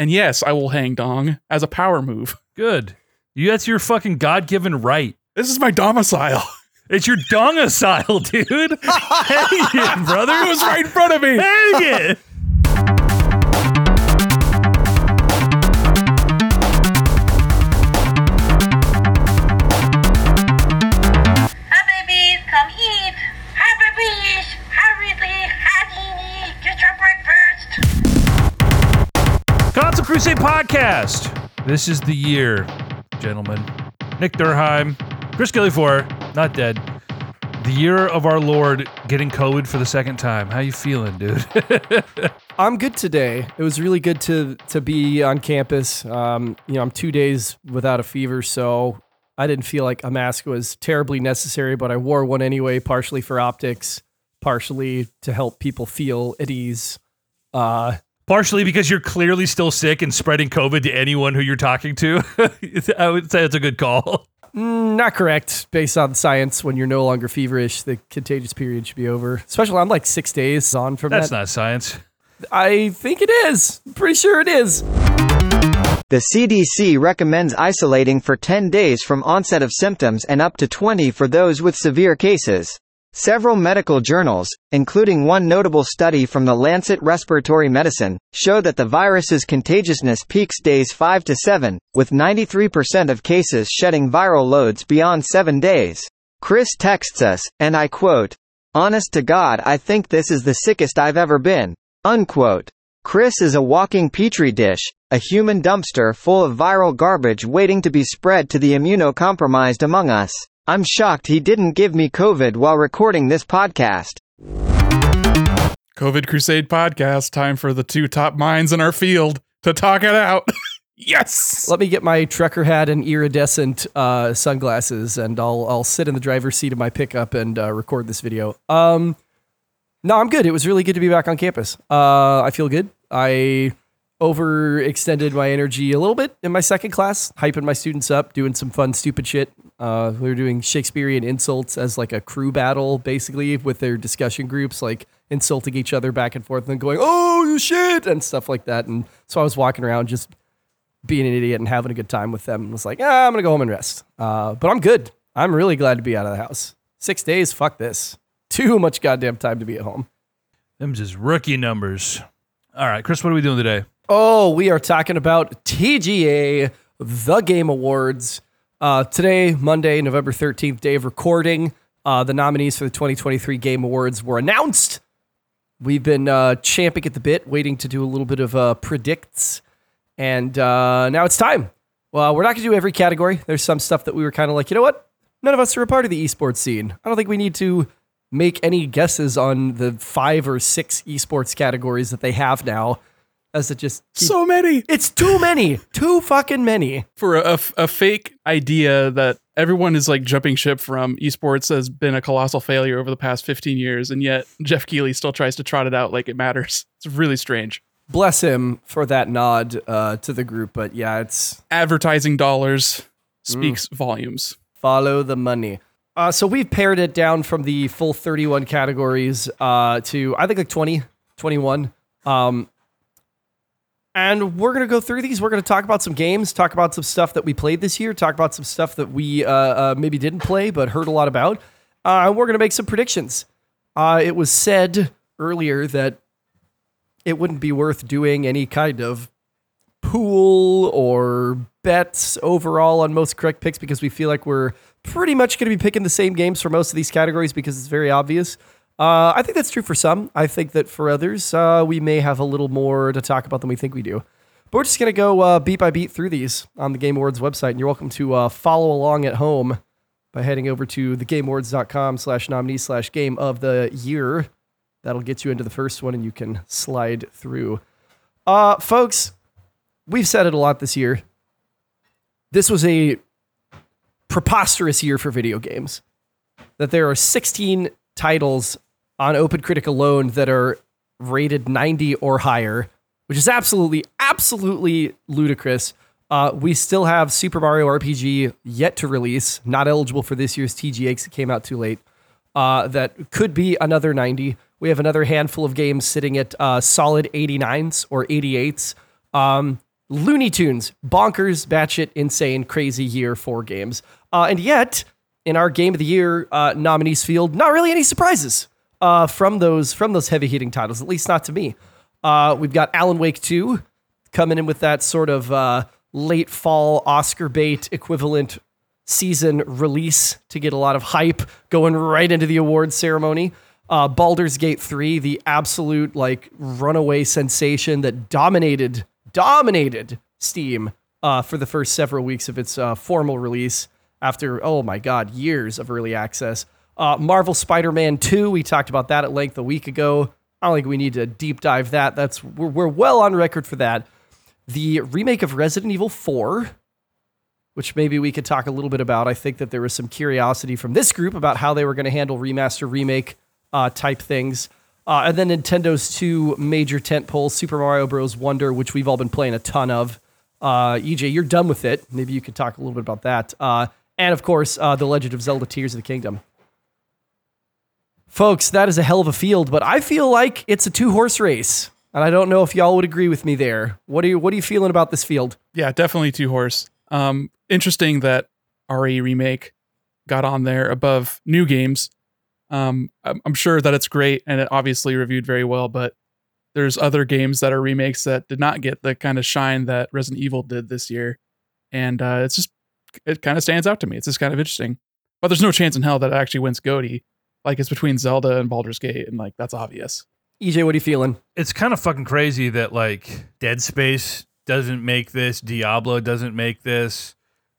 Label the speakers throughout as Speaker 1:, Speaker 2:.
Speaker 1: And yes, I will hang dong as a power move.
Speaker 2: Good. You that's your fucking God given right.
Speaker 1: This is my domicile.
Speaker 2: It's your domicile, dude. Hang it, brother.
Speaker 1: It was right in front of me.
Speaker 2: Hang it. Crusade Podcast. This is the year, gentlemen. Nick Durheim, Chris Gillifor, not dead. The year of our Lord getting COVID for the second time. How you feeling, dude?
Speaker 3: I'm good today. It was really good to to be on campus. Um, you know, I'm two days without a fever, so I didn't feel like a mask was terribly necessary, but I wore one anyway, partially for optics, partially to help people feel at ease. Uh,
Speaker 2: Partially because you're clearly still sick and spreading COVID to anyone who you're talking to. I would say it's a good call.
Speaker 3: Mm, not correct based on science. When you're no longer feverish, the contagious period should be over. Especially, I'm like six days on from that.
Speaker 2: That's
Speaker 3: that.
Speaker 2: not science.
Speaker 3: I think it is. I'm pretty sure it is.
Speaker 4: The CDC recommends isolating for 10 days from onset of symptoms and up to 20 for those with severe cases. Several medical journals, including one notable study from the Lancet Respiratory Medicine, show that the virus's contagiousness peaks days 5 to 7, with 93% of cases shedding viral loads beyond 7 days. Chris texts us, and I quote, Honest to God, I think this is the sickest I've ever been. Unquote. Chris is a walking petri dish, a human dumpster full of viral garbage waiting to be spread to the immunocompromised among us. I'm shocked he didn't give me COVID while recording this podcast.
Speaker 1: COVID Crusade podcast. Time for the two top minds in our field to talk it out. yes.
Speaker 3: Let me get my trucker hat and iridescent uh, sunglasses, and I'll I'll sit in the driver's seat of my pickup and uh, record this video. Um, no, I'm good. It was really good to be back on campus. Uh, I feel good. I overextended my energy a little bit in my second class, hyping my students up, doing some fun, stupid shit. Uh, we were doing Shakespearean insults as like a crew battle, basically, with their discussion groups, like insulting each other back and forth and going, "Oh, you shit," and stuff like that. And so I was walking around just being an idiot and having a good time with them. Was like, ah, I'm gonna go home and rest. Uh, but I'm good. I'm really glad to be out of the house. Six days, fuck this. Too much goddamn time to be at home.
Speaker 2: Them just rookie numbers. All right, Chris, what are we doing today?
Speaker 3: Oh, we are talking about TGA, the Game Awards. Uh, today, Monday, November 13th, day of recording, uh, the nominees for the 2023 Game Awards were announced. We've been uh, champing at the bit, waiting to do a little bit of uh, predicts. And uh, now it's time. Well, we're not going to do every category. There's some stuff that we were kind of like, you know what? None of us are a part of the esports scene. I don't think we need to make any guesses on the five or six esports categories that they have now, as it just keep-
Speaker 1: So many
Speaker 3: it's too many, too fucking many.
Speaker 1: for a, a fake idea that everyone is like jumping ship from esports has been a colossal failure over the past 15 years, and yet Jeff Keighley still tries to trot it out like it matters. It's really strange.
Speaker 3: Bless him for that nod uh, to the group, but yeah, it's
Speaker 1: Advertising dollars speaks volumes.
Speaker 3: follow the money. Uh, so we've pared it down from the full 31 categories uh, to I think like 20, 21. Um, and we're gonna go through these. We're gonna talk about some games, talk about some stuff that we played this year, talk about some stuff that we uh, uh, maybe didn't play but heard a lot about. Uh, and we're gonna make some predictions. Uh, it was said earlier that it wouldn't be worth doing any kind of pool or bets overall on most correct picks because we feel like we're pretty much going to be picking the same games for most of these categories because it's very obvious. Uh, I think that's true for some. I think that for others, uh, we may have a little more to talk about than we think we do. But we're just going to go uh, beat by beat through these on the Game Awards website. And you're welcome to uh, follow along at home by heading over to thegameawards.com slash nominee slash game of the year. That'll get you into the first one and you can slide through. Uh, folks, we've said it a lot this year. This was a preposterous year for video games. That there are 16 titles on OpenCritic alone that are rated 90 or higher, which is absolutely, absolutely ludicrous. Uh, we still have Super Mario RPG yet to release, not eligible for this year's TGA because it came out too late. Uh, that could be another 90. We have another handful of games sitting at uh, solid 89s or 88s. Um, Looney Tunes, bonkers, batshit, insane, crazy year for games. Uh, and yet, in our Game of the Year uh, nominees field, not really any surprises uh, from those from those heavy hitting titles, at least not to me. Uh, we've got Alan Wake 2 coming in with that sort of uh, late fall Oscar bait equivalent season release to get a lot of hype going right into the awards ceremony. Uh, Baldur's Gate 3, the absolute like runaway sensation that dominated dominated Steam uh, for the first several weeks of its uh, formal release after oh my god years of early access. Uh, Marvel Spider-Man 2, we talked about that at length a week ago. I don't think we need to deep dive that. That's we're, we're well on record for that. The remake of Resident Evil 4, which maybe we could talk a little bit about. I think that there was some curiosity from this group about how they were going to handle remaster remake uh, type things. Uh, and then Nintendo's two major tentpoles, Super Mario Bros. Wonder, which we've all been playing a ton of. Uh, EJ, you're done with it. Maybe you could talk a little bit about that. Uh, and of course, uh, The Legend of Zelda Tears of the Kingdom. Folks, that is a hell of a field, but I feel like it's a two horse race. And I don't know if y'all would agree with me there. What are you what are you feeling about this field?
Speaker 1: Yeah, definitely two horse. Um, interesting that RE remake got on there above new games. Um, I'm, sure that it's great and it obviously reviewed very well, but there's other games that are remakes that did not get the kind of shine that Resident Evil did this year, and uh, it's just it kind of stands out to me. It's just kind of interesting, but there's no chance in hell that it actually wins GOTY. Like it's between Zelda and Baldur's Gate, and like that's obvious.
Speaker 3: EJ, what are you feeling?
Speaker 2: it's kind of fucking crazy that like Dead Space doesn't make this, Diablo doesn't make this.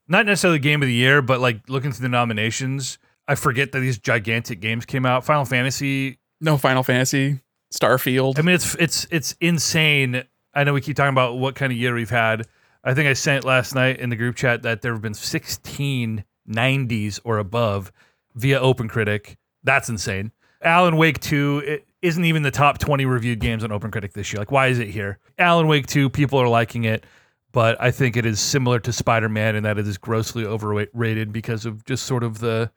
Speaker 2: Not necessarily game of the year, but like looking through the nominations, I forget that these gigantic games came out. Final Fantasy.
Speaker 1: No Final Fantasy, Starfield.
Speaker 2: I mean, it's it's it's insane. I know we keep talking about what kind of year we've had. I think I sent last night in the group chat that there have been 16 90s or above via OpenCritic. That's insane. Alan Wake 2 it isn't even the top 20 reviewed games on OpenCritic this year. Like, why is it here? Alan Wake 2, people are liking it, but I think it is similar to Spider Man in that it is grossly overrated because of just sort of the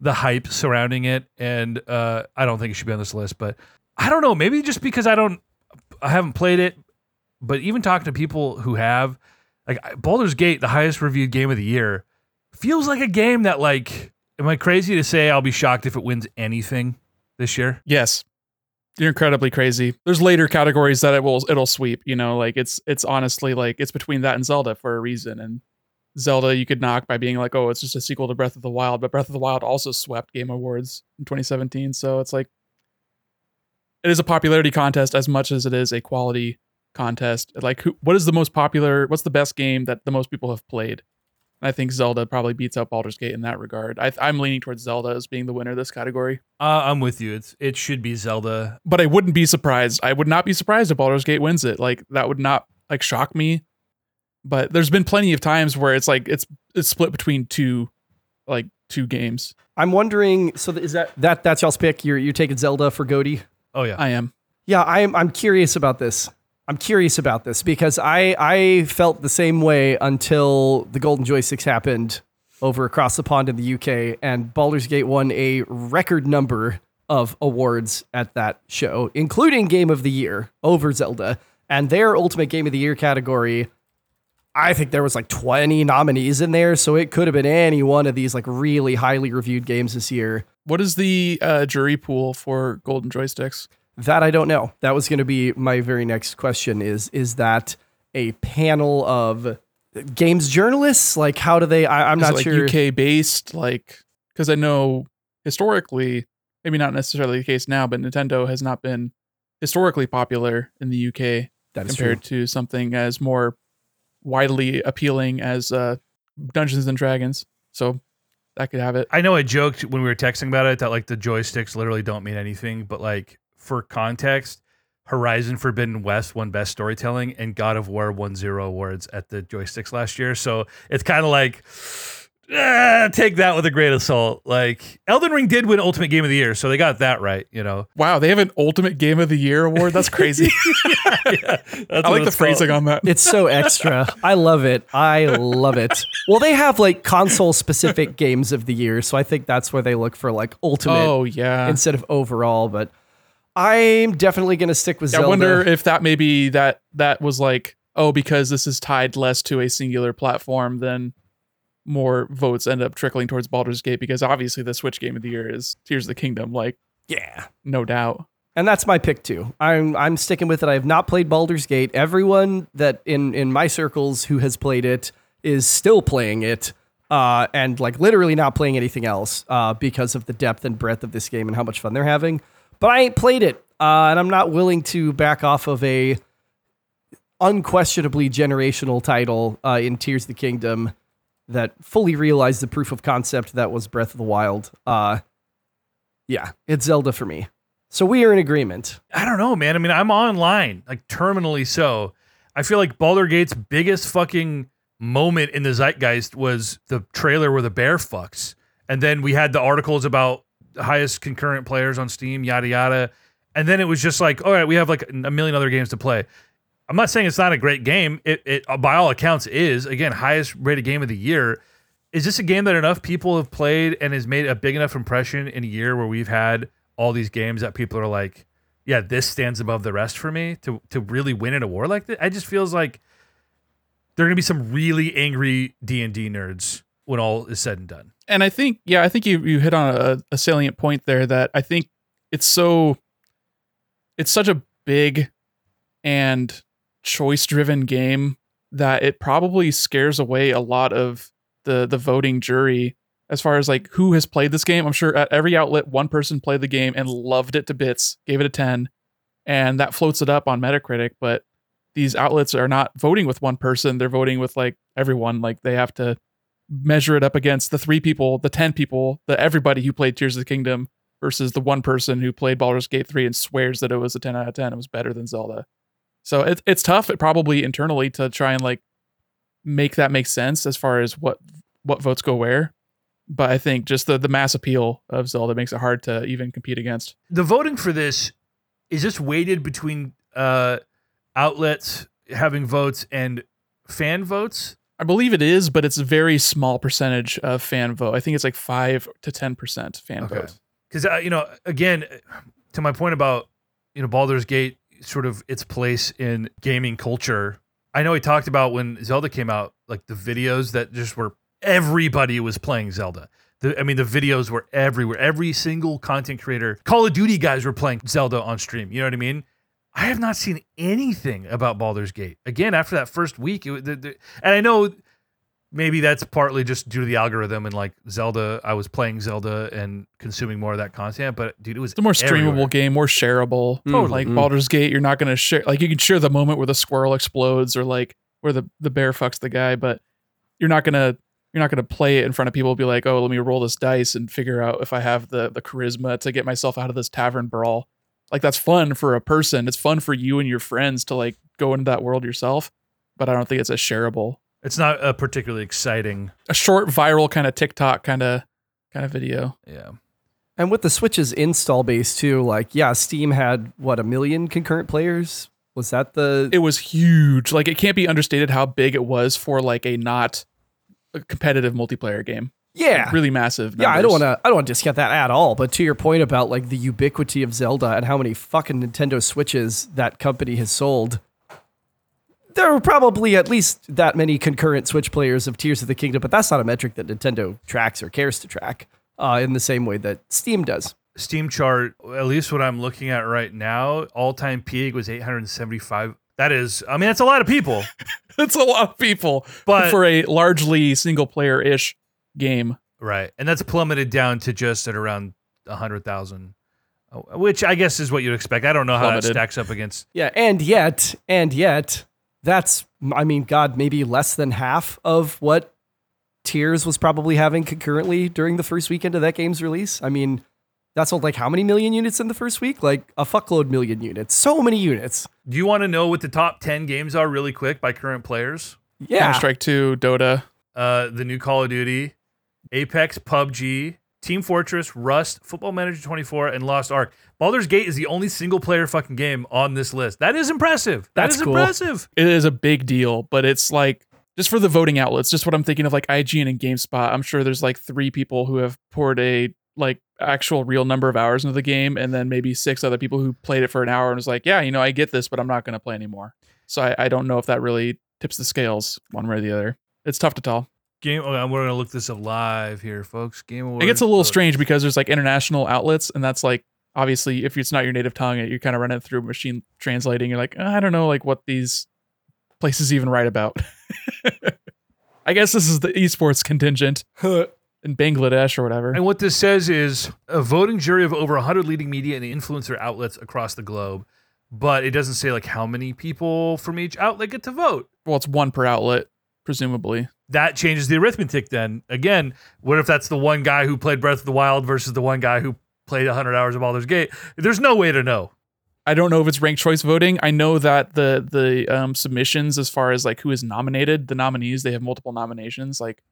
Speaker 2: the hype surrounding it. And uh, I don't think it should be on this list, but I don't know. Maybe just because I don't, I haven't played it, but even talking to people who have, like Baldur's Gate, the highest reviewed game of the year, feels like a game that like. Am I crazy to say I'll be shocked if it wins anything this year?
Speaker 1: Yes. You're incredibly crazy. There's later categories that it will it'll sweep, you know, like it's it's honestly like it's between that and Zelda for a reason. And Zelda you could knock by being like, oh, it's just a sequel to Breath of the Wild, but Breath of the Wild also swept Game Awards in 2017. So it's like it is a popularity contest as much as it is a quality contest. Like who what is the most popular what's the best game that the most people have played? And I think Zelda probably beats out Baldur's Gate in that regard. I, I'm leaning towards Zelda as being the winner of this category.
Speaker 2: Uh, I'm with you. It's it should be Zelda.
Speaker 1: but I wouldn't be surprised. I would not be surprised if Baldur's Gate wins it. Like that would not like shock me. But there's been plenty of times where it's like it's it's split between two like two games.
Speaker 3: I'm wondering. So is that that that's y'all's pick? You're you're taking Zelda for GOTY?
Speaker 2: Oh yeah.
Speaker 1: I am.
Speaker 3: Yeah, I'm I'm curious about this. I'm curious about this because I I felt the same way until the Golden Joysticks happened over across the pond in the UK, and Baldur's Gate won a record number of awards at that show, including Game of the Year over Zelda. And their Ultimate Game of the Year category, I think there was like 20 nominees in there, so it could have been any one of these like really highly reviewed games this year.
Speaker 1: What is the uh, jury pool for Golden Joysticks?
Speaker 3: That I don't know. That was going to be my very next question is is that a panel of games journalists? Like how do they I, I'm
Speaker 1: Is
Speaker 3: not
Speaker 1: it, like
Speaker 3: sure.
Speaker 1: UK based, like because I know historically, maybe not necessarily the case now, but Nintendo has not been historically popular in the UK
Speaker 3: that is
Speaker 1: compared
Speaker 3: true.
Speaker 1: to something as more widely appealing as uh, Dungeons and Dragons. So that could have it.
Speaker 2: I know I joked when we were texting about it that like the joysticks literally don't mean anything, but like for context, Horizon Forbidden West won Best Storytelling and God of War won zero awards at the joysticks last year. So it's kind of like eh, take that with a grain of salt. Like Elden Ring did win Ultimate Game of the Year, so they got that right. You know,
Speaker 1: Wow, they have an Ultimate Game of the Year award. That's crazy.
Speaker 2: yeah,
Speaker 1: I like the phrasing on that.
Speaker 3: It's so extra. I love it. I love it. Well, they have like console specific games of the year, so I think that's where they look for like ultimate
Speaker 1: Oh yeah.
Speaker 3: instead of overall. But I'm definitely going to stick with
Speaker 1: I
Speaker 3: Zelda.
Speaker 1: wonder if that maybe that that was like oh, because this is tied less to a singular platform, then more votes end up trickling towards Baldur's Gate because obviously the Switch game of the year is Tears of the Kingdom, like
Speaker 3: Yeah.
Speaker 1: no doubt.
Speaker 3: And that's my pick too. I'm I'm sticking with it. I have not played Baldur's Gate. Everyone that in in my circles who has played it is still playing it, uh, and like literally not playing anything else, uh, because of the depth and breadth of this game and how much fun they're having. But I ain't played it, uh, and I'm not willing to back off of a unquestionably generational title uh, in Tears of the Kingdom that fully realized the proof of concept that was Breath of the Wild. Uh, yeah, it's Zelda for me. So we are in agreement.
Speaker 2: I don't know, man. I mean, I'm online, like terminally so. I feel like Baldur Gate's biggest fucking moment in the zeitgeist was the trailer where the bear fucks. And then we had the articles about highest concurrent players on Steam, yada yada. And then it was just like, all right, we have like a million other games to play. I'm not saying it's not a great game. It, it by all accounts is again highest rated game of the year. Is this a game that enough people have played and has made a big enough impression in a year where we've had all these games that people are like, yeah, this stands above the rest for me to to really win an award like this? I just feels like there are gonna be some really angry D and D nerds when all is said and done.
Speaker 1: And I think yeah, I think you you hit on a, a salient point there that I think it's so it's such a big and choice driven game that it probably scares away a lot of the the voting jury as far as like who has played this game. I'm sure at every outlet one person played the game and loved it to bits, gave it a 10, and that floats it up on Metacritic, but these outlets are not voting with one person, they're voting with like everyone like they have to measure it up against the three people, the 10 people, the everybody who played Tears of the Kingdom versus the one person who played Baldur's Gate 3 and swears that it was a 10 out of 10. It was better than Zelda. So it, it's tough, it probably internally to try and like make that make sense as far as what what votes go where. But I think just the, the mass appeal of Zelda makes it hard to even compete against.
Speaker 2: The voting for this is just weighted between uh, outlets having votes and fan votes.
Speaker 1: I believe it is, but it's a very small percentage of fan vote. I think it's like five to ten percent fan
Speaker 2: Okay.
Speaker 1: vote.
Speaker 2: because uh, you know again to my point about you know Baldur's Gate sort of its place in gaming culture. I know he talked about when Zelda came out, like the videos that just were everybody was playing Zelda. The, I mean, the videos were everywhere. Every single content creator, Call of Duty guys were playing Zelda on stream. You know what I mean? I have not seen anything about Baldur's Gate. Again, after that first week, it, the, the, and I know maybe that's partly just due to the algorithm and like Zelda. I was playing Zelda and consuming more of that content, but dude, it was
Speaker 1: It's a more streamable
Speaker 2: everywhere.
Speaker 1: game, more shareable.
Speaker 3: Totally.
Speaker 1: Like
Speaker 3: Mm.
Speaker 1: Baldur's Gate, you're not gonna share like you can share the moment where the squirrel explodes or like where the, the bear fucks the guy, but you're not gonna you're not gonna play it in front of people and be like, oh, let me roll this dice and figure out if I have the the charisma to get myself out of this tavern brawl. Like that's fun for a person. It's fun for you and your friends to like go into that world yourself. But I don't think it's a shareable,
Speaker 2: It's not a particularly exciting.
Speaker 1: a short viral kind of TikTok kind of kind of video.
Speaker 2: Yeah.
Speaker 3: And with the Switch's install base too, like yeah, Steam had what a million concurrent players. Was that the?
Speaker 1: it was huge. Like it can't be understated how big it was for like a not a competitive multiplayer game.
Speaker 3: Yeah,
Speaker 1: Really massive.
Speaker 3: yeah. I don't want to. I don't want to discount that at all. But to your point about like the ubiquity of Zelda and how many fucking Nintendo Switches that company has sold, there were probably at least that many concurrent Switch players of Tears of the Kingdom. But that's not a metric that Nintendo tracks or cares to track. Uh, in the same way that Steam does.
Speaker 2: Steam chart, at least what I'm looking at right now, all time peak was 875. That is, I mean, that's a lot of people.
Speaker 1: It's a lot of people,
Speaker 2: But-
Speaker 1: for a largely single player ish game.
Speaker 2: right. And that's plummeted down to just at around 100,000, uh, which I guess is what you'd expect. I don't know how that stacks up against.
Speaker 3: Yeah, and yet, and yet, that's I mean, God, maybe less than half of what Tears was probably having concurrently during the first weekend of that game's release. I mean, that sold like how many million units in the first week? Like a fuckload million units. So many units.
Speaker 2: Do you want to know what the top 10 games are really quick by current players?
Speaker 3: Yeah.
Speaker 1: Counter Strike 2, Dota.
Speaker 2: Uh, the new Call of Duty, Apex, PUBG, Team Fortress, Rust, Football Manager 24, and Lost Ark. Baldur's Gate is the only single player fucking game on this list. That is impressive. That
Speaker 3: That's
Speaker 2: is
Speaker 3: cool.
Speaker 2: impressive.
Speaker 1: It is a big deal, but it's like just for the voting outlets, just what I'm thinking of like IGN and GameSpot. I'm sure there's like three people who have poured a like actual real number of hours into the game, and then maybe six other people who played it for an hour and was like, yeah, you know, I get this, but I'm not going to play anymore. So I, I don't know if that really tips the scales one way or the other. It's tough to tell.
Speaker 2: Game. Okay, we're gonna look this up live here, folks. Game Awards.
Speaker 1: It gets a little strange because there's like international outlets, and that's like obviously if it's not your native tongue, you're kind of running through machine translating. You're like, I don't know, like what these places even write about. I guess this is the esports contingent in Bangladesh or whatever.
Speaker 2: And what this says is a voting jury of over 100 leading media and influencer outlets across the globe, but it doesn't say like how many people from each outlet get to vote.
Speaker 1: Well, it's one per outlet, presumably.
Speaker 2: That changes the arithmetic then. Again, what if that's the one guy who played Breath of the Wild versus the one guy who played 100 hours of Baldur's Gate? There's no way to know.
Speaker 1: I don't know if it's ranked choice voting. I know that the the um, submissions, as far as like who is nominated, the nominees they have multiple nominations. Like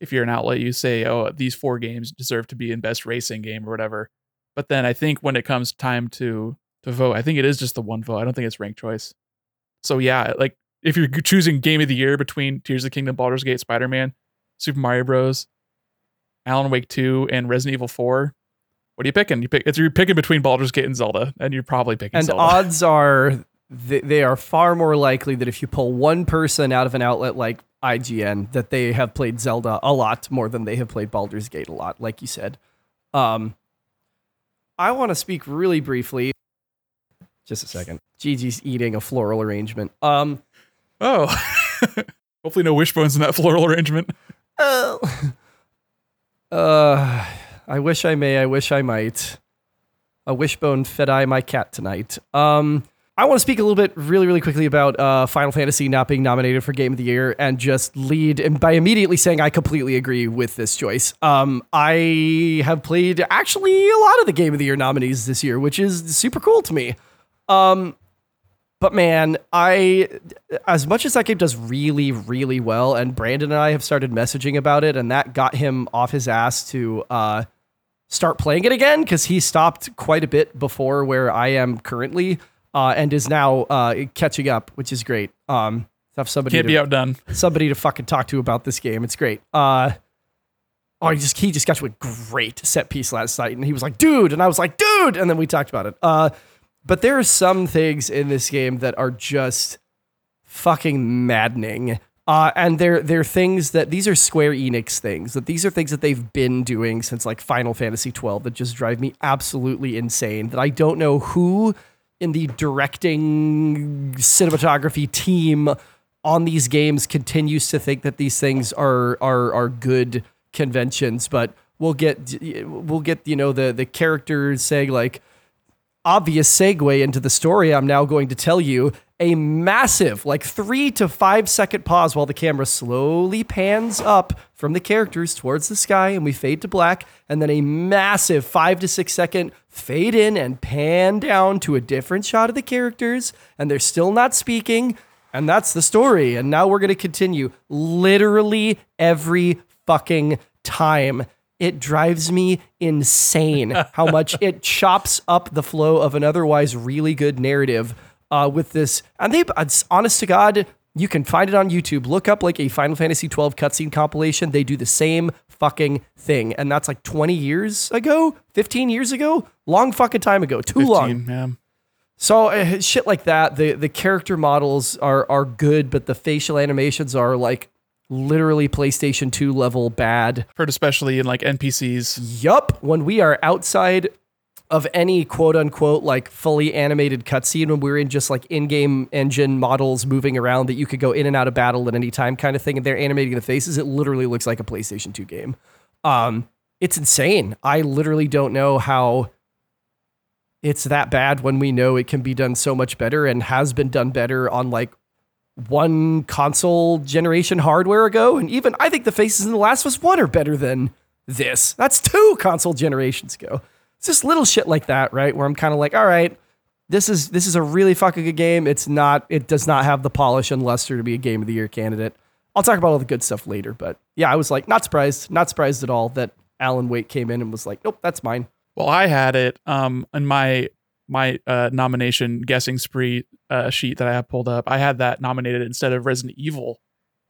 Speaker 1: if you're an outlet, you say, "Oh, these four games deserve to be in best racing game or whatever." But then I think when it comes time to to vote, I think it is just the one vote. I don't think it's ranked choice. So yeah, like if you're choosing game of the year between Tears of the Kingdom, Baldur's Gate, Spider Man, Super Mario Bros, Alan Wake Two, and Resident Evil Four. What are you picking? You pick. It's you're picking between Baldur's Gate and Zelda, and you're probably picking Zelda.
Speaker 3: And
Speaker 1: Zelda.
Speaker 3: odds are they, they are far more likely that if you pull one person out of an outlet like IGN, that they have played Zelda a lot more than they have played Baldur's Gate a lot, like you said. Um, I want to speak really briefly. Just a second. Gigi's eating a floral arrangement. Um,
Speaker 1: Oh, hopefully no wishbones in that floral arrangement.
Speaker 3: Oh. uh, I wish I may. I wish I might. A wishbone fed I my cat tonight. Um, I want to speak a little bit, really, really quickly about uh, Final Fantasy not being nominated for Game of the Year, and just lead and by immediately saying I completely agree with this choice. Um, I have played actually a lot of the Game of the Year nominees this year, which is super cool to me. Um, but man, I as much as that game does really, really well, and Brandon and I have started messaging about it, and that got him off his ass to uh, start playing it again because he stopped quite a bit before where I am currently, uh, and is now uh, catching up, which is great. Um, have somebody
Speaker 1: Can't
Speaker 3: to,
Speaker 1: be outdone.
Speaker 3: somebody to fucking talk to about this game. It's great. Uh, oh, he just he just got to a great set piece last night, and he was like, "Dude," and I was like, "Dude," and then we talked about it. Uh, but there are some things in this game that are just fucking maddening. Uh, and they're they're things that these are Square Enix things that these are things that they've been doing since like Final Fantasy 12 that just drive me absolutely insane. That I don't know who in the directing cinematography team on these games continues to think that these things are are are good conventions, but we'll get we'll get you know the the characters saying like obvious segue into the story I'm now going to tell you. A massive, like three to five second pause while the camera slowly pans up from the characters towards the sky and we fade to black, and then a massive five to six second fade in and pan down to a different shot of the characters, and they're still not speaking. And that's the story. And now we're going to continue literally every fucking time. It drives me insane how much it chops up the flow of an otherwise really good narrative uh, with this. And they, it's honest to God, you can find it on YouTube. Look up like a Final Fantasy 12 cutscene compilation. They do the same fucking thing. And that's like 20 years ago, 15 years ago, long fucking time ago, too long.
Speaker 1: 15, yeah.
Speaker 3: So uh, shit like that. The the character models are are good, but the facial animations are like literally PlayStation 2 level bad.
Speaker 1: Heard especially in like NPCs.
Speaker 3: Yup. When we are outside of any quote unquote like fully animated cutscene, when we're in just like in-game engine models moving around that you could go in and out of battle at any time kind of thing, and they're animating the faces, it literally looks like a PlayStation 2 game. Um, it's insane. I literally don't know how it's that bad when we know it can be done so much better and has been done better on like one console generation hardware ago. And even I think the faces in The Last of Us 1 are better than this. That's two console generations ago. It's just little shit like that, right? Where I'm kind of like, all right, this is this is a really fucking good game. It's not, it does not have the polish and luster to be a game of the year candidate. I'll talk about all the good stuff later, but yeah, I was like, not surprised, not surprised at all that Alan Wake came in and was like, nope, that's mine.
Speaker 1: Well, I had it um in my my uh, nomination guessing spree uh, sheet that I have pulled up. I had that nominated instead of Resident Evil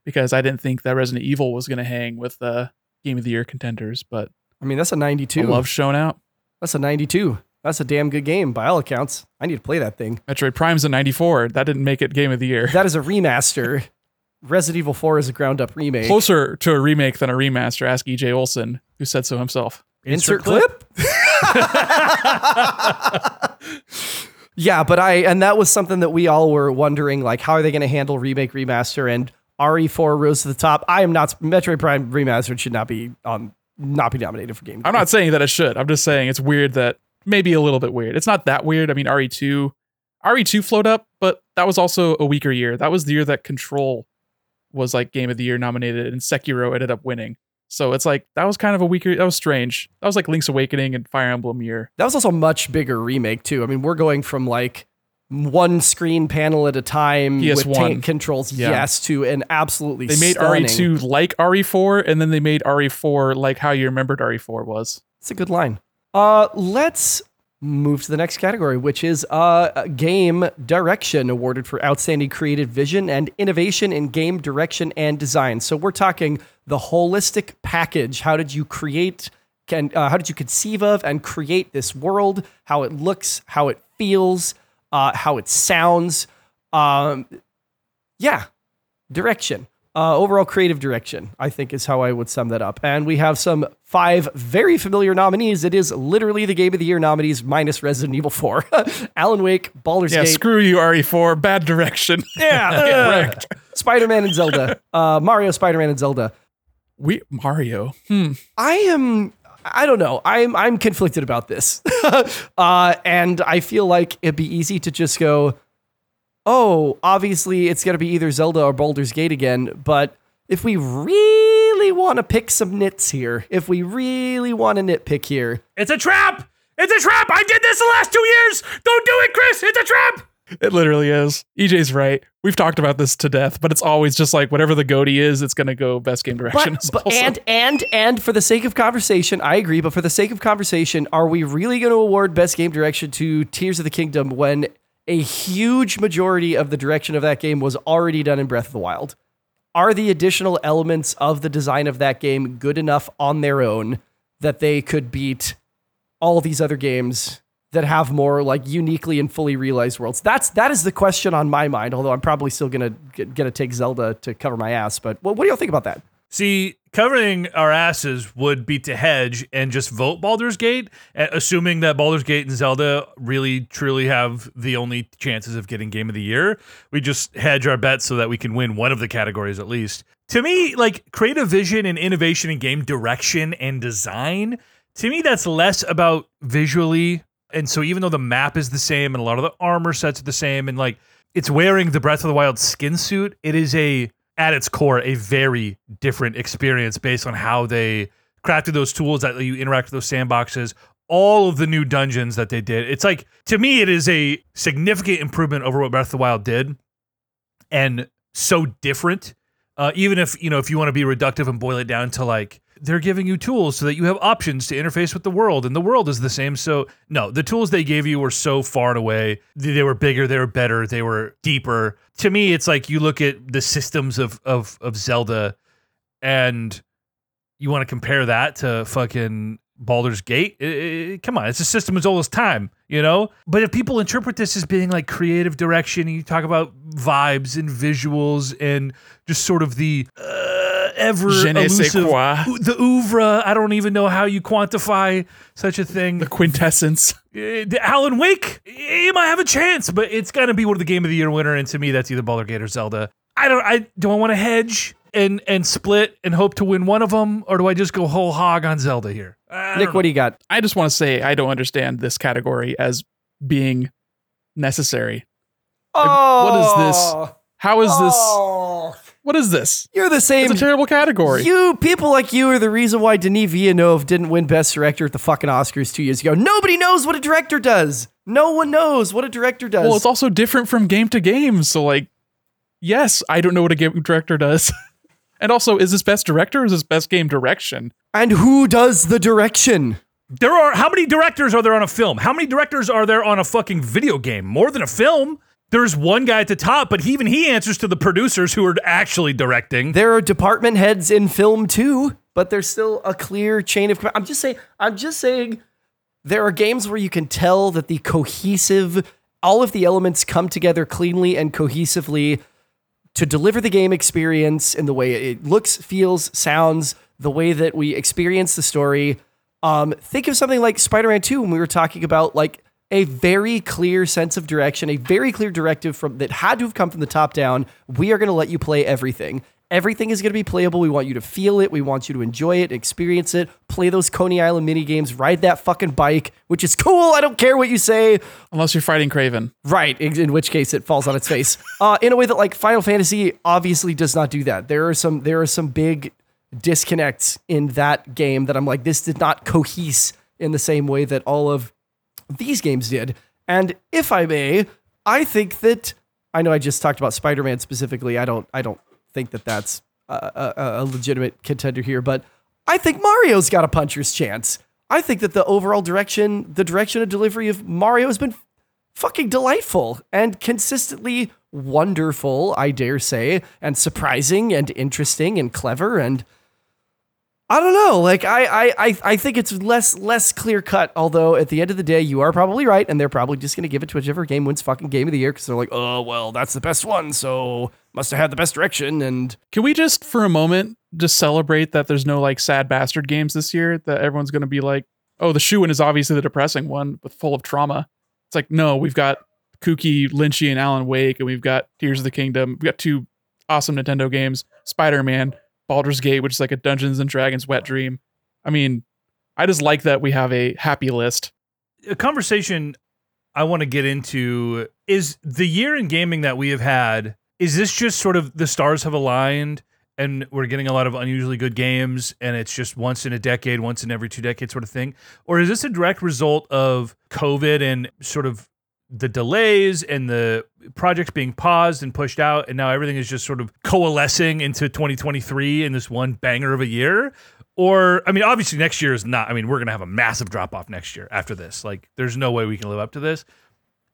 Speaker 1: because I didn't think that Resident Evil was going to hang with the Game of the Year contenders. But
Speaker 3: I mean, that's a 92.
Speaker 1: the love shown out.
Speaker 3: That's a 92. That's a damn good game by all accounts. I need to play that thing.
Speaker 1: Metroid Prime's in 94. That didn't make it game of the year.
Speaker 3: That is a remaster. Resident Evil 4 is a ground up remake.
Speaker 1: Closer to a remake than a remaster. Ask EJ Olson, who said so himself.
Speaker 3: Insert clip. yeah, but I and that was something that we all were wondering like how are they going to handle remake remaster and RE4 rose to the top. I am not Metroid Prime remastered should not be on not be nominated for game.
Speaker 1: I'm not saying that it should. I'm just saying it's weird that maybe a little bit weird. It's not that weird. I mean, RE2, RE2 flowed up, but that was also a weaker year. That was the year that Control was like Game of the Year nominated, and Sekiro ended up winning. So it's like that was kind of a weaker. That was strange. That was like Link's Awakening and Fire Emblem year.
Speaker 3: That was also a much bigger remake too. I mean, we're going from like one screen panel at a time with
Speaker 1: PS1.
Speaker 3: tank controls,
Speaker 1: Yeah.
Speaker 3: yes, to an absolutely
Speaker 1: They made
Speaker 3: stunning-
Speaker 1: RE2 like RE4, and then they made RE4 like how you remembered RE4 was.
Speaker 3: It's a good line. Uh, let's move to the next category, which is uh, game direction awarded for outstanding creative vision and innovation in game direction and design. So we're talking the holistic package. How did you create? Can uh, how did you conceive of and create this world? How it looks, how it feels, uh, how it sounds. Um, yeah, direction. Uh, overall creative direction, I think, is how I would sum that up. And we have some five very familiar nominees. It is literally the Game of the Year nominees minus Resident Evil 4. Alan Wake, Baldur's
Speaker 1: Yeah,
Speaker 3: Gate,
Speaker 1: screw you, RE4. Bad direction.
Speaker 3: yeah, Spider Man and Zelda, uh, Mario, Spider Man and Zelda.
Speaker 1: we Mario. Hmm.
Speaker 3: I am. I don't know. I'm I'm conflicted about this, uh, and I feel like it'd be easy to just go, "Oh, obviously it's gonna be either Zelda or Baldur's Gate again." But if we really want to pick some nits here, if we really want to nitpick here,
Speaker 2: It's a trap. It's a trap. I did this the last two years. Don't do it, Chris. It's a trap.
Speaker 1: It literally is. EJ's right. We've talked about this to death, but it's always just like whatever the GOTY is, it's gonna go best game direction.
Speaker 3: But, but and and and for the sake of conversation, I agree. But for the sake of conversation, are we really going to award best game direction to Tears of the Kingdom when a huge majority of the direction of that game was already done in Breath of the Wild? Are the additional elements of the design of that game good enough on their own that they could beat all these other games that have more like uniquely and fully realized worlds? That's that is the question on my mind. Although I'm probably still gonna gonna take Zelda to cover my ass. But what, what do y'all think about that?
Speaker 2: See, covering our asses would be to hedge and just vote Baldur's Gate, assuming that Baldur's Gate and Zelda really truly have the only chances of getting Game of the Year. We just hedge our bets so that we can win one of the categories at least. To me, like creative vision and innovation in game direction and design, to me, that's less about visually. And so, even though the map is the same and a lot of the armor sets are the same, and like it's wearing the Breath of the Wild skin suit, it is a at its core a very different experience based on how they crafted those tools that you interact with those sandboxes all of the new dungeons that they did. It's like to me it is a significant improvement over what breath of the wild did and so different. Uh, even if you know if you want to be reductive and boil it down to like they're giving you tools so that you have options to interface with the world and the world is the same so no the tools they gave you were so far and away they were bigger they were better they were deeper to me it's like you look at the systems of of of zelda and you want to compare that to fucking Baldur's Gate? I- I- come on, it's a system as old as time, you know? But if people interpret this as being like creative direction, you talk about vibes and visuals and just sort of the uh, ever
Speaker 1: Je ne sais
Speaker 2: elusive,
Speaker 1: quoi.
Speaker 2: the oeuvre, I don't even know how you quantify such a thing.
Speaker 1: the quintessence.
Speaker 2: Uh, the Alan Wake, you might have a chance, but it's gonna be one of the Game of the Year winner, and to me, that's either Baldur's Gate or Zelda. I don't. I do. I want to hedge and and split and hope to win one of them, or do I just go whole hog on Zelda here?
Speaker 3: Nick,
Speaker 2: don't
Speaker 3: what do you got?
Speaker 1: I just want to say I don't understand this category as being necessary. Oh, what is this? How is this? What is this?
Speaker 3: You're the same.
Speaker 1: It's a terrible category.
Speaker 3: You people like you are the reason why Denis Villeneuve didn't win Best Director at the fucking Oscars two years ago. Nobody knows what a director does. No one knows what a director does.
Speaker 1: well, it's also different from game to game. So, like, yes, I don't know what a game director does. and also, is this best director or is this best game direction?
Speaker 3: and who does the direction?
Speaker 2: There are how many directors are there on a film? How many directors are there on a fucking video game? More than a film. There's one guy at the top, but even he answers to the producers who are actually directing.
Speaker 3: There are department heads in film too, but there's still a clear chain of. I'm just saying. I'm just saying. there are games where you can tell that the cohesive, all of the elements come together cleanly and cohesively to deliver the game experience in the way it looks, feels, sounds, the way that we experience the story. Um, think of something like Spider-Man 2 when we were talking about like a very clear sense of direction, a very clear directive from that had to have come from the top down. We are going to let you play everything. Everything is going to be playable. We want you to feel it. We want you to enjoy it, experience it, play those Coney Island mini games, ride that fucking bike, which is cool. I don't care what you say.
Speaker 1: Unless you're fighting Kraven.
Speaker 3: Right, in which case it falls on its face. Uh, in a way that like Final Fantasy obviously does not do that. There are some there are some big disconnects in that game that I'm like this did not cohese in the same way that all of these games did. And if I may, I think that I know I just talked about Spider-Man specifically. I don't I don't think that that's a, a, a legitimate contender here, but I think Mario's got a puncher's chance. I think that the overall direction, the direction of delivery of Mario has been fucking delightful and consistently wonderful, I dare say, and surprising and interesting and clever and I don't know. Like I, I, I, think it's less less clear cut. Although at the end of the day, you are probably right, and they're probably just going to give it to whichever game wins fucking game of the year because they're like, oh well, that's the best one, so must have had the best direction. And
Speaker 1: Can we just for a moment just celebrate that there's no like sad bastard games this year that everyone's going to be like, oh, the shoe is obviously the depressing one, but full of trauma. It's like no, we've got kooky Lynchy and Alan Wake, and we've got Tears of the Kingdom. We've got two awesome Nintendo games, Spider Man, Baldur's Gate, which is like a Dungeons and Dragons wet oh. dream. I mean, I just like that we have a happy list.
Speaker 2: a conversation I want to get into is the year in gaming that we have had. Is this just sort of the stars have aligned and we're getting a lot of unusually good games and it's just once in a decade, once in every two decades sort of thing? Or is this a direct result of COVID and sort of the delays and the projects being paused and pushed out and now everything is just sort of coalescing into 2023 in this one banger of a year? Or, I mean, obviously next year is not, I mean, we're going to have a massive drop off next year after this. Like, there's no way we can live up to this.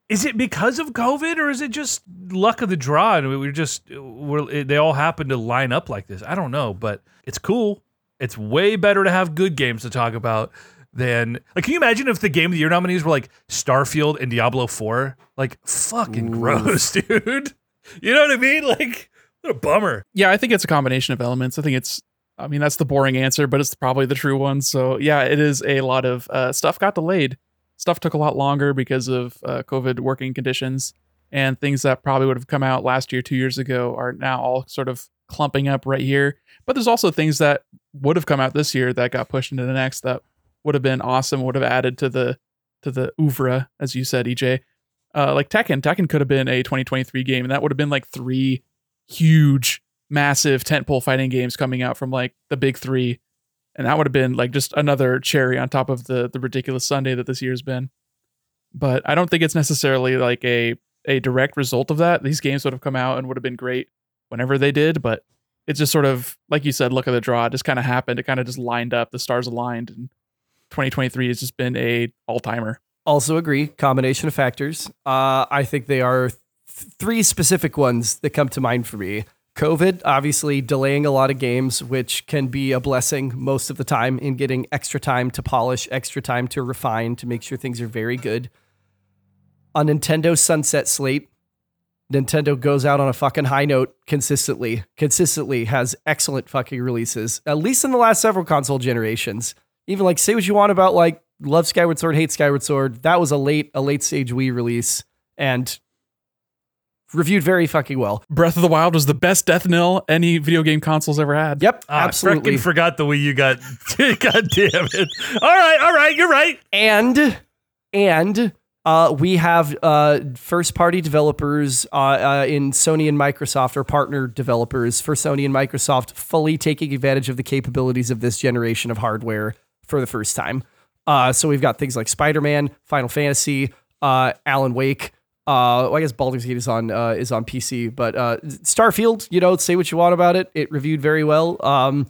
Speaker 2: Is it because of COVID or is it just luck of the draw? And we're just, we're, they all happen to line up like this. I don't know, but it's cool. It's way better to have good games to talk about than, like, can you imagine if the game of the year nominees were like Starfield and Diablo 4? Like, fucking gross, dude. You know what I mean? Like, what a bummer.
Speaker 1: Yeah, I think it's a combination of elements. I think it's, I mean, that's the boring answer, but it's probably the true one. So yeah, it is a lot of uh, stuff got delayed. Stuff took a lot longer because of uh, COVID working conditions, and things that probably would have come out last year, two years ago, are now all sort of clumping up right here. But there's also things that would have come out this year that got pushed into the next that would have been awesome, would have added to the to the oeuvre, as you said, EJ. Uh, like Tekken, Tekken could have been a 2023 game, and that would have been like three huge, massive tentpole fighting games coming out from like the big three, and that would have been like just another cherry on top of the the ridiculous Sunday that this year's been. But I don't think it's necessarily like a a direct result of that. These games would have come out and would have been great whenever they did, but it's just sort of like you said, look at the draw. It just kind of happened. It kind of just lined up. The stars aligned, and 2023 has just been a all timer.
Speaker 3: also agree, combination of factors. Uh, I think they are th- three specific ones that come to mind for me. COVID, obviously delaying a lot of games, which can be a blessing most of the time in getting extra time to polish, extra time to refine, to make sure things are very good. A Nintendo sunset slate. Nintendo goes out on a fucking high note consistently, consistently has excellent fucking releases, at least in the last several console generations. Even like, say what you want about like love Skyward Sword, hate Skyward Sword. That was a late, a late stage Wii release and reviewed very fucking well.
Speaker 1: Breath of the Wild was the best death knell any video game consoles ever had.
Speaker 3: Yep,
Speaker 2: Ah,
Speaker 3: absolutely.
Speaker 2: I forgot the way you got. God damn it. All right, all right, you're right.
Speaker 3: and and uh, we have uh, first party developers uh, uh, in Sony and Microsoft or partner developers for Sony and Microsoft fully taking advantage of the capabilities of this generation of hardware for the first time. Uh, so we've got things like Spider Man, Final Fantasy, uh, Alan Wake. Uh, well, I guess Baldur's Gate is on uh, is on PC, but uh, Starfield. You know, say what you want about it. It reviewed very well. Um,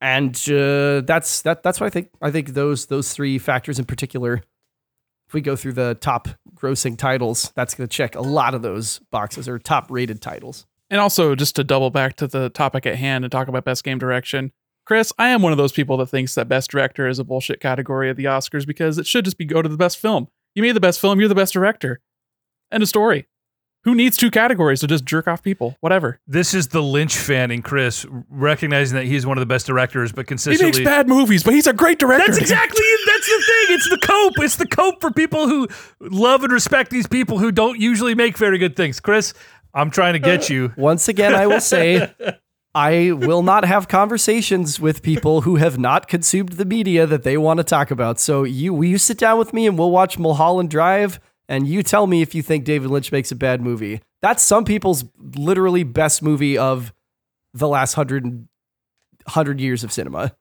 Speaker 3: and uh, that's that. That's what I think. I think those those three factors in particular. If we go through the top grossing titles, that's going to check a lot of those boxes or top rated titles.
Speaker 1: And also, just to double back to the topic at hand and talk about best game direction, Chris, I am one of those people that thinks that best director is a bullshit category of the Oscars because it should just be go to the best film. You made the best film, you're the best director. End of story. Who needs two categories to just jerk off people? Whatever.
Speaker 2: This is the Lynch fan in Chris, recognizing that he's one of the best directors, but consistently
Speaker 1: He makes
Speaker 2: consistently.
Speaker 1: bad movies, but he's a great director.
Speaker 2: That's exactly that's the thing. It's the cope. It's the cope for people who love and respect these people who don't usually make very good things. Chris, I'm trying to get uh, you.
Speaker 3: Once again, I will say, I will not have conversations with people who have not consumed the media that they want to talk about. So you, will you sit down with me and we'll watch Mulholland Drive, and you tell me if you think David Lynch makes a bad movie. That's some people's literally best movie of the last hundred hundred years of cinema.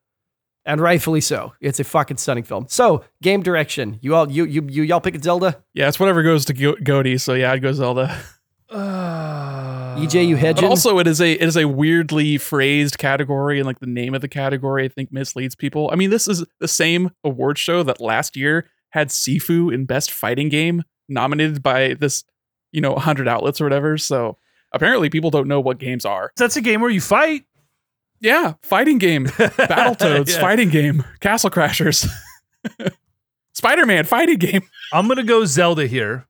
Speaker 3: And rightfully so. It's a fucking stunning film. So, game direction. You all you you you y'all picking Zelda?
Speaker 1: Yeah, it's whatever goes to Go- GOTY. So yeah, I'd go Zelda.
Speaker 3: Uh, EJ, you
Speaker 1: But also, it is a it is a weirdly phrased category, and like the name of the category, I think misleads people. I mean, this is the same award show that last year had Sifu in Best Fighting Game nominated by this, you know, hundred outlets or whatever. So apparently, people don't know what games are.
Speaker 2: That's a game where you fight.
Speaker 1: Yeah, fighting game, Battletoads,
Speaker 2: Yeah.
Speaker 1: fighting game, Castle Crashers, Spider Man, fighting game.
Speaker 2: I'm gonna go Zelda here,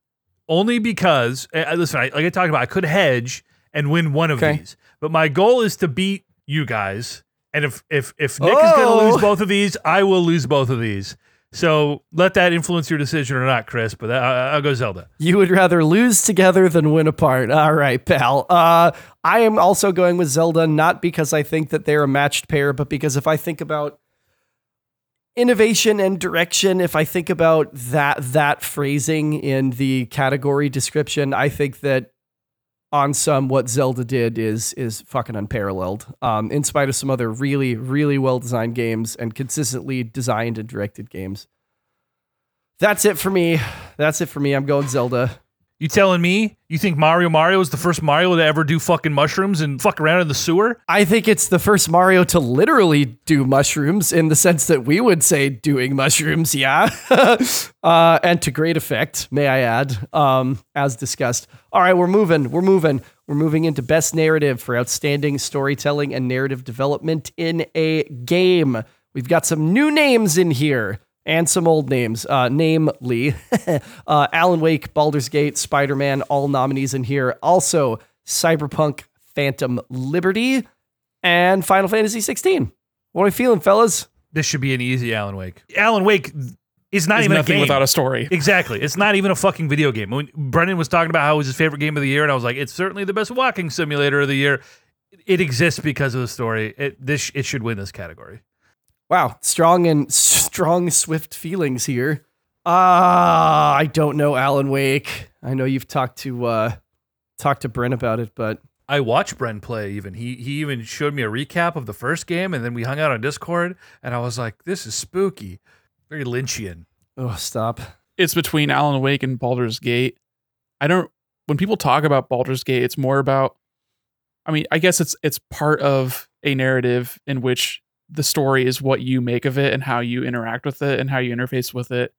Speaker 2: only because uh, listen, I, like I talked about, I could hedge and win one of
Speaker 3: Okay.
Speaker 2: these, but my goal is to beat you guys. And if if if Nick is gonna
Speaker 3: Oh.
Speaker 2: lose both of these, I will lose both of these. So let that influence your decision or not, Chris. But I, I'll go Zelda.
Speaker 3: You would rather lose together than win apart. All right, pal. Uh, I am also going with Zelda, not because I think that they're a matched pair, but because if I think about innovation and direction, if I think about that that phrasing in the category description, I think that on some what Zelda did is is fucking unparalleled. Um, in spite of some other really really well designed games and consistently designed and directed games. That's it for me. That's it for me. I'm going Zelda.
Speaker 2: You telling me you think Mario Mario is the first Mario to ever do fucking mushrooms and fuck around in the sewer?
Speaker 3: I think it's the first Mario to literally do mushrooms in the sense that we would say doing mushrooms, yeah. uh, and to great effect, may I add, um, as discussed. All right, we're moving. We're moving. We're moving into best narrative for outstanding storytelling and narrative development in a game. We've got some new names in here and some old names, uh, namely uh, Alan Wake, Baldur's Gate, Spider Man, all nominees in here. Also, Cyberpunk Phantom Liberty and Final Fantasy 16. What are we feeling, fellas?
Speaker 2: This should be an easy Alan Wake. Alan Wake is not
Speaker 1: Is
Speaker 2: even a
Speaker 1: nothing
Speaker 2: game.
Speaker 1: without a story.
Speaker 2: Exactly. It's not even a fucking video game. When Brendan was talking about how it was his favorite game of the year, and I was like, it's certainly the best walking simulator of the year. It exists because of the story. It this it should win this category.
Speaker 3: Wow, strong and strong, swift feelings here. Ah, I don't know Alan Wake. I know you've talked to uh, talked to Brent about it, but
Speaker 2: I watched Bren play. Even he he even showed me a recap of the first game, and then we hung out on Discord, and I was like, this is spooky, very Lynchian.
Speaker 3: oh, stop.
Speaker 1: it's between Alan Wake and Baldur's Gate. I don't when people talk about Baldur's Gate, it's more about I mean, I guess it's it's part of a narrative in which the story is what you make of it and how you interact with it and how you interface with it.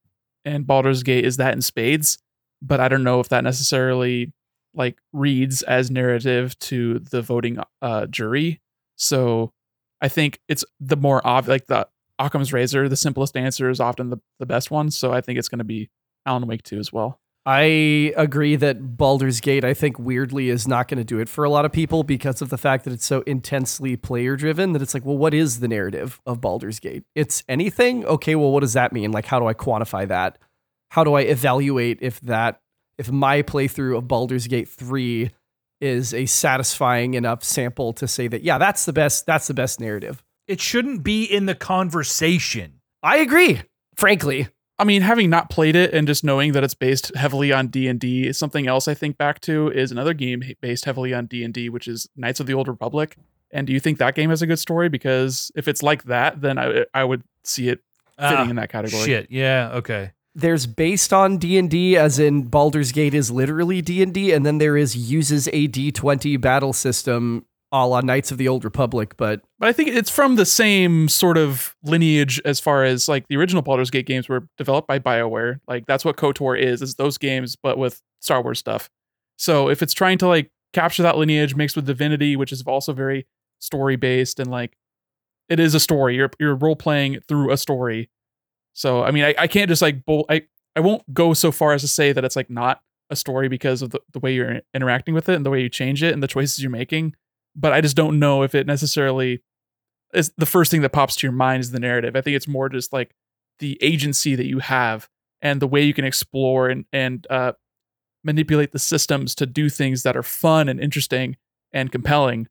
Speaker 1: And Baldur's Gate is that in spades, but I don't know if that necessarily like reads as narrative to the voting uh jury. So I think it's the more obvious like the Occam's razor, the simplest answer is often the, the best one. So I think it's going to be Alan Wake 2 as well.
Speaker 3: I agree that Baldur's Gate, I think, weirdly is not going to do it for a lot of people because of the fact that it's so intensely player driven that it's like, well, what is the narrative of Baldur's Gate? It's anything? Okay, well, what does that mean? Like, how do I quantify that? How do I evaluate if that, if my playthrough of Baldur's Gate 3 is a satisfying enough sample to say that, yeah, that's the best, that's the best narrative?
Speaker 2: It shouldn't be in the conversation.
Speaker 3: I agree, frankly.
Speaker 1: I mean, having not played it and just knowing that it's based heavily on D and D, something else I think back to is another game based heavily on D and D, which is Knights of the Old Republic. And do you think that game has a good story? Because if it's like that, then I I would see it fitting
Speaker 2: Ah,
Speaker 1: in that category.
Speaker 2: Shit. Yeah. Okay.
Speaker 3: there's based on D&D as in Baldur's Gate is literally D&D and then there is uses a D20 battle system a la Knights of the Old Republic but
Speaker 1: But I think it's from the same sort of lineage as far as like the original Baldur's Gate games were developed by BioWare. Like that's what KOTOR is, is those games, but with Star Wars stuff. So if it's trying to like capture that lineage mixed with Divinity, which is also very story based and like it is a story. You're you're role playing through a story. So I mean, I, I can't just like. I I won't go so far as to say that it's like not a story because of the, the way you're interacting with it and the way you change it and the choices you're making. But I just don't know if it necessarily is the first thing that pops to your mind is the narrative. I think it's more just like the agency that you have and the way you can explore and and uh, manipulate the systems to do things that are fun and interesting and compelling.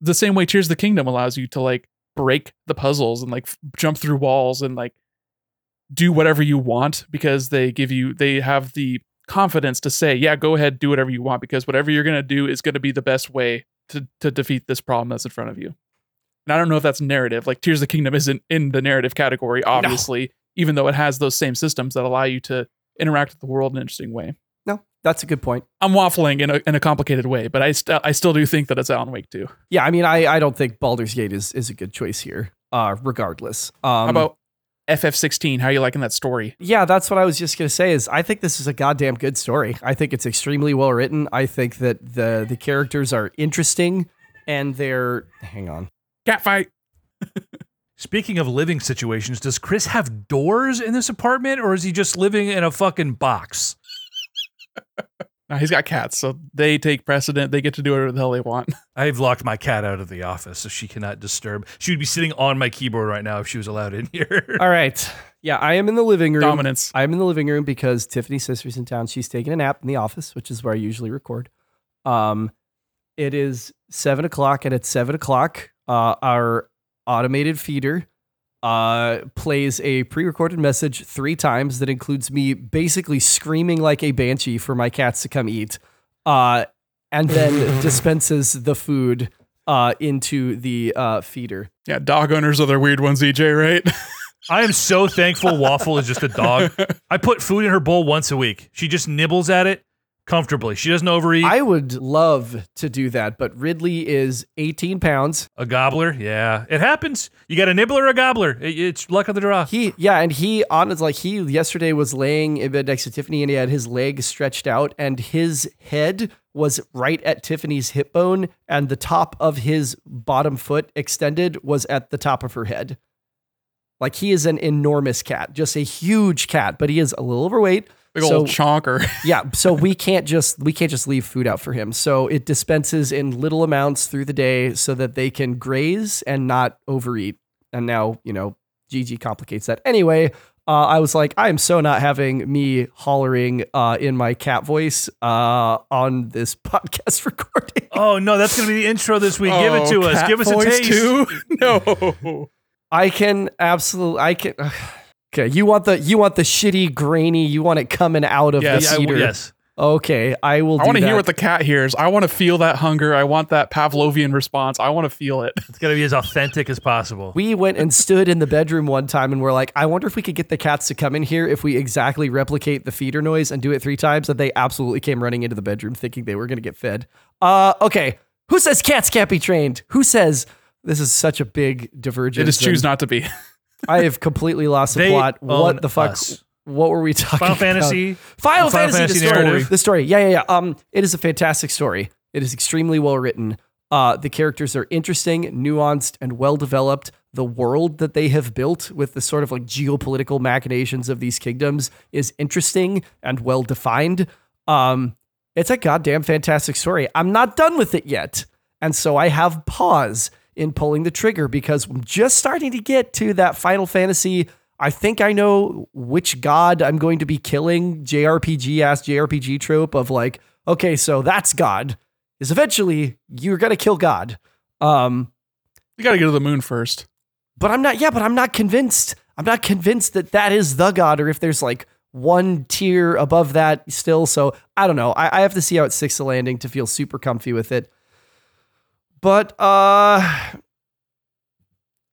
Speaker 1: The same way Tears of the Kingdom allows you to like break the puzzles and like f- jump through walls and like do whatever you want because they give you they have the confidence to say, yeah, go ahead, do whatever you want because whatever you're gonna do is gonna be the best way to to defeat this problem that's in front of you. And I don't know if that's narrative. Like Tears of the Kingdom isn't in the narrative category, obviously, even though it has those same systems that allow you to interact with the world in an interesting way.
Speaker 3: No, that's a good point.
Speaker 1: I'm waffling in a, in a complicated way, but I still I still do think that it's Alan Wake too.
Speaker 3: Yeah, I mean, I, I don't think Baldur's Gate is is a good choice here. Uh, regardless. Um,
Speaker 1: How about FF16? How are you liking that story?
Speaker 3: Yeah, that's what I was just gonna say. Is I think this is a goddamn good story. I think it's extremely well written. I think that the the characters are interesting, and they're hang on.
Speaker 1: Cat fight.
Speaker 2: Speaking of living situations, does Chris have doors in this apartment or is he just living in a fucking box?
Speaker 1: No, he's got cats, so they take precedent. They get to do whatever the hell they want.
Speaker 2: I've locked my cat out of the office so she cannot disturb. She would be sitting on my keyboard right now if she was allowed in here.
Speaker 3: All right. Yeah, I am in the living room.
Speaker 1: Dominance.
Speaker 3: I'm in the living room because Tiffany's sister's in town. She's taking a nap in the office, which is where I usually record. Um, it is seven o'clock, and at seven o'clock, uh, our automated feeder uh, plays a pre-recorded message three times that includes me basically screaming like a banshee for my cats to come eat, uh, and then dispenses the food uh, into the uh, feeder.
Speaker 1: Yeah, dog owners are their weird ones, EJ, right?
Speaker 2: I am so thankful Waffle is just a dog. I put food in her bowl once a week. She just nibbles at it comfortably. She doesn't overeat.
Speaker 3: I would love to do that, but Ridley is 18 pounds.
Speaker 2: a gobbler, yeah, it happens. You got a nibbler or a gobbler. It- it's luck of the draw.
Speaker 3: He, yeah, and he on it's like he yesterday was laying in bed next to Tiffany, and he had his leg stretched out, and his head was right at Tiffany's hip bone, and the top of his bottom foot extended was at the top of her head. Like he is an enormous cat, just a huge cat, but he is a little overweight.
Speaker 1: Big
Speaker 3: So-
Speaker 1: old chonker.
Speaker 3: yeah so we can't just we can't just leave food out for him so it dispenses in little amounts through the day so that they can graze and not overeat and now you know gg complicates that anyway uh, i was like i am so not having me hollering uh, in my cat voice uh, on this podcast recording
Speaker 2: Oh no, that's gonna be the intro this week. Give it to
Speaker 1: Oh,
Speaker 2: us. Give us a
Speaker 1: voice
Speaker 2: taste.
Speaker 1: Too? No.
Speaker 3: i can absolutely i can okay you want the you want the shitty grainy you want it coming out of
Speaker 1: Yes.
Speaker 3: the
Speaker 2: Yeah, I-
Speaker 3: cedar
Speaker 2: yes.
Speaker 3: okay i will
Speaker 1: I want to hear what the cat hears. I want to feel that hunger. I want that Pavlovian response. I want to feel it.
Speaker 2: It's gotta be as authentic as possible.
Speaker 3: We went and stood in the bedroom one time and we're like, I wonder if we could get the cats to come in here if we exactly replicate the feeder noise and do it three times. And they absolutely came running into the bedroom thinking they were going to get fed. Uh, okay. Who says cats can't be trained? Who says this is such a big divergence?
Speaker 1: They just choose
Speaker 3: and
Speaker 1: not to be.
Speaker 3: I have completely lost the
Speaker 2: They
Speaker 3: plot.
Speaker 2: own
Speaker 3: What the fuck?
Speaker 2: us.
Speaker 3: What were we talking about?
Speaker 2: Final
Speaker 3: about?
Speaker 2: Fantasy.
Speaker 3: Final,
Speaker 2: Final
Speaker 3: Fantasy,
Speaker 2: Fantasy
Speaker 3: the story.
Speaker 2: narrative.
Speaker 3: The story. Yeah, yeah, yeah. Um, it is a fantastic story. It is extremely well written. Uh, the characters are interesting, nuanced, and well developed. The world that they have built with the sort of like geopolitical machinations of these kingdoms is interesting and well defined. Um, it's a goddamn fantastic story. I'm not done with it yet. And so I have pause in pulling the trigger because I'm just starting to get to that Final Fantasy. I think I know which god I'm going to be killing. JRPG ass JRPG trope of like, okay, so that's God. Is eventually you're gonna kill God. Um,
Speaker 1: You got to go to the moon first.
Speaker 3: but I'm not. Yeah, but I'm not convinced. I'm not convinced that that is the God, or if there's like one tier above that still. So I don't know. I, I have to see how it sticks the landing to feel super comfy with it. But uh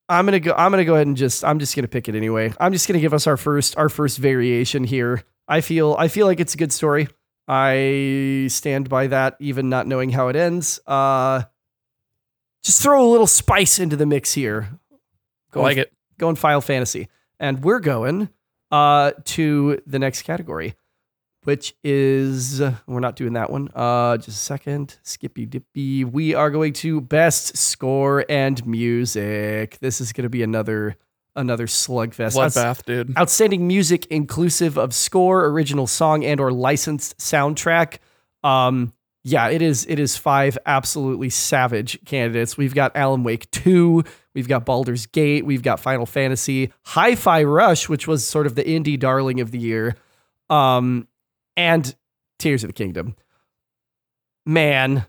Speaker 3: I'm gonna go. I'm gonna go ahead and just. I'm just gonna pick it anyway. I'm just gonna give us our first our first variation here. I feel I feel like it's a good story. I stand by that, even not knowing how it ends. Uh, just throw a little spice into the mix here.
Speaker 1: Go like it.
Speaker 3: Going Final Fantasy, and we're going uh to the next category, which is we're not doing that one. Uh, just a second. Skippy dippy. We are going to best score and music. This is going to be another another slugfest. Outs-
Speaker 1: Bloodbath, dude.
Speaker 3: Outstanding music inclusive of score, original song, and or licensed soundtrack. Um, yeah, it is. It is five absolutely savage candidates. We've got Alan Wake two. We've got Baldur's Gate. We've got Final Fantasy, Hi-Fi Rush, which was sort of the indie darling of the year, um, and Tears of the Kingdom. Man,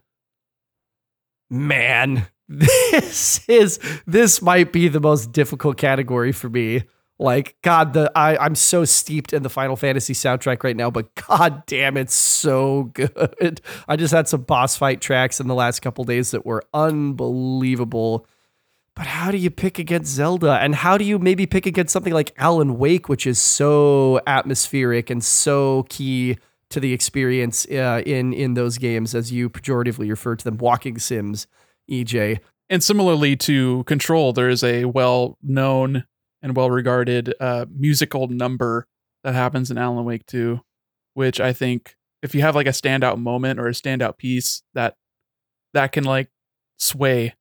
Speaker 3: man, this is this might be the most difficult category for me. Like, God, the I, I'm so steeped in the Final Fantasy soundtrack right now, but god damn, it's so good. I just had some boss fight tracks in the last couple days that were unbelievable. But how do you pick against Zelda? And how do you maybe pick against something like Alan Wake, which is so atmospheric and so key to the experience uh, in in those games, as you pejoratively refer to them, walking sims, EJ.
Speaker 1: And similarly to Control, there is a well known and well regarded uh, musical number that happens in Alan Wake 2, which I think if you have like a standout moment or a standout piece that that can like sway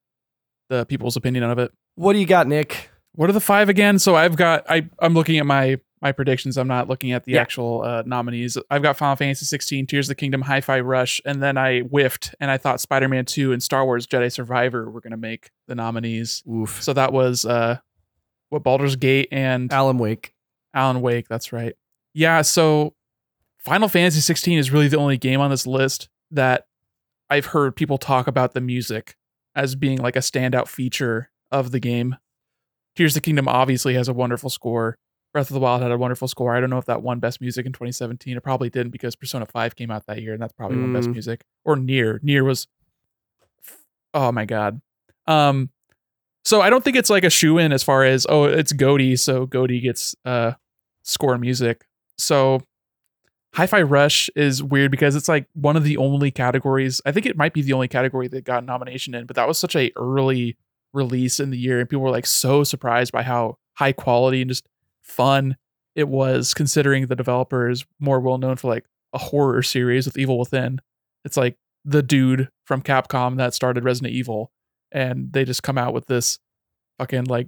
Speaker 1: the people's opinion of it.
Speaker 3: What do you got, Nick?
Speaker 1: What are the five again? So I've got I I'm looking at my my predictions. I'm not looking at the
Speaker 3: Yeah.
Speaker 1: actual uh, nominees. I've got Final Fantasy 16, Tears of the Kingdom, Hi-Fi Rush, and then I whiffed and I thought Spider-Man 2 and Star Wars Jedi Survivor were going to make the nominees.
Speaker 3: Oof.
Speaker 1: So that was uh what Baldur's Gate and
Speaker 3: Alan Wake.
Speaker 1: Alan Wake, that's right. Yeah, so Final Fantasy 16 is really the only game on this list that I've heard people talk about the music as being like a standout feature of the game. Tears of the Kingdom obviously has a wonderful score. Breath of the Wild had a wonderful score. I don't know if that won Best Music in 2017. It probably didn't because Persona 5 came out that year, and that's probably won Best
Speaker 3: Mm.
Speaker 1: Music. Or NieR. NieR was oh my god. Um so I don't think it's like a shoe in as far as oh it's GOTY, so GOTY gets uh score music. So Hi-Fi Rush is weird because it's like one of the only categories. I think it might be the only category that got nomination in, but that was such a early release in the year, and people were like so surprised by how high quality and just fun it was, considering the developer is more well known for like a horror series with Evil Within. It's like the dude from Capcom that started Resident Evil, and they just come out with this fucking like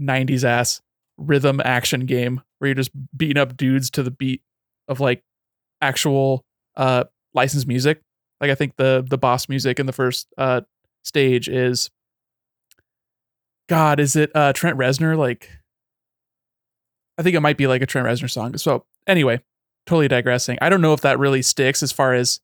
Speaker 1: 90s ass rhythm action game where you're just beating up dudes to the beat of like actual uh licensed music. Like I think the the boss music in the first uh stage is God, is it uh Trent Reznor? Like I think it might be like a Trent Reznor song. So anyway, totally digressing. I don't know if that really sticks as far as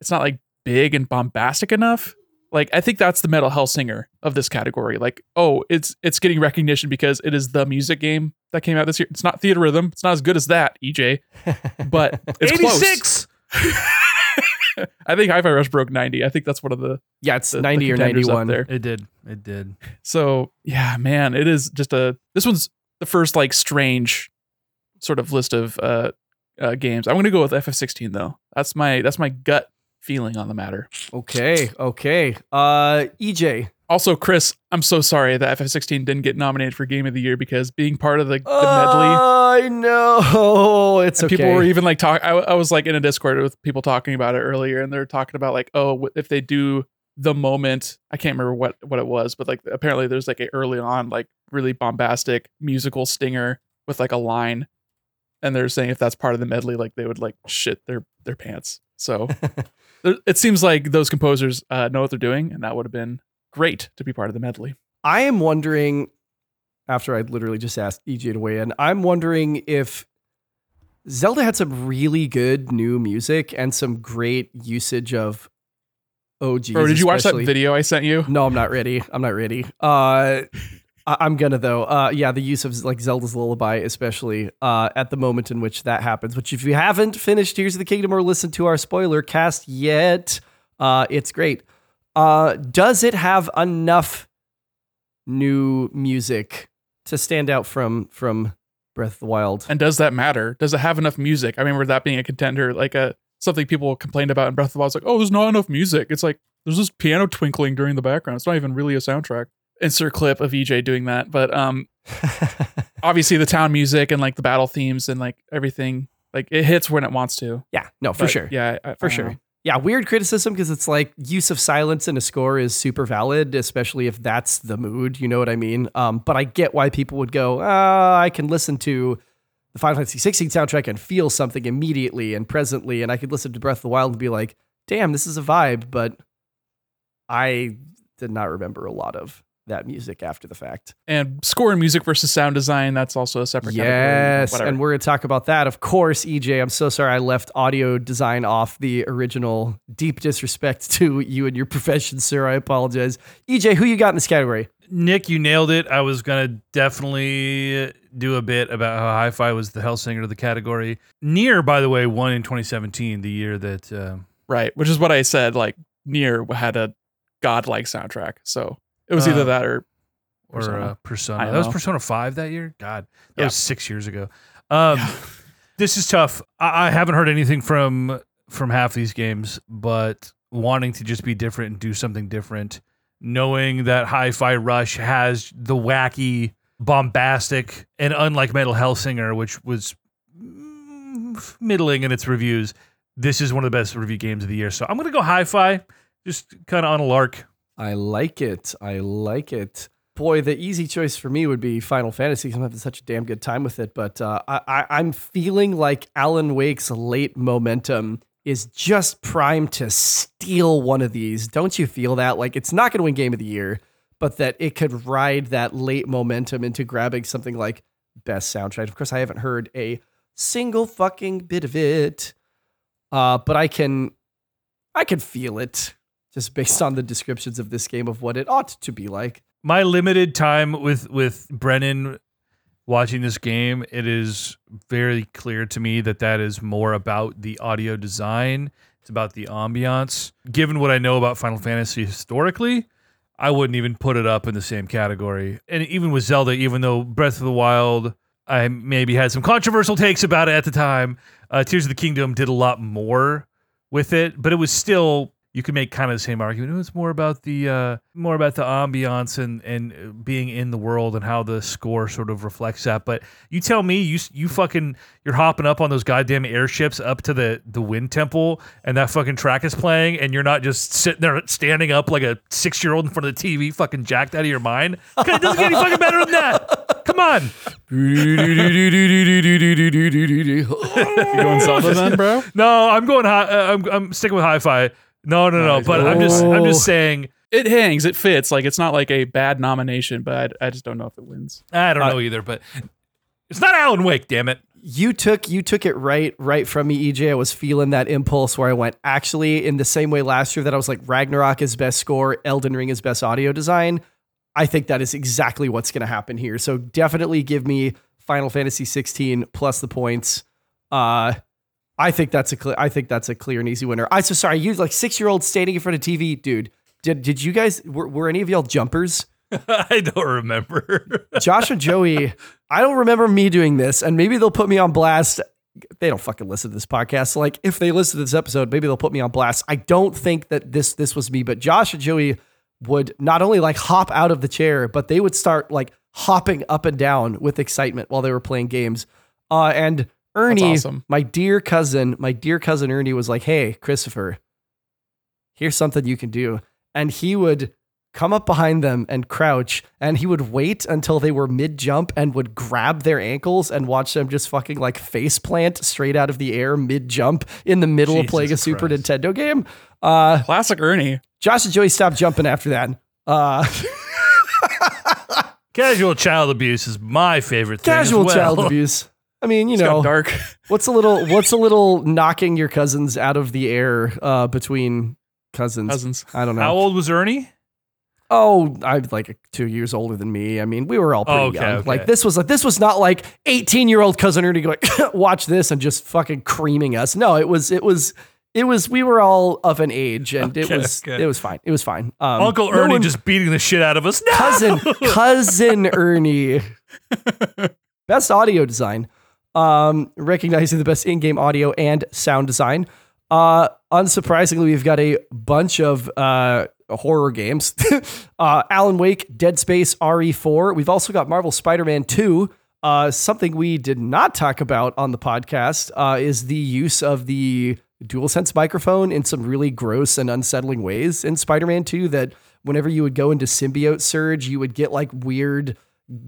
Speaker 1: it's not like big and bombastic enough. Like I think that's the Metal Hellsinger of this category. Like, oh, it's it's getting recognition because it is the music game that came out this year. It's not Theatrhythm. It's not as good as that, EJ, but it's
Speaker 2: 86.
Speaker 1: I think Hi-Fi Rush broke 90. I think that's one of the,
Speaker 3: Yeah, it's
Speaker 1: the, the
Speaker 3: 90 or 91.
Speaker 1: there.
Speaker 2: It did. It did.
Speaker 1: So yeah, man, it is just a. This one's the first like strange sort of list of uh, uh games. I'm gonna go with FF16 though. That's my that's my gut feeling on the matter.
Speaker 3: Okay, okay. Uh, EJ.
Speaker 1: Also, Chris, I'm so sorry that FF16 didn't get nominated for Game of the Year because being part of the, the medley.
Speaker 3: I know. It's
Speaker 1: And
Speaker 3: okay.
Speaker 1: people were even like talk. I, I was like in a Discord with people talking about it earlier, and they're talking about like, oh, if they do the moment, I can't remember what what it was, but like apparently there's like a early on like really bombastic musical stinger with like a line, and they're saying if that's part of the medley, like they would like shit their their pants. So it seems like those composers uh, know what they're doing, and that would have been great to be part of the medley.
Speaker 3: I am wondering, after I literally just asked EJ to weigh in, I'm wondering if Zelda had some really good new music and some great usage of OGs.
Speaker 1: Bro, did you watch that video I sent you?
Speaker 3: No, I'm not ready. I'm not ready. Uh, I'm gonna though. Uh, yeah, the use of like Zelda's Lullaby, especially uh, at the moment in which that happens. Which, if you haven't finished Tears of the Kingdom or listened to our spoiler cast yet, uh, it's great. Uh, does it have enough new music to stand out from from Breath of the Wild?
Speaker 1: And does that matter? Does it have enough music? I remember that being a contender, like a something people complained about in Breath of the Wild. It's like, oh, there's not enough music. It's like there's this piano twinkling during the background. It's not even really a soundtrack. Insert clip of EJ doing that. But um obviously the town music and like the battle themes and like everything Like it hits when it wants to.
Speaker 3: Yeah, no, for
Speaker 1: But,
Speaker 3: sure.
Speaker 1: Yeah, I- I
Speaker 3: for
Speaker 1: don't
Speaker 3: sure.
Speaker 1: know.
Speaker 3: Yeah, weird criticism because it's like use of silence in a score is super valid, especially if that's the mood. You know what I mean? Um, but I get why people would go, uh, I can listen to the Final Fantasy 16 soundtrack and feel something immediately and presently, and I could listen to Breath of the Wild and be like, damn, this is a vibe, but I did not remember a lot of that music after the fact.
Speaker 1: And score and music versus sound design, that's also a separate category.
Speaker 3: Yes,
Speaker 1: Whatever.
Speaker 3: and we're going to talk about that. Of course, EJ, I'm so sorry I left audio design off the original. Deep disrespect to you and your profession, sir. I apologize. EJ, who you got in this category?
Speaker 2: Nick, you nailed it. I was gonna definitely do a bit about how Hi-Fi was the Hellsinger of the category. NieR, by the way, won in 2017, the year that uh,
Speaker 1: right, which is what I said. Like NieR had a godlike soundtrack, so it was
Speaker 2: Uh,
Speaker 1: either that or
Speaker 2: or
Speaker 1: Persona.
Speaker 2: uh, Persona. That was. Persona 5 that year. God, that
Speaker 1: Yeah.
Speaker 2: was six years ago. Um, This is tough. I, I haven't heard anything from from half these games, but wanting to just be different and do something different, knowing that Hi-Fi Rush has the wacky, bombastic, and unlike Metal Hellsinger, which was mm, middling in its reviews, this is one of the best review games of the year. So I'm gonna go Hi-Fi, just kind of on a lark.
Speaker 3: I like it. I like it. Boy, the easy choice for me would be Final Fantasy because I'm having such a damn good time with it. But uh, I, I, I'm feeling like Alan Wake's late momentum is just primed to steal one of these. Don't you feel that? Like it's not going to win Game of the Year, but that it could ride that late momentum into grabbing something like Best Soundtrack. Of course, I haven't heard a single fucking bit of it, uh, but I can, I can feel it just based on the descriptions of this game of what it ought to be like.
Speaker 2: my limited time with with Brennan watching this game, it is very clear to me that that is more about the audio design. It's about the ambiance. Given what I know about Final Fantasy historically, I wouldn't even put it up in the same category. And even with Zelda, even though Breath of the Wild, I maybe had some controversial takes about it at the time. Uh, Tears of the Kingdom did a lot more with it, but it was still you can make kind of the same argument. It was more about the uh, more about the ambiance and and being in the world and how the score sort of reflects that. But you tell me, you you fucking you're hopping up on those goddamn airships up to the the wind temple, and that fucking track is playing, and you're not just sitting there standing up like a six year old in front of the TV, fucking jacked out of your mind. It doesn't get any fucking better than that. Come on.
Speaker 1: you going Zelda then, bro.
Speaker 2: No, I'm going high. Uh, I'm I'm sticking with hi-fi. No, no, no.
Speaker 1: Nice.
Speaker 2: But I'm just I'm
Speaker 3: Oh.
Speaker 2: just saying.
Speaker 1: It hangs, it fits. Like it's not like a bad nomination, but I, I just don't know if it wins.
Speaker 2: I don't
Speaker 3: Uh,
Speaker 2: know either, but it's not Alan Wake. Damn it.
Speaker 3: You took you took it right right from me, EJ. I was feeling that impulse where I went actually in the same way last year that I was like Ragnarok is best score, Elden Ring is best audio design. I think that is exactly what's going to happen here. So definitely give me Final Fantasy 16 plus the points. Uh, I think that's a clear. I think that's a clear and easy winner. I so sorry. You like six year old standing in front of TV, dude. Did did you guys were, were any of y'all jumpers?
Speaker 2: I don't remember.
Speaker 3: Josh and Joey, I don't remember me doing this, and maybe they'll put me on blast. They don't fucking listen to this podcast. So like, if they listen to this episode, maybe they'll put me on blast. I don't think that this this was me, but Josh and Joey would not only like hop out of the chair, but they would start like hopping up and down with excitement while they were playing games. Uh, and Ernie,
Speaker 1: awesome.
Speaker 3: my dear cousin, my dear cousin Ernie was like, "Hey, Christopher, here's something you can do," and he would come up behind them and crouch and he would wait until they were mid jump and would grab their ankles and watch them just fucking like face plant straight out of the air mid jump in the middle of playing a Super Nintendo game. Uh,
Speaker 1: Classic Ernie.
Speaker 3: Josh and Joey stopped jumping after that. Uh,
Speaker 2: Casual child abuse is my favorite thing. as
Speaker 3: casual
Speaker 2: well.
Speaker 3: child abuse. I mean, you
Speaker 1: It's
Speaker 3: know,
Speaker 1: dark.
Speaker 3: what's a little, what's a little knocking your cousins out of the air uh, between cousins?
Speaker 1: Cousins.
Speaker 3: I don't know.
Speaker 2: How old was Ernie?
Speaker 3: Oh, I'm like two years older than me. I mean, we were all pretty
Speaker 2: Oh, okay,
Speaker 3: young.
Speaker 2: okay.
Speaker 3: Like this was like this was not like 18 year old cousin Ernie going, watch this and just fucking creaming us. No, it was it was it was we were all of an age and it was
Speaker 2: okay.
Speaker 3: it was fine. It was fine. Um,
Speaker 2: Uncle
Speaker 3: no
Speaker 2: Ernie
Speaker 3: one-
Speaker 2: just beating the shit out of us. No!
Speaker 3: cousin cousin Ernie. best audio design. Um, recognizing the best in-game audio and sound design. Uh, unsurprisingly, we've got a bunch of uh, horror games. uh, Alan Wake, Dead Space, RE4. We've also got Marvel Spider-Man 2, Uh, something we did not talk about on the podcast uh, is the use of the DualSense microphone in some really gross and unsettling ways in Spider-Man 2 that whenever you would go into symbiote surge, you would get like weird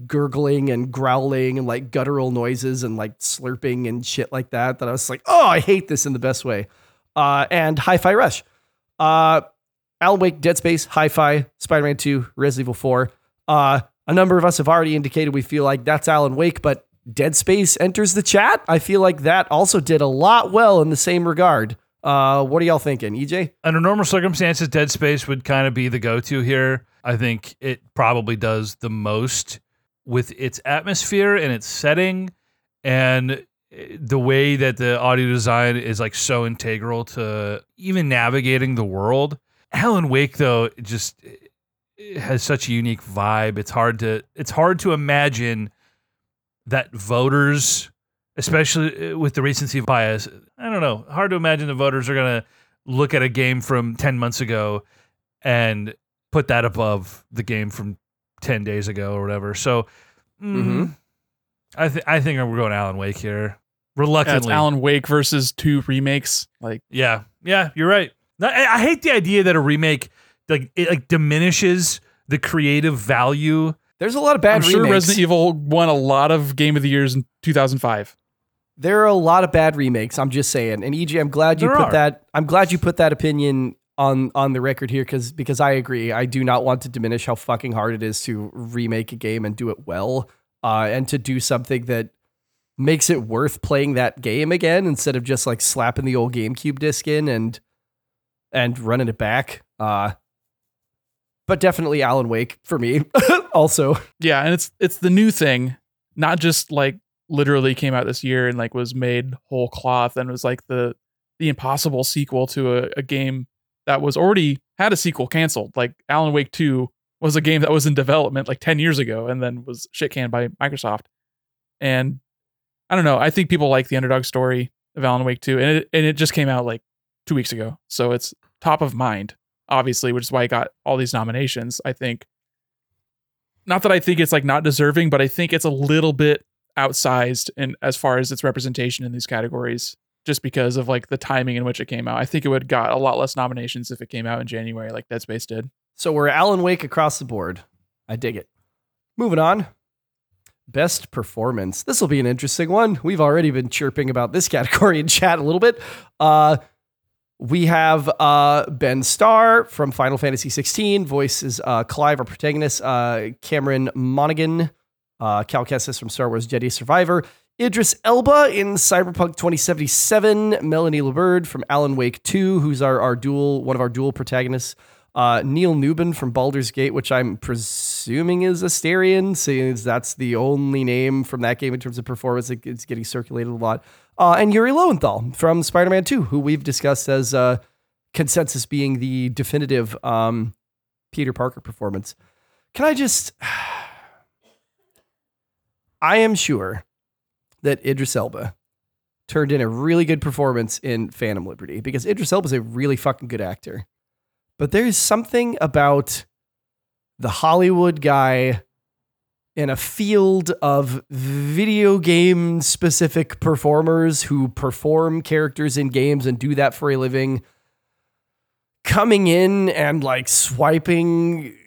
Speaker 3: gurgling and growling and like guttural noises and like slurping and shit like that that I was like, "Oh, I hate this in the best way." Uh, and Hi-Fi Rush. Uh, Alan Wake, Dead Space, Hi-Fi, Spider-Man 2, Resident Evil 4. Uh, a number of us have already indicated we feel like that's Alan Wake, but Dead Space enters the chat. I feel like that also did a lot well in the same regard. Uh, what are y'all thinking, EJ?
Speaker 2: Under normal circumstances, Dead Space would kind of be the go-to here. I think it probably does the most with its atmosphere and its setting and eh, the way that the audio design is like so integral to even navigating the world. Alan Wake though just eh, has such a unique vibe. It's hard to it's hard to imagine that voters, especially eh, with the recency bias, I don't know, hard to imagine the voters are going to look at a game from 10 months ago and put that above the game from 10 days ago or whatever. So mm,
Speaker 3: Mhm.
Speaker 2: I think I think we're going Alan Wake here.
Speaker 1: Yeah,
Speaker 2: Reluctantly.
Speaker 1: Alan Wake versus two remakes. Like
Speaker 2: Yeah, yeah, you're right. I, I hate the idea that a remake like it like diminishes the creative value.
Speaker 3: There's a lot of bad
Speaker 1: I'm sure. Resident Evil won a lot of Game of the Years in 2005.
Speaker 3: There are a lot of bad remakes. I'm just saying. And EJ, I'm glad you
Speaker 2: There
Speaker 3: put
Speaker 2: are.
Speaker 3: that. I'm glad you put that opinion on on the record here because because I agree. I do not want to diminish how fucking hard it is to remake a game and do it well, uh, and to do something that makes it worth playing that game again instead of just like slapping the old GameCube disc in and and running it back. Uh, but definitely Alan Wake for me. also,
Speaker 1: Yeah, and it's it's the new thing, not just like literally came out this year and like was made whole cloth and was like the the impossible sequel to a, a game that was already had a sequel canceled. Like Alan Wake 2 was a game that was in development like 10 years ago and then was shit canned by Microsoft. And I don't know, I think people like the underdog story of Alan Wake 2 and it and it just came out like 2 weeks ago. So it's top of mind, obviously, which is why it got all these nominations. I think not that I think it's like not deserving, but I think it's a little bit outsized in as far as its representation in these categories, just because of like the timing in which it came out. I think it would got a lot less nominations if it came out in January, like Dead Space did.
Speaker 3: So we're Alan Wake across the board. I dig it. Moving on. Best performance. This will be an interesting one. We've already been chirping about this category in chat a little bit. Uh, we have uh, Ben Starr from Final Fantasy 16, voices uh, Clive, our protagonist, uh, Cameron Monaghan, uh, Cal Kestis from Star Wars Jedi Survivor, Idris Elba in Cyberpunk 2077, Melanie Liburd from Alan Wake 2, who's our, our dual, one of our dual protagonists, uh, Neil Newbon from Baldur's Gate, which I'm presuming is Astarion, since that's the only name from that game in terms of performance. It- It's getting circulated a lot. Uh, and Yuri Lowenthal from Spider Man 2, who we've discussed as uh, consensus being the definitive um, Peter Parker performance. Can I just. I am sure that Idris Elba turned in a really good performance in Phantom Liberty because Idris Elba is a really fucking good actor. But there's something about the Hollywood guy in a field of video game specific performers who perform characters in games and do that for a living coming in and like swiping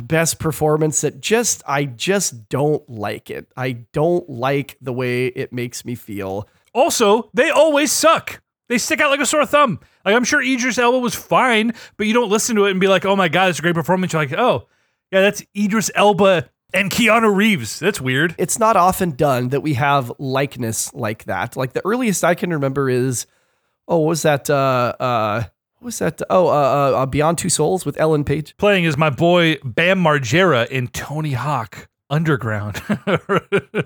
Speaker 3: best performance that just I just don't like it. I don't like the way it makes me feel.
Speaker 2: Also, they always suck. They stick out like a sore thumb. Like I'm sure Idris Elba was fine, but you don't listen to it and be like, "Oh my god, it's a great performance." You're like, "Oh, yeah, that's Idris Elba and Keanu Reeves." That's weird.
Speaker 3: It's not often done that we have likeness like that. Like the earliest I can remember is oh, what was that uh uh what was that? Oh, uh, uh, uh, Beyond Two Souls with Ellen Page.
Speaker 2: Playing as my boy Bam Margera in Tony Hawk Underground.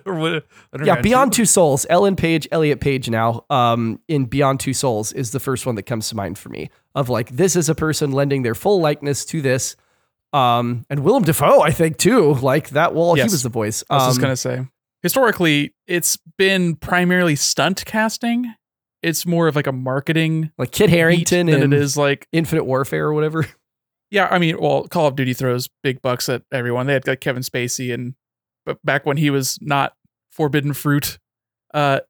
Speaker 2: Or what-
Speaker 3: Yeah, Beyond
Speaker 2: 2?
Speaker 3: Souls, Ellen Page, Elliot Page now, um, in Beyond Two Souls is the first one that comes to mind for me. Of like, this is a person lending their full likeness to this. Um, and Willem Dafoe, I think too, like that. wall,
Speaker 1: Yes.
Speaker 3: he was the voice.
Speaker 1: I was just
Speaker 3: Um,
Speaker 1: gonna say, historically, it's been primarily stunt casting. It's more of like a marketing
Speaker 3: like Kit Harington
Speaker 1: than
Speaker 3: and
Speaker 1: it is like
Speaker 3: Infinite Warfare or whatever.
Speaker 1: yeah. I mean, well, Call of Duty throws big bucks at everyone. They had like Kevin Spacey and but back when he was not forbidden fruit. Uh,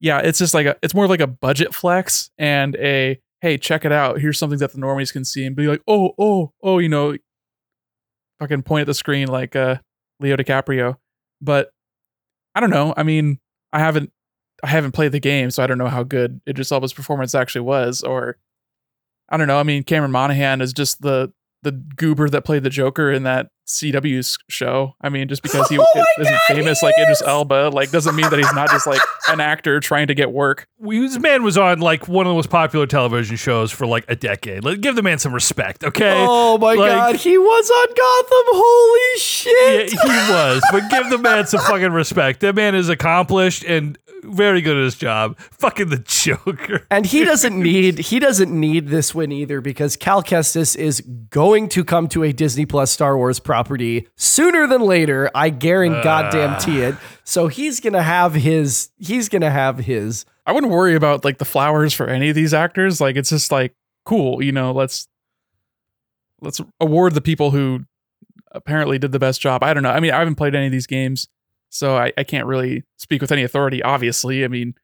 Speaker 1: yeah, it's just like a, it's more like a budget flex and a hey, check it out. Here's something that the normies can see and be like, oh, oh, oh, you know, fucking point at the screen like uh Leo DiCaprio. But I don't know. I mean, I haven't I haven't played the game, so I don't know how good Idris Elba's performance actually was. Or I don't know. I mean, Cameron Monaghan is just the the goober that played the Joker in that CW show. I mean, just because he
Speaker 3: Oh
Speaker 1: isn't
Speaker 3: God,
Speaker 1: famous
Speaker 3: he
Speaker 1: like Idris
Speaker 3: is!
Speaker 1: Elba, like doesn't mean that he's not just like an actor trying to get work.
Speaker 2: We- This man was on like one of the most popular television shows for like a decade. Like, give the man some respect, okay?
Speaker 3: Oh my
Speaker 2: Like-
Speaker 3: god, he was on Gotham. Holy
Speaker 2: Yeah,
Speaker 3: shit.
Speaker 2: he was, but give the man some fucking respect. That man is accomplished and very good at his job. Fucking the Joker.
Speaker 3: And he doesn't need he doesn't need this win either because Cal Kestis is going to come to a Disney Plus Star Wars property sooner than later. I guarantee goddamn t it. So he's gonna have his he's gonna have his
Speaker 1: I wouldn't worry about like the flowers for any of these actors. Like it's just like cool, you know, let's let's award the people who apparently did the best job. I don't know. I mean, I haven't played any of these games, so I, I can't really speak with any authority, obviously. I mean,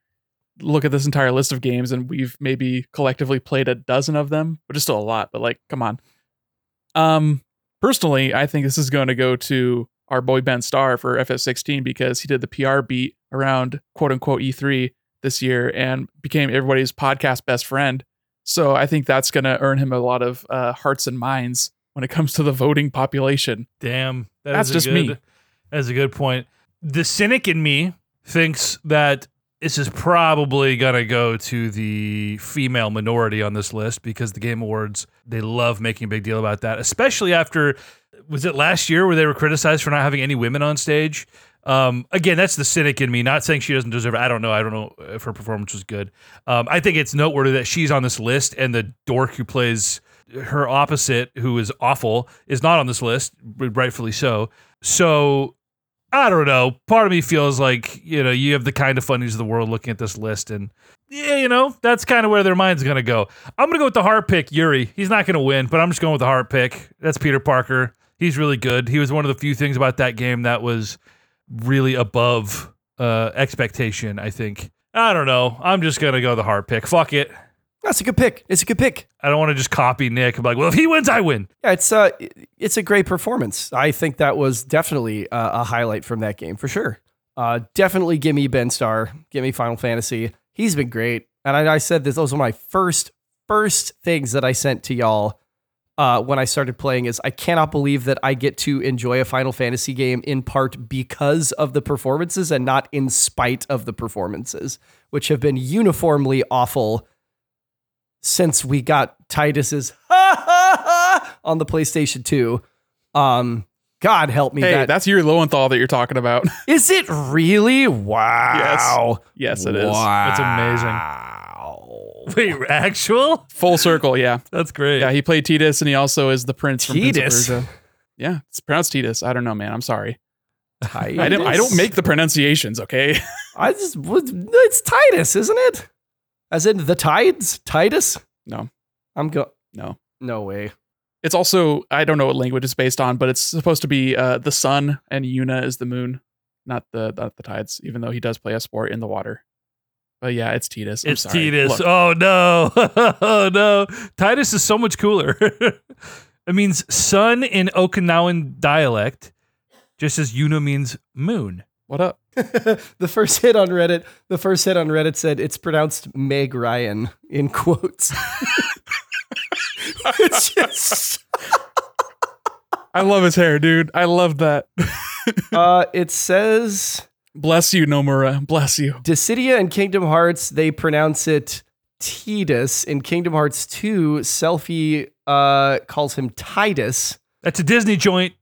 Speaker 1: look at this entire list of games and we've maybe collectively played a dozen of them, which is still a lot, but like, come on. Um personally, I think this is going to go to our boy Ben Starr for FF16 because he did the PR beat around quote unquote E3 this year and became everybody's podcast best friend. So I think that's going to earn him a lot of uh, hearts and minds when it comes to the voting population.
Speaker 2: Damn, that
Speaker 1: That's
Speaker 2: is
Speaker 1: just
Speaker 2: good,
Speaker 1: me.
Speaker 2: That's a good point. The cynic in me thinks that this is probably gonna go to the female minority on this list because the Game Awards they love making a big deal about that, especially after was it last year where they were criticized for not having any women on stage. Um, again, that's the cynic in me. Not saying she doesn't deserve. it. I don't know. I don't know if her performance was good. Um, I think it's noteworthy that she's on this list, and the dork who plays her opposite, who is awful, is not on this list, rightfully so. So I don't know. Part of me feels like you know you have the kind of funnies of the world looking at this list, and yeah, you know that's kind of where their mind's gonna go. I'm gonna go with the heart pick, Yuri. He's not gonna win, but I'm just going with the heart pick. That's Peter Parker. He's really good. He was one of the few things about that game that was really above uh, expectation. I think. I don't know. I'm just gonna go the heart pick. Fuck it.
Speaker 3: That's a good pick. It's a good pick.
Speaker 2: I don't want to just copy Nick. I'm like, well, if he wins, I win.
Speaker 3: Yeah, it's uh it's a great performance. I think that was definitely uh, a highlight from that game for sure. Uh, definitely give me Ben Starr, give me Final Fantasy. He's been great, and I, I said this. Those were my first first things that I sent to y'all uh, when I started playing. Is I cannot believe that I get to enjoy a Final Fantasy game in part because of the performances and not in spite of the performances, which have been uniformly awful since we got Titus's on the PlayStation 2. Um, God help me.
Speaker 1: Hey,
Speaker 3: that,
Speaker 1: that's Yuri Lowenthal that you're talking about.
Speaker 3: is it really? Wow.
Speaker 1: yes, it is.
Speaker 2: That's amazing.
Speaker 3: Wow.
Speaker 2: Wait, actual?
Speaker 1: Full circle, yeah.
Speaker 2: That's great.
Speaker 1: Yeah, he played Titus and he also is the prince from Prince of
Speaker 3: Titus?
Speaker 1: Persia. Yeah, it's pronounced Titus. I don't know, man. I'm sorry.
Speaker 3: Titus?
Speaker 1: I don't I don't make the pronunciations, okay?
Speaker 3: I just it's Titus, isn't it? As in the tides, Titus.
Speaker 1: No.
Speaker 3: I'm go.
Speaker 1: No.
Speaker 3: No way.
Speaker 1: It's also I don't know what language it's based on, but it's supposed to be uh, the sun and Yuna is the moon, not the not the tides. Even though he does play a sport in the water, but yeah, it's Titus. I'm
Speaker 2: It's
Speaker 1: sorry.
Speaker 2: Titus.
Speaker 1: Look,
Speaker 2: Oh no. oh no. Titus is so much cooler. it means sun in Okinawan dialect, just as Yuna means moon.
Speaker 1: what up?
Speaker 3: the first hit on Reddit, the first hit on Reddit said it's pronounced Meg Ryan in quotes. Which is-
Speaker 1: I love his hair, dude. I love that.
Speaker 3: uh, it says
Speaker 1: Bless you, Nomura. Bless you.
Speaker 3: Dissidia in Kingdom Hearts, they pronounce it Titus. In Kingdom Hearts 2, Selphie uh, calls him Titus.
Speaker 2: That's a Disney joint.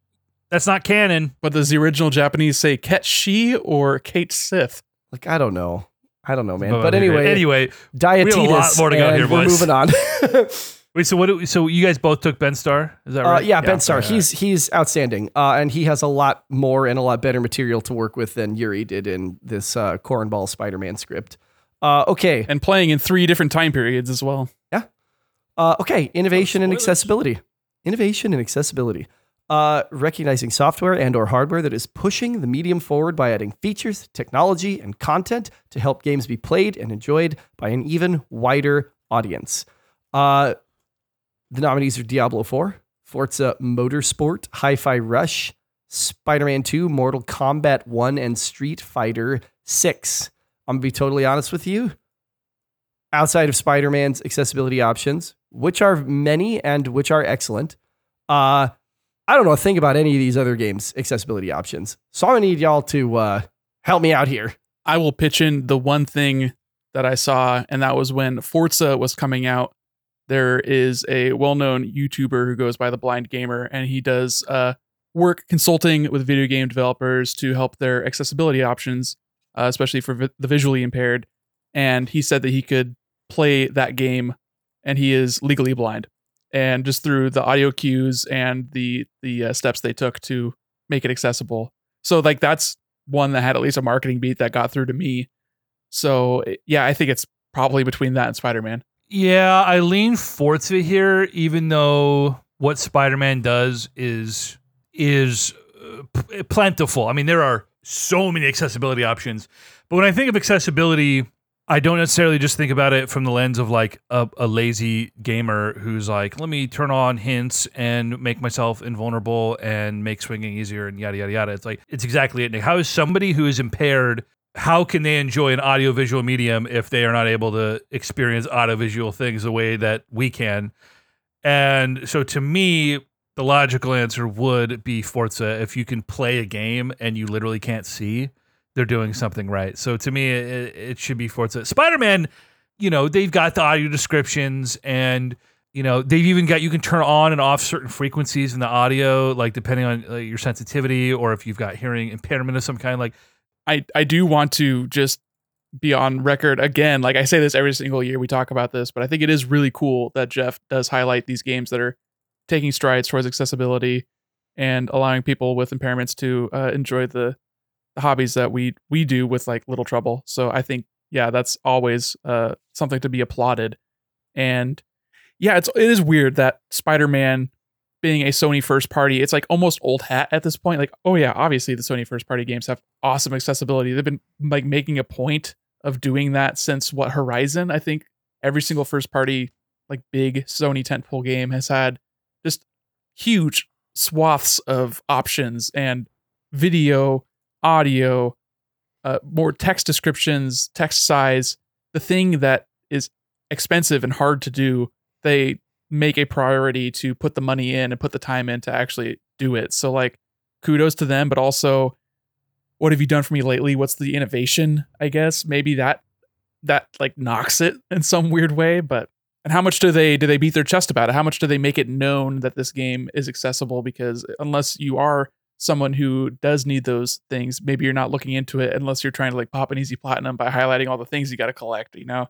Speaker 2: That's not canon.
Speaker 1: But does the original Japanese say Ketshi or Kate Sith?
Speaker 3: Like, I don't know. I don't know, man. But anyway,
Speaker 2: anyway,
Speaker 3: Diabetes.
Speaker 2: we have a lot more to go
Speaker 3: and
Speaker 2: here,
Speaker 3: We're
Speaker 2: boys.
Speaker 3: moving on.
Speaker 2: wait. So what? Do, so you guys both took Ben Starr? Is that
Speaker 3: Uh,
Speaker 2: right?
Speaker 3: yeah, Ben Starr.
Speaker 2: okay,
Speaker 3: He's he's outstanding, uh, and he has a lot more and a lot better material to work with than Yuri did in this uh, cornball Spider-Man script. Uh, okay,
Speaker 1: And playing in three different time periods as well. Yeah.
Speaker 3: Uh, okay. Innovation and accessibility. Innovation and accessibility. uh, recognizing software and or hardware that is pushing the medium forward by adding features, technology, and content to help games be played and enjoyed by an even wider audience. Uh, the nominees are Diablo 4, Forza Motorsport, Hi-Fi Rush, Spider-Man 2, Mortal Kombat 1, and Street Fighter 6. I'm gonna be totally honest with you. Outside of Spider-Man's accessibility options, which are many and which are excellent, uh, I don't know a thing about any of these other games' accessibility options. So I'm gonna need y'all to uh, help me out here.
Speaker 1: I will pitch in the one thing that I saw, and that was when Forza was coming out. There is a well-known YouTuber who goes by the Blind Gamer, and he does uh, work consulting with video game developers to help their accessibility options, uh, especially for vi- the visually impaired. And he said that he could play that game, and he is legally blind. And just through the audio cues and the the uh, steps they took to make it accessible, so like that's one that had at least a marketing beat that got through to me. So yeah, I think it's probably between that and Spider Man.
Speaker 2: Yeah, I lean Forza here, even though what Spider-Man does is is uh, plentiful. I mean, there are so many accessibility options, but when I think of accessibility, I don't necessarily just think about it from the lens of like a, a lazy gamer who's like, let me turn on hints and make myself invulnerable and make swinging easier and yada yada yada. It's like it's exactly it. How is somebody who is impaired? How can they enjoy an audiovisual medium if they are not able to experience audiovisual things the way that we can? And so, to me, the logical answer would be Forza. If you can play a game and you literally can't see, they're doing something right. So to me, it, it should be Forza. Spider Man, you know, they've got the audio descriptions and you know they've even got you can turn on and off certain frequencies in the audio, like depending on your sensitivity or if you've got hearing impairment of some kind. Like
Speaker 1: I I do want to just be on record again. Like I say this every single year we talk about this, but I think it is really cool that Jeff does highlight these games that are taking strides towards accessibility and allowing people with impairments to uh, enjoy the, the hobbies that we we do with like little trouble. So I think yeah, that's always uh, something to be applauded. And yeah, it's it is weird that Spider-Man being a Sony first party, it's like almost old hat at this point. Like, oh yeah, obviously the Sony first party games have awesome accessibility. They've been like making a point of doing that since what Horizon. I think every single first party like big Sony tentpole game has had just huge swaths of options and video, audio, uh, more text descriptions, text size. The thing that is expensive and hard to do, they make a priority to put the money in and put the time in to actually do it. So, like, kudos to them, but also, what have you done for me lately? What's the innovation? I guess maybe that that like knocks it in some weird way, but and how much do they do they beat their chest about it? How much do they make it known that this game is accessible? Because unless you are someone who does need those things, maybe you're not looking into it unless you're trying to like pop an easy platinum by highlighting all the things you got to collect. You know,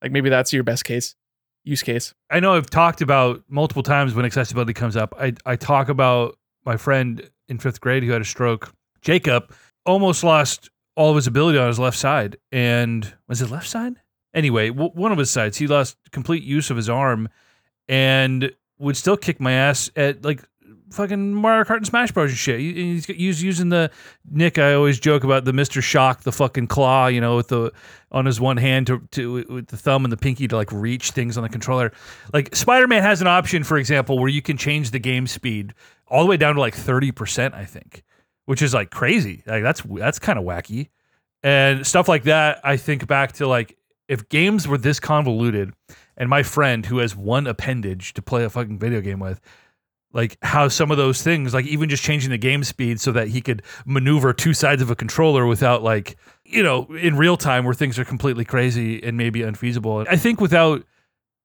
Speaker 1: like maybe that's your best case use case.
Speaker 2: I know I've talked about multiple times when accessibility comes up. I I talk about my friend in fifth grade who had a stroke. Jacob almost lost all of his ability on his left side, and was it left side? Anyway, w- one of his sides, he lost complete use of his arm, and would still kick my ass at like fucking Mario Kart and Smash Bros. and shit. He's, he's using the Nick. I always joke about the Mister Shock, the fucking claw, you know, with the on his one hand to, to with the thumb and the pinky to like reach things on the controller. Like Spider Man has an option, for example, where you can change the game speed all the way down to like thirty percent, I think, which is like crazy. Like that's that's kind of wacky, and stuff like that. I think back to like if games were this convoluted, and my friend who has one appendage to play a fucking video game with like how some of those things like even just changing the game speed so that he could maneuver two sides of a controller without like you know in real time where things are completely crazy and maybe unfeasible. I think without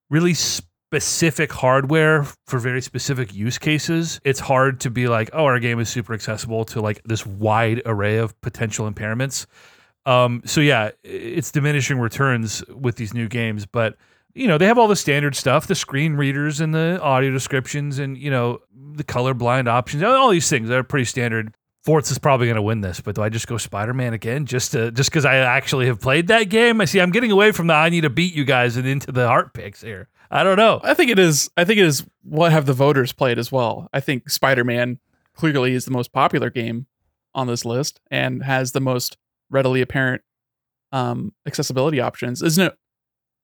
Speaker 2: really specific hardware for very specific use cases it's hard to be like oh our game is super accessible to like this wide array of potential impairments. Um, so yeah it's diminishing returns with these new games but you know, they have all the standard stuff, the screen readers and the audio descriptions and, you know, the color blind options, all these things that are pretty standard. Forza's probably going to win this, but do I just go Spider-Man again just to just because I actually have played that game? I see I'm getting away from the I need to beat you guys and into the heart picks here. I don't know.
Speaker 1: I think it is. I think it is what have the voters played as well. I think Spider Man clearly is the most popular game on this list and has the most readily apparent um, accessibility options, isn't it?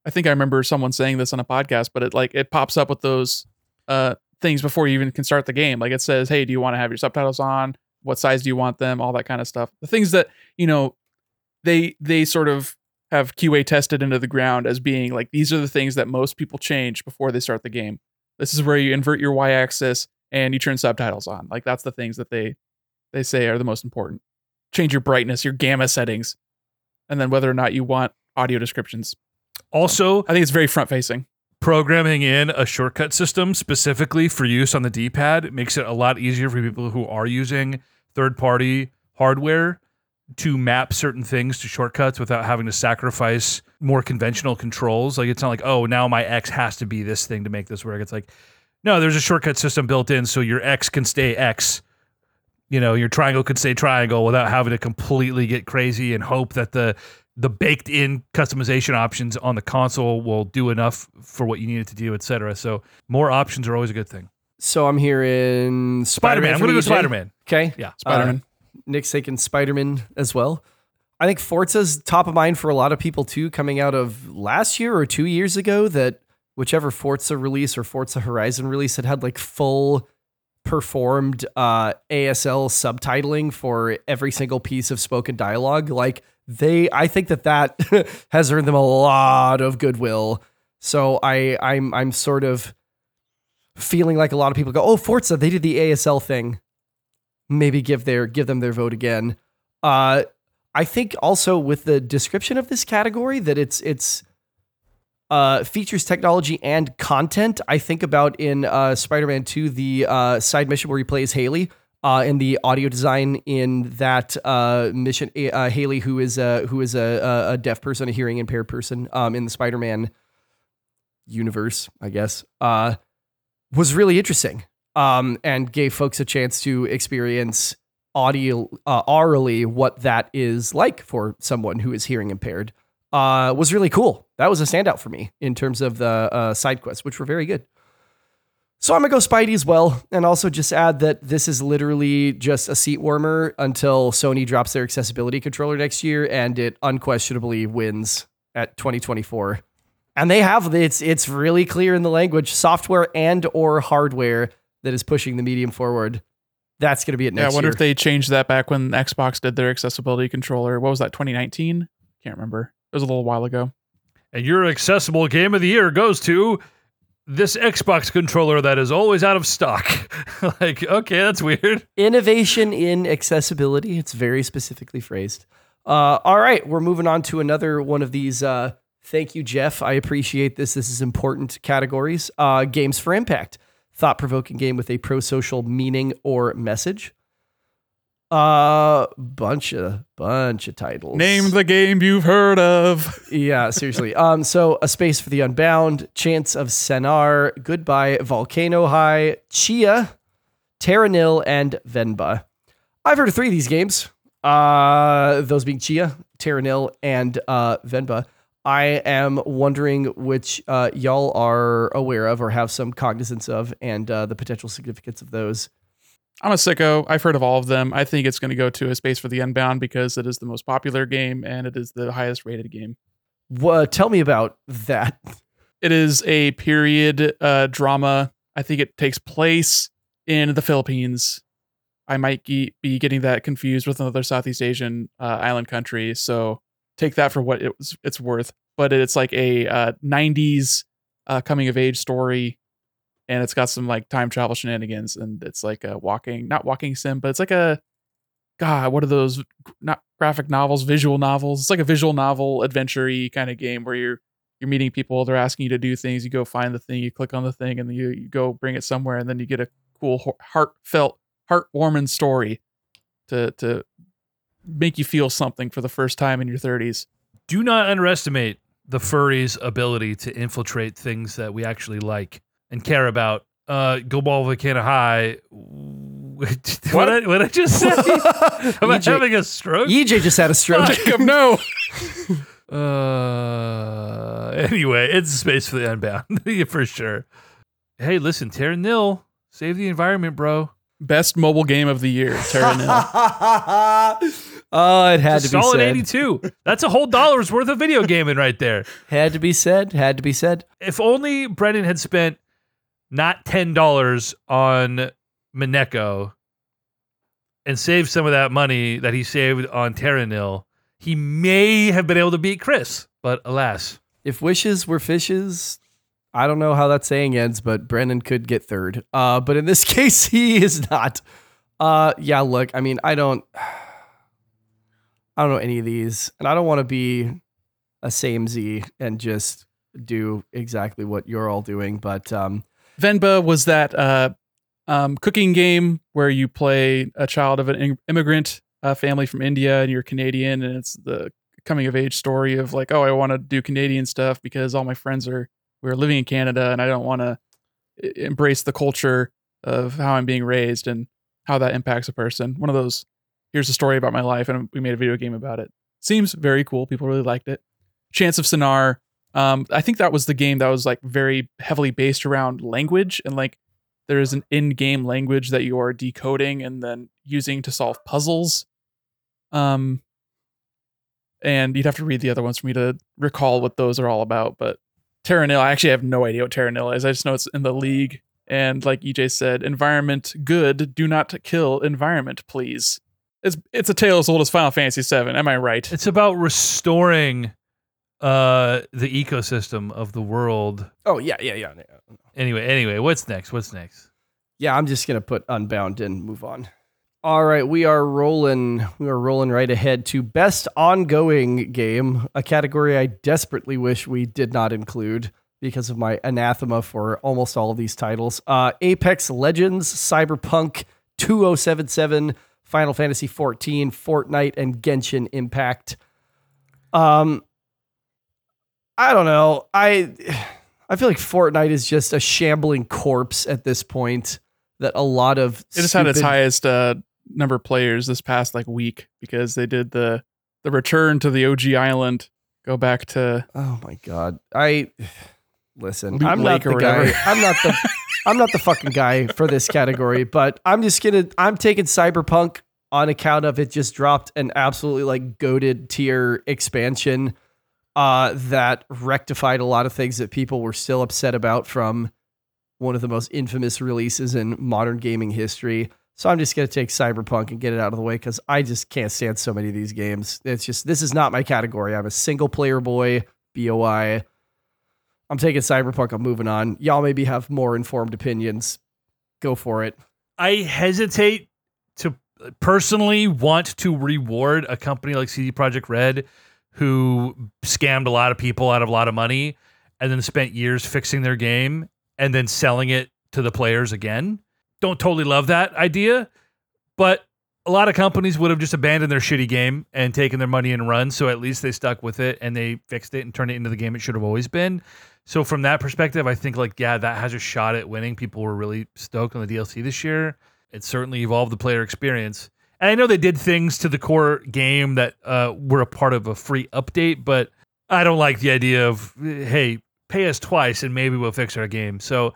Speaker 1: I think I remember someone saying this on a podcast, but it like it pops up with those uh, things before you even can start the game. Like it says, "Hey, do you want to have your subtitles on? What size do you want them? All that kind of stuff." The things that you know they they sort of have QA tested into the ground as being like these are the things that most people change before they start the game. This is where you invert your y-axis and you turn subtitles on. Like that's the things that they they say are the most important. Change your brightness, your gamma settings, and then whether or not you want audio descriptions.
Speaker 2: Also,
Speaker 1: I think it's very front facing.
Speaker 2: programming in a shortcut system specifically for use on the D-pad makes it a lot easier for people who are using third-party hardware to map certain things to shortcuts without having to sacrifice more conventional controls. Like it's not like, oh, now my X has to be this thing to make this work. It's like, no, there's a shortcut system built in so your X can stay X. You know, your triangle could stay triangle without having to completely get crazy and hope that the the baked in customization options on the console will do enough for what you need it to do, et cetera. So more options are always a good thing.
Speaker 3: So I'm here in
Speaker 2: Spider Man. I'm gonna go Spider Man.
Speaker 3: Okay.
Speaker 2: Yeah.
Speaker 1: Spider Man.
Speaker 3: Nick's taking Spider Man as well. I think Forza's top of mind for a lot of people too, coming out of last year or two years ago. That whichever Forza release or Forza Horizon release had had like full performed uh, ASL subtitling for every single piece of spoken dialogue. Like they, I think that that has earned them a lot of goodwill. So I, I'm, I'm sort of feeling like a lot of people go, "Oh, Forza, they did the ASL thing." Maybe give their give them their vote again. Uh, I think also with the description of this category that it's it's uh, features technology and content. I think about in uh, Spider-Man 2 the uh, side mission where he plays Haley. Uh, and the audio design in that uh, mission, uh, Haley, who is a who is a, a- deaf person, a hearing impaired person, um, in the Spider-Man universe, I guess, uh, was really interesting um, and gave folks a chance to experience audio uh, aurally what that is like for someone who is hearing impaired. Uh, was really cool. That was a standout for me in terms of the uh, side quests, which were very good. So I'm gonna go Spidey as well, and also just add that this is literally just a seat warmer until Sony drops their accessibility controller next year, and it unquestionably wins at 2024. And they have it's it's really clear in the language, software and or hardware that is pushing the medium forward. That's gonna be it
Speaker 1: Yeah, I wonder
Speaker 3: year.
Speaker 1: if they changed that back when Xbox did their accessibility controller. What was that? 2019? Can't remember. It was a little while ago.
Speaker 2: And your accessible game of the year goes to this Xbox controller that is always out of stock. like, okay, that's weird.
Speaker 3: Innovation in accessibility. It's very specifically phrased. Uh, all right, we're moving on to another one of these. Uh, thank you, Jeff. I appreciate this. This is important categories. Uh, games for impact. Thought provoking game with a pro social meaning or message. Uh, bunch of bunch of titles.
Speaker 1: Name the game you've heard of.
Speaker 3: Yeah, seriously. um, so a space for the unbound, Chants of Sennaar, goodbye, volcano high, Tchia, Terranil, and Venba. I've heard of three of these games. Uh, those being Tchia, Terranil, and uh, Venba. I am wondering which uh, y'all are aware of or have some cognizance of, and uh, the potential significance of those.
Speaker 1: I'm a sicko. I've heard of all of them. I think it's going to go to a space for the Unbound because it is the most popular game and it is the highest rated game.
Speaker 3: What? Tell me about that.
Speaker 1: It is a period uh, drama. I think it takes place in the Philippines. I might ge- be getting that confused with another Southeast Asian uh, island country, so take that for what it was, it's worth. But it's like a uh, '90s uh, coming of age story, and it's got some like time travel shenanigans, and it's like a walking, not walking sim, but it's like a God, what are those? Not graphic novels, visual novels. It's like a visual novel adventure kind of game where you're you're meeting people they're asking you to do things you go find the thing you click on the thing and you, you go bring it somewhere and then you get a cool heartfelt heartwarming story to to make you feel something for the first time in your 30s
Speaker 2: Do not underestimate the furries' ability to infiltrate things that we actually like and care about. Uh, Go Ball Volcano High. What, what? I, what I just say? Am I
Speaker 3: EJ
Speaker 2: having a stroke?
Speaker 3: EJ just had a stroke.
Speaker 1: no
Speaker 2: Uh, anyway, it's a space for the unbound for sure. Hey, listen, Terra Nil, save the environment, bro.
Speaker 1: Best mobile game of the year, Terra Nil.
Speaker 3: oh, it had
Speaker 2: It's
Speaker 3: to be
Speaker 2: solid
Speaker 3: said.
Speaker 2: 82. That's a whole dollar's worth of video gaming right there.
Speaker 3: Had to be said. Had to be said.
Speaker 2: If only Brendan had spent not $10 on Mineko and save some of that money that he saved on Terra Nil, he may have been able to beat Chris. But alas,
Speaker 3: If wishes were fishes, I don't know how that saying ends, but Brennan could get third. Uh, but in this case, he is not. Uh, yeah, look, I mean, I don't, I don't know any of these, and I don't want to be a same Z and just do exactly what you're all doing. But um,
Speaker 1: Venba was that uh, um, cooking game where you play a child of an immigrant uh, family from India and you're Canadian, and it's the coming of age story of like, oh, I want to do Canadian stuff because all my friends are we're living in Canada, and I don't want to embrace the culture of how I'm being raised and how that impacts a person. One of those. Here's a story about my life, and we made a video game about it. Seems very cool. People really liked it. Chants of Sennaar. Um, I think that was the game that was like very heavily based around language and like there is an in-game language that you are decoding and then using to solve puzzles. Um, and you'd have to read the other ones for me to recall what those are all about. But Terra Nil, I actually have no idea what Terra Nil is. I just know it's in the league. And like EJ said, environment good. Do not kill environment, please. It's it's a tale as old as Final Fantasy VII. Am I right?
Speaker 2: it's about restoring uh, the ecosystem of the world.
Speaker 3: oh yeah, yeah, yeah, yeah.
Speaker 2: Anyway, anyway, what's next? What's next?
Speaker 3: Yeah, I'm just gonna put Unbound and move on. All right, we are rolling. We are rolling right ahead to best ongoing game, a category I desperately wish we did not include because of my anathema for almost all of these titles. Uh, Apex Legends, Cyberpunk 2077, Final Fantasy 14, Fortnite, and Genshin Impact. Um, I don't know. I I feel like Fortnite is just a shambling corpse at this point. That a lot of
Speaker 1: It just had its highest uh, number of players this past like week because they did the the return to the OG island. Go back to
Speaker 3: Oh my god! I listen.
Speaker 1: Loot
Speaker 3: I'm
Speaker 1: Lake
Speaker 3: not the guy. I'm not the. I'm not the fucking guy for this category. But I'm just gonna. I'm taking Cyberpunk on account of it just dropped an absolutely like goaded tier expansion uh, that rectified a lot of things that people were still upset about from one of the most infamous releases in modern gaming history. So I'm just gonna take Cyberpunk and get it out of the way because I just can't stand so many of these games. It's just this is not my category. I'm a single player boy. BOI. I'm taking Cyberpunk. I'm moving on. Y'all maybe have more informed opinions. Go for it.
Speaker 2: I hesitate to personally want to reward a company like CD Projekt Red who scammed a lot of people out of a lot of money and then spent years fixing their game and then selling it to the players again. Don't totally love that idea, but a lot of companies would have just abandoned their shitty game and taken their money and run. So at least they stuck with it and they fixed it and turned it into the game it should have always been. So from that perspective, I think like yeah, that has a shot at winning. People were really stoked on the DLC this year. It certainly evolved the player experience. And I know they did things to the core game that uh, were a part of a free update, but I don't like the idea of hey, pay us twice and maybe we'll fix our game. So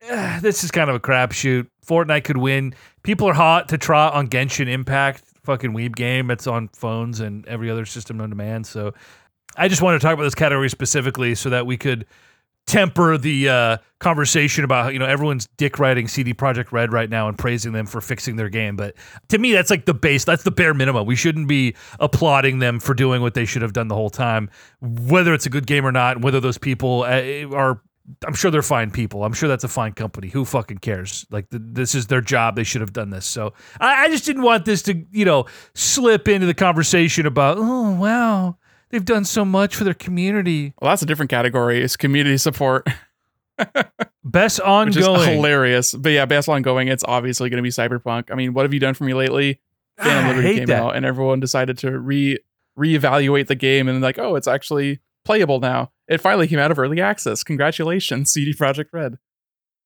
Speaker 2: eh, this is kind of a crapshoot. Fortnite could win. People are hot to trot on Genshin Impact, fucking weeb game It's on phones and every other system on demand. So I just wanted to talk about this category specifically so that we could temper the uh, conversation about you know everyone's dick riding CD Projekt Red right now and praising them for fixing their game. But to me, that's like the base. That's the bare minimum. We shouldn't be applauding them for doing what they should have done the whole time, whether it's a good game or not. Whether those people uh, are. I'm sure they're fine people. I'm sure that's a fine company. Who fucking cares? Like th- this is their job. They should have done this. So I, I just didn't want this to, you know, slip into the conversation about, oh wow, they've done so much for their community.
Speaker 1: well, that's a different category. It's community support,
Speaker 2: Best
Speaker 1: which is
Speaker 2: ongoing.
Speaker 1: hilarious. But yeah, best ongoing. It's obviously going to be Cyberpunk. I mean, what have you done for me lately? Phantom
Speaker 2: Ah, I
Speaker 1: Liberty came
Speaker 2: that.
Speaker 1: out, and everyone decided to re reevaluate the game, and like, oh, it's actually playable now. It finally came out of early access. Congratulations, CD Projekt Red,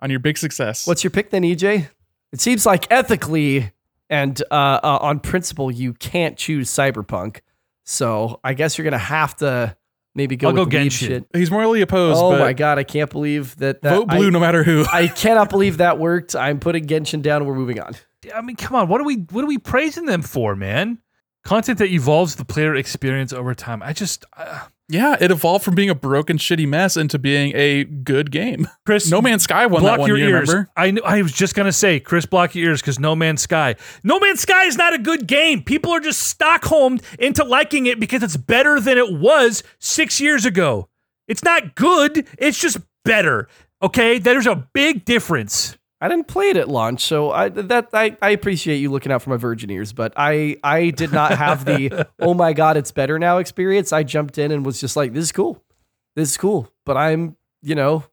Speaker 1: on your big success.
Speaker 3: What's your pick then, EJ? It seems like ethically and uh, uh, on principle, you can't choose Cyberpunk. So I guess you're gonna have to maybe go
Speaker 2: I'll
Speaker 3: with
Speaker 2: go
Speaker 3: the
Speaker 2: Genshin.
Speaker 3: shit.
Speaker 1: He's morally opposed.
Speaker 3: Oh
Speaker 1: but
Speaker 3: my god, I can't believe that. that
Speaker 1: vote blue
Speaker 3: I,
Speaker 1: no matter who.
Speaker 3: I cannot believe that worked. I'm putting Genshin down. We're moving on.
Speaker 2: I mean, come on. What are we what are we praising them for, man? Content that evolves the player experience over time. I just uh,
Speaker 1: Yeah, it evolved from being a broken, shitty mess into being a good game.
Speaker 2: Chris
Speaker 1: No Man's Sky won
Speaker 2: block
Speaker 1: that one
Speaker 2: your
Speaker 1: year,
Speaker 2: ears.
Speaker 1: remember?
Speaker 2: I kn- I was just gonna say, Chris, block your ears because No Man's Sky. No Man's Sky is not a good game. People are just Stockholmed into liking it because it's better than it was six years ago. It's not good. It's just better. Okay, there's a big difference.
Speaker 3: I didn't play it at launch, so I that I, I appreciate you looking out for my virgin ears, but I I did not have the oh my god it's better now experience. I jumped in and was just like this is cool, this is cool, but I'm you know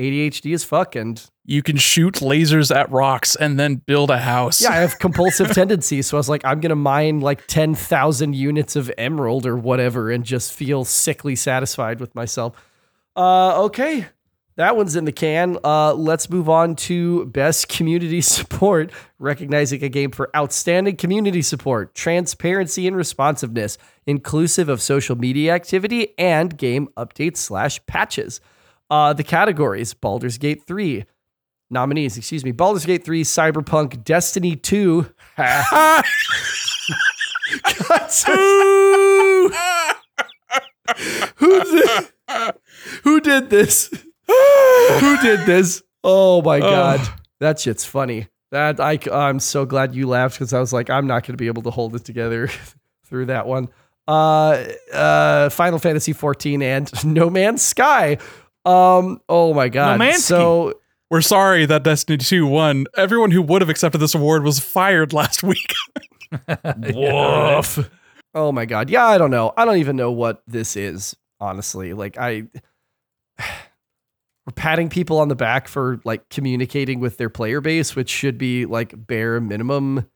Speaker 3: ADHD as fuck and
Speaker 1: You can shoot lasers at rocks and then build a house.
Speaker 3: yeah I have compulsive tendencies, so I was like I'm gonna mine like ten thousand units of emerald or whatever and just feel sickly satisfied with myself. Uh, okay. That one's in the can. Uh, let's move on to best community support, recognizing a game for outstanding community support, transparency and responsiveness, inclusive of social media activity and game updates slash patches. Uh, the categories: Baldur's Gate three nominees. Excuse me: Baldur's Gate three, Cyberpunk, Destiny two. Who did, who did this? Who did this? Oh my god, that shit's funny. That I I'm so glad you laughed because I was like I'm not going to be able to hold it together through that one. Uh, uh, Final Fantasy 14 and No Man's Sky. Um, oh my god.
Speaker 2: Nomansky.
Speaker 3: So
Speaker 1: We're sorry that Destiny 2 won. Everyone who would have accepted this award was fired last week.
Speaker 3: Woof. Oh my god. Yeah, I don't know. I don't even know what this is, honestly. Like I we're patting people on the back for like communicating with their player base, which should be like bare minimum.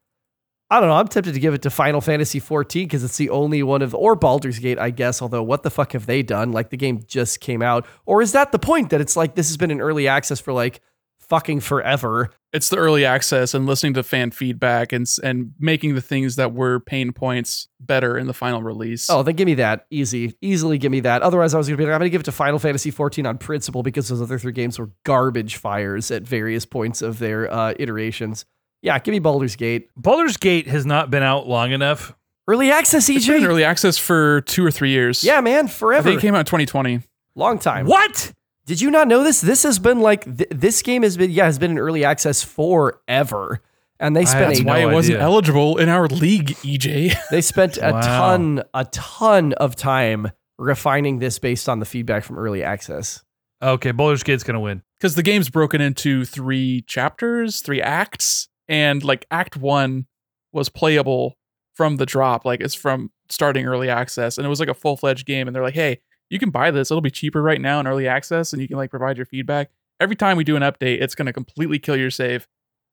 Speaker 3: I don't know. I'm tempted to give it to Final Fantasy 14 because it's the only one of, or Baldur's Gate, I guess. Although, what the fuck have they done? Like the game just came out, or is that the point that it's like this has been an early access for like fucking forever?
Speaker 1: it's the early access and listening to fan feedback and and making the things that were pain points better in the final release.
Speaker 3: Oh, then give me that. Easy. Easily give me that. Otherwise, I was going to be like, I'm going to give it to Final Fantasy 14 on principle because those other three games were garbage fires at various points of their uh, iterations. Yeah, give me Baldur's Gate.
Speaker 2: Baldur's Gate has not been out long enough.
Speaker 3: Early access,
Speaker 1: It's been
Speaker 3: EJ.
Speaker 1: early access for two or three years.
Speaker 3: Yeah, man,
Speaker 1: I
Speaker 3: forever.
Speaker 1: think it came out in 2020.
Speaker 3: Long time.
Speaker 2: What?
Speaker 3: Did you not know this? This has been like, th- this game has been, yeah, has been in early access forever. And they spent
Speaker 1: That's
Speaker 3: a,
Speaker 2: no
Speaker 1: why it wasn't
Speaker 2: idea.
Speaker 1: eligible in our league, EJ.
Speaker 3: they spent a
Speaker 2: Wow.
Speaker 3: ton, a ton of time refining this based on the feedback from early access.
Speaker 2: Okay, Baldur's Gate's gonna win.
Speaker 1: Because the game's broken into three chapters, three acts, and like Act One was playable from the drop. Like it's from starting early access, and it was like a full fledged game. And they're like, hey, you can buy this. It'll be cheaper right now in early access, and you can like provide your feedback. Every time we do an update, it's going to completely kill your save,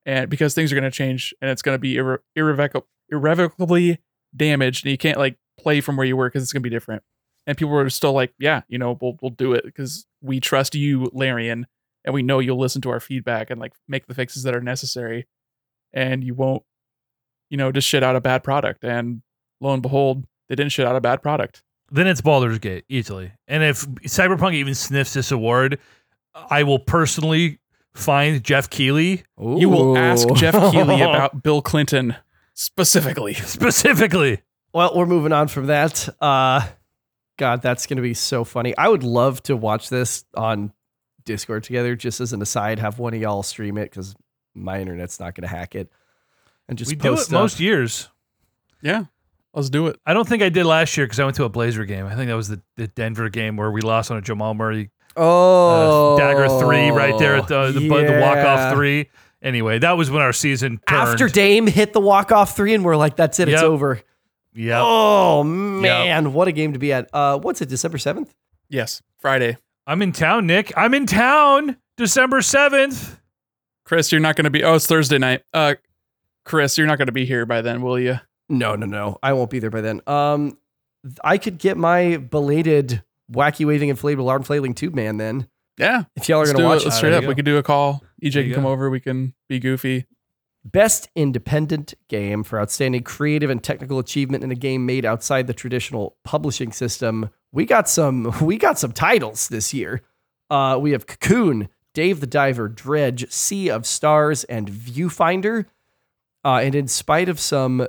Speaker 1: and because things are going to change, and it's going to be irre- irrevocably damaged, and you can't like play from where you were because it's going to be different. And people were still like, yeah, you know, we'll we'll do it because we trust you, Larian, and we know you'll listen to our feedback and like make the fixes that are necessary, and you won't, you know, just shit out a bad product. And lo and behold, they didn't shit out a bad product.
Speaker 2: Then it's Baldur's Gate easily. And if Cyberpunk even sniffs this award, I will personally find Jeff Keighley
Speaker 1: You will ask Jeff Keighley about Bill Clinton specifically.
Speaker 2: specifically.
Speaker 3: Well, we're moving on from that. Uh, God, that's going to be so funny. I would love to watch this on Discord together, just as an aside. Have one of y'all stream it because my internet's not going to hack it, and just
Speaker 2: we do
Speaker 3: post
Speaker 2: it most years.
Speaker 1: Yeah, let's do it.
Speaker 2: I don't think I did last year because I went to a Blazer game. I think that was the, the Denver game where we lost on a Jamal Murray uh,
Speaker 3: Oh,
Speaker 2: dagger three right there at the the, the walk off three. Anyway, that was when our season turned.
Speaker 3: After Dame hit the walk off three, and we're like, "That's it, it's over."
Speaker 2: yeah,
Speaker 3: Oh man, what a game to be at! Uh, what's it? December seventh.
Speaker 1: Yes, Friday.
Speaker 2: I'm in town, Nick. I'm in town, December seventh.
Speaker 1: Chris, you're not going to be. Oh, it's Thursday night. Uh, Chris, you're not going to be here by then, will you?
Speaker 3: No, no, no. I won't be there by then. Um, I could get my belated wacky waving inflatable arm flailing tube man then.
Speaker 1: Yeah,
Speaker 3: If y'all are gonna
Speaker 1: do
Speaker 3: watch
Speaker 1: it. straight up.
Speaker 2: you
Speaker 1: We could do a call. EJ
Speaker 2: There
Speaker 1: can come
Speaker 2: go.
Speaker 1: over. We can be goofy.
Speaker 3: Best independent game for outstanding creative and technical achievement in a game made outside the traditional publishing system. We got some we got some titles this year. Uh, we have Cocoon, Dave the Diver, Dredge, Sea of Stars, and Viewfinder. Uh, and in spite of some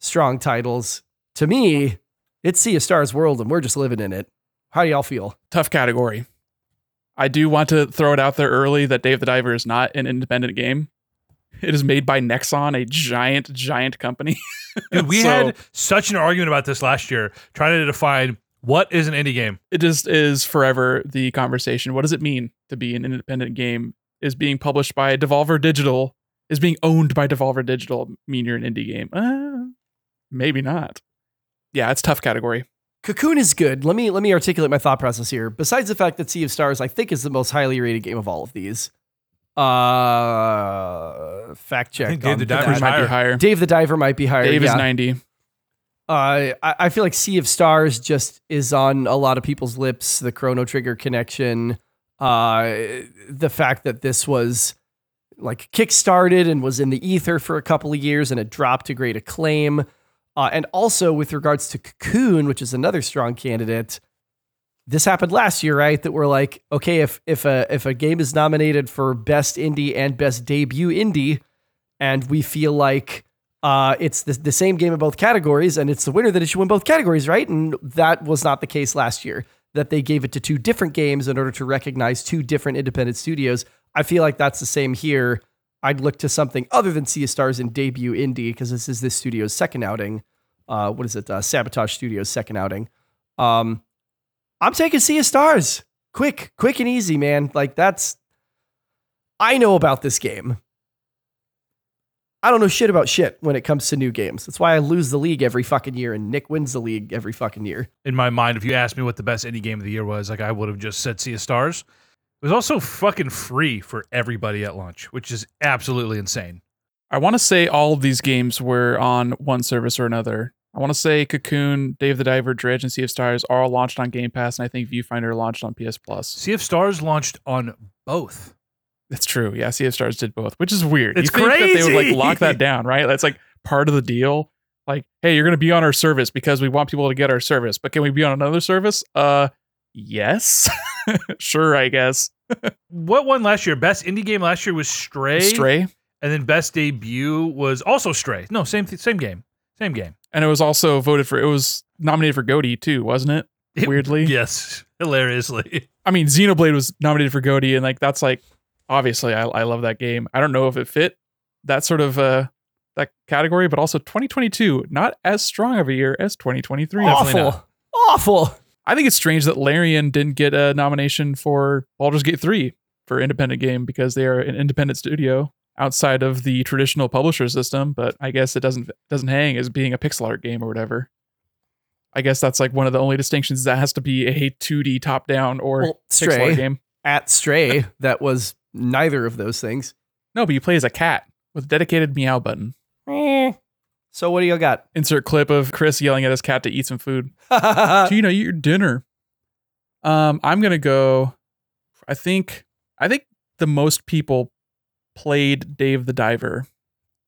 Speaker 3: strong titles, to me, it's Sea of Stars world and we're just living in it. How do y'all feel?
Speaker 1: Tough category. I do want to throw it out there early that Dave the Diver is not an independent game. It is made by Nexon, a giant, giant company.
Speaker 2: Dude, we
Speaker 1: So-
Speaker 2: had such an argument about this last year, trying to define what is an indie game.
Speaker 1: it just is forever the conversation. What does it mean to be an independent game? Is being published by Devolver Digital, is being owned by Devolver Digital mean you're an indie game? Uh, maybe not. Yeah, it's a tough category.
Speaker 3: Cocoon is good. Let me let me articulate my thought process here. Besides the fact that Sea of Stars, I think, is the most highly rated game of all of these. Uh, fact check.
Speaker 2: think Dave the
Speaker 3: that.
Speaker 2: Diver's
Speaker 1: It might
Speaker 2: higher.
Speaker 1: be higher.
Speaker 3: Dave the Diver might be higher.
Speaker 1: Dave
Speaker 3: yeah.
Speaker 1: is 90.
Speaker 3: Uh, I, I feel like Sea of Stars just is on a lot of people's lips. The Chrono Trigger connection, uh, the fact that this was like kickstarted and was in the ether for a couple of years and it dropped to great acclaim. Uh, and also with regards to Cocoon, which is another strong candidate, this happened last year, right? That we're like, okay, if if a if a game is nominated for best indie and best debut indie, and we feel like uh, it's the, the same game in both categories, and it's the winner that it should win both categories, right? And that was not the case last year. That they gave it to two different games in order to recognize two different independent studios. I feel like that's the same here. I'd look to something other than Sea of Stars and debut indie because this is this studio's second outing. Uh, what is it? Uh, Sabotage Studios' second outing. Um, I'm taking Sea of Stars. Quick, quick and easy, man. Like that's. I know about this game. I don't know shit about shit when it comes to new games. That's why I lose the league every fucking year and Nick wins the league every fucking year.
Speaker 2: In my mind, if you asked me what the best indie game of the year was, like I would have just said Sea of Stars. It was also fucking free for everybody at launch, which is absolutely insane.
Speaker 1: I want to say all of these games were on one service or another. I want to say Cocoon, Dave the Diver, Dredge, and Sea of Stars are all launched on Game Pass, and I think Viewfinder launched on PS Plus.
Speaker 2: Sea of Stars launched on both.
Speaker 1: That's true. Yeah, Sea of Stars did both, which is weird.
Speaker 2: It's
Speaker 1: you think that they would like lock that down, right? That's like part of the deal. Like, hey, you're going to be on our service because we want people to get our service, but can we be on another service? Uh, yes, sure, I guess.
Speaker 2: What won last year? Best indie game last year was Stray.
Speaker 1: Stray,
Speaker 2: And then best debut was also Stray. No, same th- same game. Same game.
Speaker 1: and it was also voted for. It was nominated for GOTY too, wasn't it?
Speaker 2: It-
Speaker 1: Weirdly,
Speaker 2: Yes. Hilariously.
Speaker 1: I mean, Xenoblade was nominated for GOTY, and like that's like obviously I, I love that game. I don't know if it fit that sort of uh that category, but also 2022 not as strong of a year as 2023.
Speaker 3: Awful. Awful.
Speaker 1: I think it's strange that Larian didn't get a nomination for Baldur's Gate 3 for independent game because they are an independent studio outside of the traditional publisher system, but I guess it doesn't doesn't hang as being a pixel art game or whatever. I guess that's like one of the only distinctions that has to be a 2D top down or
Speaker 3: Well,
Speaker 1: pixel
Speaker 3: Stray.
Speaker 1: art game.
Speaker 3: At Stray, that was neither of those things.
Speaker 1: No, but you play as a cat with a dedicated meow button.
Speaker 3: So what do you got?
Speaker 1: Insert clip of Chris yelling at his cat to eat some food. Tina, eat your dinner. Um, I'm gonna go. I think I think the most people played Dave the Diver,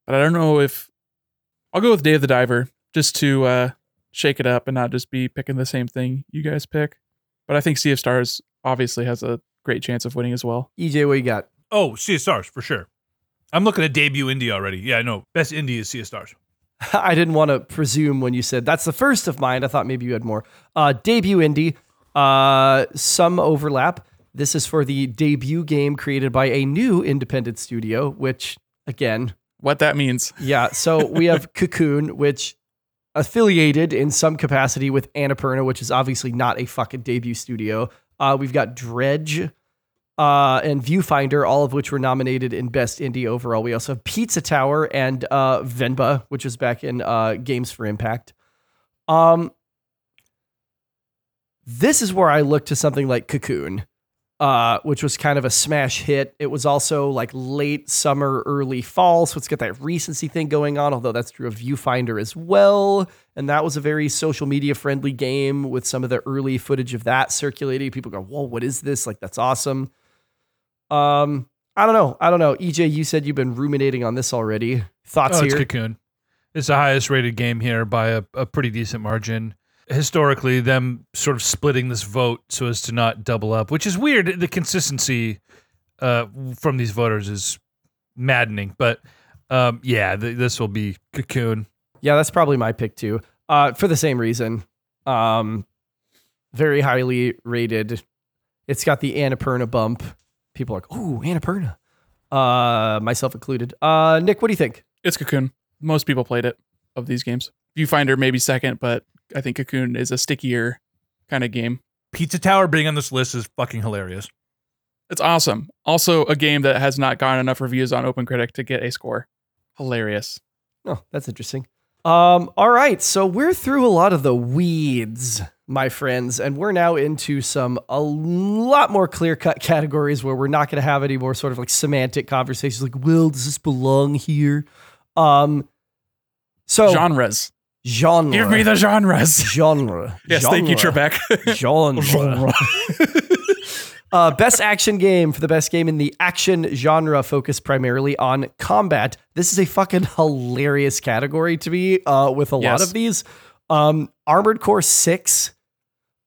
Speaker 1: but I don't know if I'll go with Dave the Diver just to uh, shake it up and not just be picking the same thing you guys pick. But I think Sea of Stars obviously has a great chance of winning as well.
Speaker 3: EJ, what you got?
Speaker 2: Oh, Sea of Stars, for sure. I'm looking at debut indie already. Yeah, no. Best indie is Sea of Stars.
Speaker 3: I didn't want to presume when you said that's the first of mine. I thought maybe you had more. Uh, debut indie, uh, some overlap. This is for the debut game created by a new independent studio, which again,
Speaker 1: What that means?
Speaker 3: yeah. So we have Cocoon, which affiliated in some capacity with Annapurna, which is obviously not a fucking debut studio. Uh, we've got Dredge uh, and Viewfinder, all of which were nominated in Best Indie overall. We also have Pizza Tower and uh, Venba, which is back in uh, Games for Impact. Um, this is where I look to something like Cocoon, uh, which was kind of a smash hit. It was also like late summer, early fall, so it's got that recency thing going on. Although that's true of Viewfinder as well, and that was a very social media friendly game with some of the early footage of that circulating. People go, "Whoa, what is this? Like that's awesome." Um, I don't know. I don't know. EJ, you said you've been ruminating on this already. Thoughts
Speaker 2: Oh, it's
Speaker 3: here?
Speaker 2: Cocoon. It's the highest rated game here by a, a pretty decent margin. Historically, them sort of splitting this vote so as to not double up, which is weird. The consistency uh, from these voters is maddening. But Um, yeah, th- this will be Cocoon.
Speaker 3: Yeah, that's probably my pick too. Uh, for the same reason. Um, very highly rated. It's got the Annapurna bump. People are like, "Ooh, Annapurna," uh, myself included. Uh, Nick, what do you think?
Speaker 1: It's Cocoon. Most people played it of these games. Viewfinder maybe second, but I think Cocoon is a stickier kind of game.
Speaker 2: Pizza Tower being on this list is fucking hilarious.
Speaker 1: It's awesome. Also, a game that has not gotten enough reviews on OpenCritic to get a score. Hilarious.
Speaker 3: Oh, that's interesting. Um, all right, so we're through a lot of the weeds, my friends, and we're now into some a lot more clear cut categories where we're not going to have any more sort of like semantic conversations, like, "Well, does this belong here?" Um, so
Speaker 1: Genres.
Speaker 3: genre,
Speaker 1: Give me the genres.
Speaker 3: genre.
Speaker 1: Yes, thank you, Trebek.
Speaker 3: genre. uh, best action game for the best game in the action genre, focused primarily on combat. This is a fucking hilarious category to me. Uh, with a lot of these, um, Armored Core Six,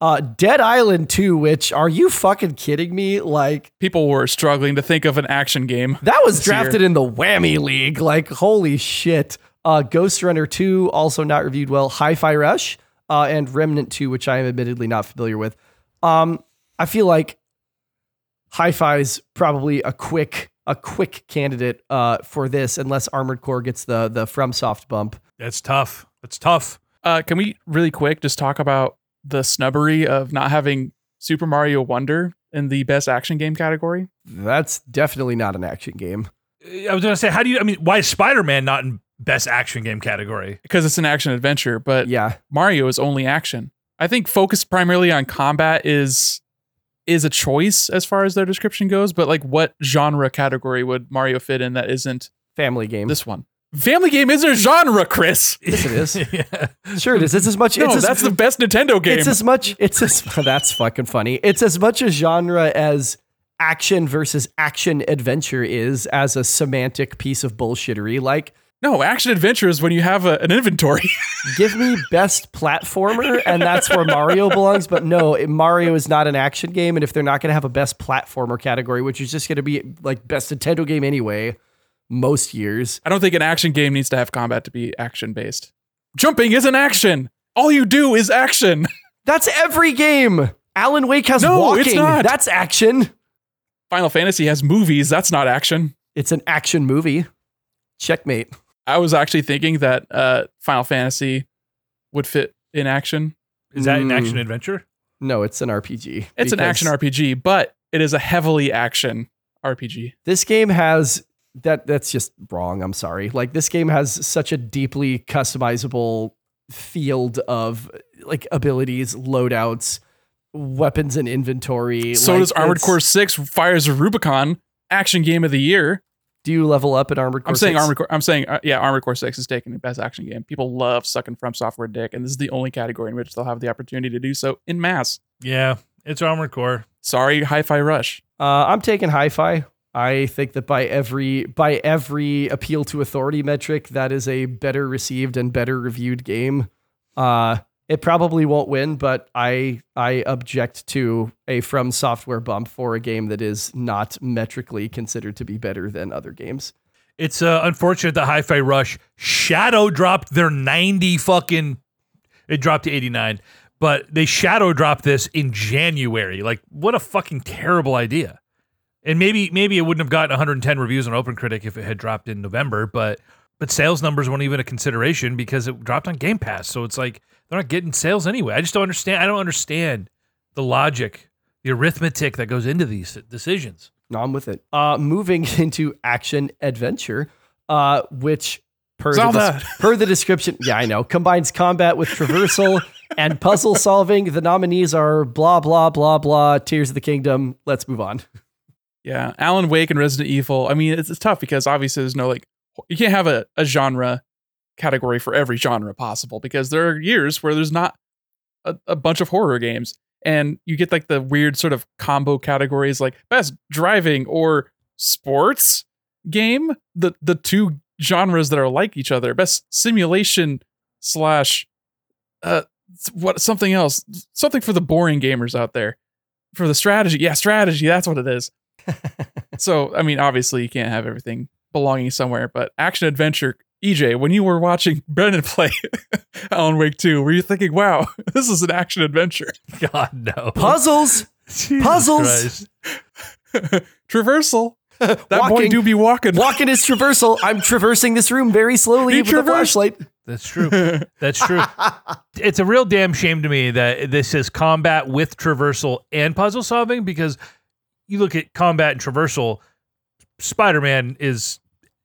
Speaker 3: uh, Dead Island Two. Which are you fucking kidding me? Like
Speaker 1: People were struggling to think of an action game.
Speaker 3: that was
Speaker 1: This year.
Speaker 3: drafted in the whammy league. Like, holy shit. Uh, Ghostrunner 2, also not reviewed well. Hi Fi Rush, uh, and Remnant 2, which I am admittedly not familiar with. Um, I feel like Hi Fi's probably a quick a quick candidate uh, for this, unless Armored Core gets the the FromSoft bump.
Speaker 2: That's tough. That's tough.
Speaker 1: Uh, can we really quick just talk about the snubbery of not having Super Mario Wonder in the best action game category?
Speaker 3: That's definitely not an action game.
Speaker 2: I was gonna say, how do you? I mean, why is Spider Man not in best action game category?
Speaker 1: Because it's an action adventure, but
Speaker 3: Yeah,
Speaker 1: Mario is only action. I think focused primarily on combat is is a choice as far as their description goes, but like what genre category would Mario fit in that isn't
Speaker 3: family game.
Speaker 1: this one? Family game is a genre, Chris.
Speaker 3: Yes, it is.
Speaker 2: yeah.
Speaker 3: sure, it is. It's as much.
Speaker 1: No,
Speaker 3: as,
Speaker 1: that's the best Nintendo game.
Speaker 3: It's as much. It's as that's fucking funny. It's as much a genre as action versus action adventure is as a semantic piece of bullshittery. Like,
Speaker 1: no, action adventure is when you have a, an inventory.
Speaker 3: give me best platformer, and that's where Mario belongs. But no, it- Mario is not an action game, and if they're not going to have a best platformer category, which is just going to be like best Nintendo game anyway, most years.
Speaker 1: I don't think an action game needs to have combat to be action based. Jumping is an action. All you do is action.
Speaker 3: That's every game. Alan Wake has
Speaker 1: No,
Speaker 3: walking.
Speaker 1: it's not.
Speaker 3: That's action.
Speaker 1: Final Fantasy has movies. That's not action.
Speaker 3: It's an action movie. Checkmate.
Speaker 1: I was actually thinking that uh, Final Fantasy would fit in action.
Speaker 2: Is that an
Speaker 3: Mm.
Speaker 2: action adventure?
Speaker 3: No, it's an RPG.
Speaker 1: It's an action RPG, but it is a heavily action RPG.
Speaker 3: This game has that. That's just wrong. I'm sorry. Like this game has such a deeply customizable field of like abilities, loadouts, weapons, and inventory.
Speaker 1: So
Speaker 3: Like,
Speaker 1: does Armored Core 6 Fires of Rubicon, action game of the year.
Speaker 3: Do you level up at Armored Core?
Speaker 1: I'm saying
Speaker 3: 6?
Speaker 1: Armored Core I'm saying uh, yeah, Armored Core 6 is taking the best action game. People love sucking FromSoftware dick and this is the only category in which they'll have the opportunity to do so in mass.
Speaker 2: Yeah, it's Armored Core.
Speaker 1: Sorry, Hi-Fi Rush.
Speaker 3: Uh, I'm taking Hi-Fi. I think that by every by every appeal to authority metric, that is a better received and better reviewed game. Uh, it probably won't win, but I I object to a FromSoftware bump for a game that is not metrically considered to be better than other games.
Speaker 2: It's uh, unfortunate that Hi-Fi Rush shadow dropped their 90 fucking. It dropped to 89, but they shadow dropped this in January. Like, what a fucking terrible idea. And maybe maybe it wouldn't have gotten 110 reviews on OpenCritic if it had dropped in November, but but sales numbers weren't even a consideration because it dropped on Game Pass. So it's like they're not getting sales anyway. I just don't understand. I don't understand the logic, the arithmetic that goes into these decisions.
Speaker 3: No, I'm with it. Uh, moving into action adventure, uh, which per the,
Speaker 1: Zelda.
Speaker 3: des- per the description, yeah, I know, combines combat with traversal and puzzle solving. The nominees are blah blah blah blah. Tears of the Kingdom. Let's move on.
Speaker 1: Yeah, Alan Wake and Resident Evil. I mean, it's, it's tough because obviously there's no like you can't have a, a genre category for every genre possible because there are years where there's not a, a bunch of horror games and you get like the weird sort of combo categories like best driving or sports game the the two genres that are like each other best simulation slash uh what something else something for the boring gamers out there for the strategy yeah strategy that's what it is so I mean, obviously you can't have everything belonging somewhere, but action adventure. EJ, when you were watching Brendan play Alan Wake 2, were you thinking, wow, this is an action adventure?
Speaker 2: God no.
Speaker 3: Puzzles.
Speaker 2: Jesus
Speaker 3: puzzles.
Speaker 1: Traversal. That boy
Speaker 3: Walking.
Speaker 1: do be walking.
Speaker 3: Walking is traversal. I'm traversing this room very slowly
Speaker 1: He
Speaker 3: with a flashlight.
Speaker 2: That's true. That's true. it's a real damn shame to me that this is combat with traversal and puzzle solving because you look at combat and traversal, Spider Man is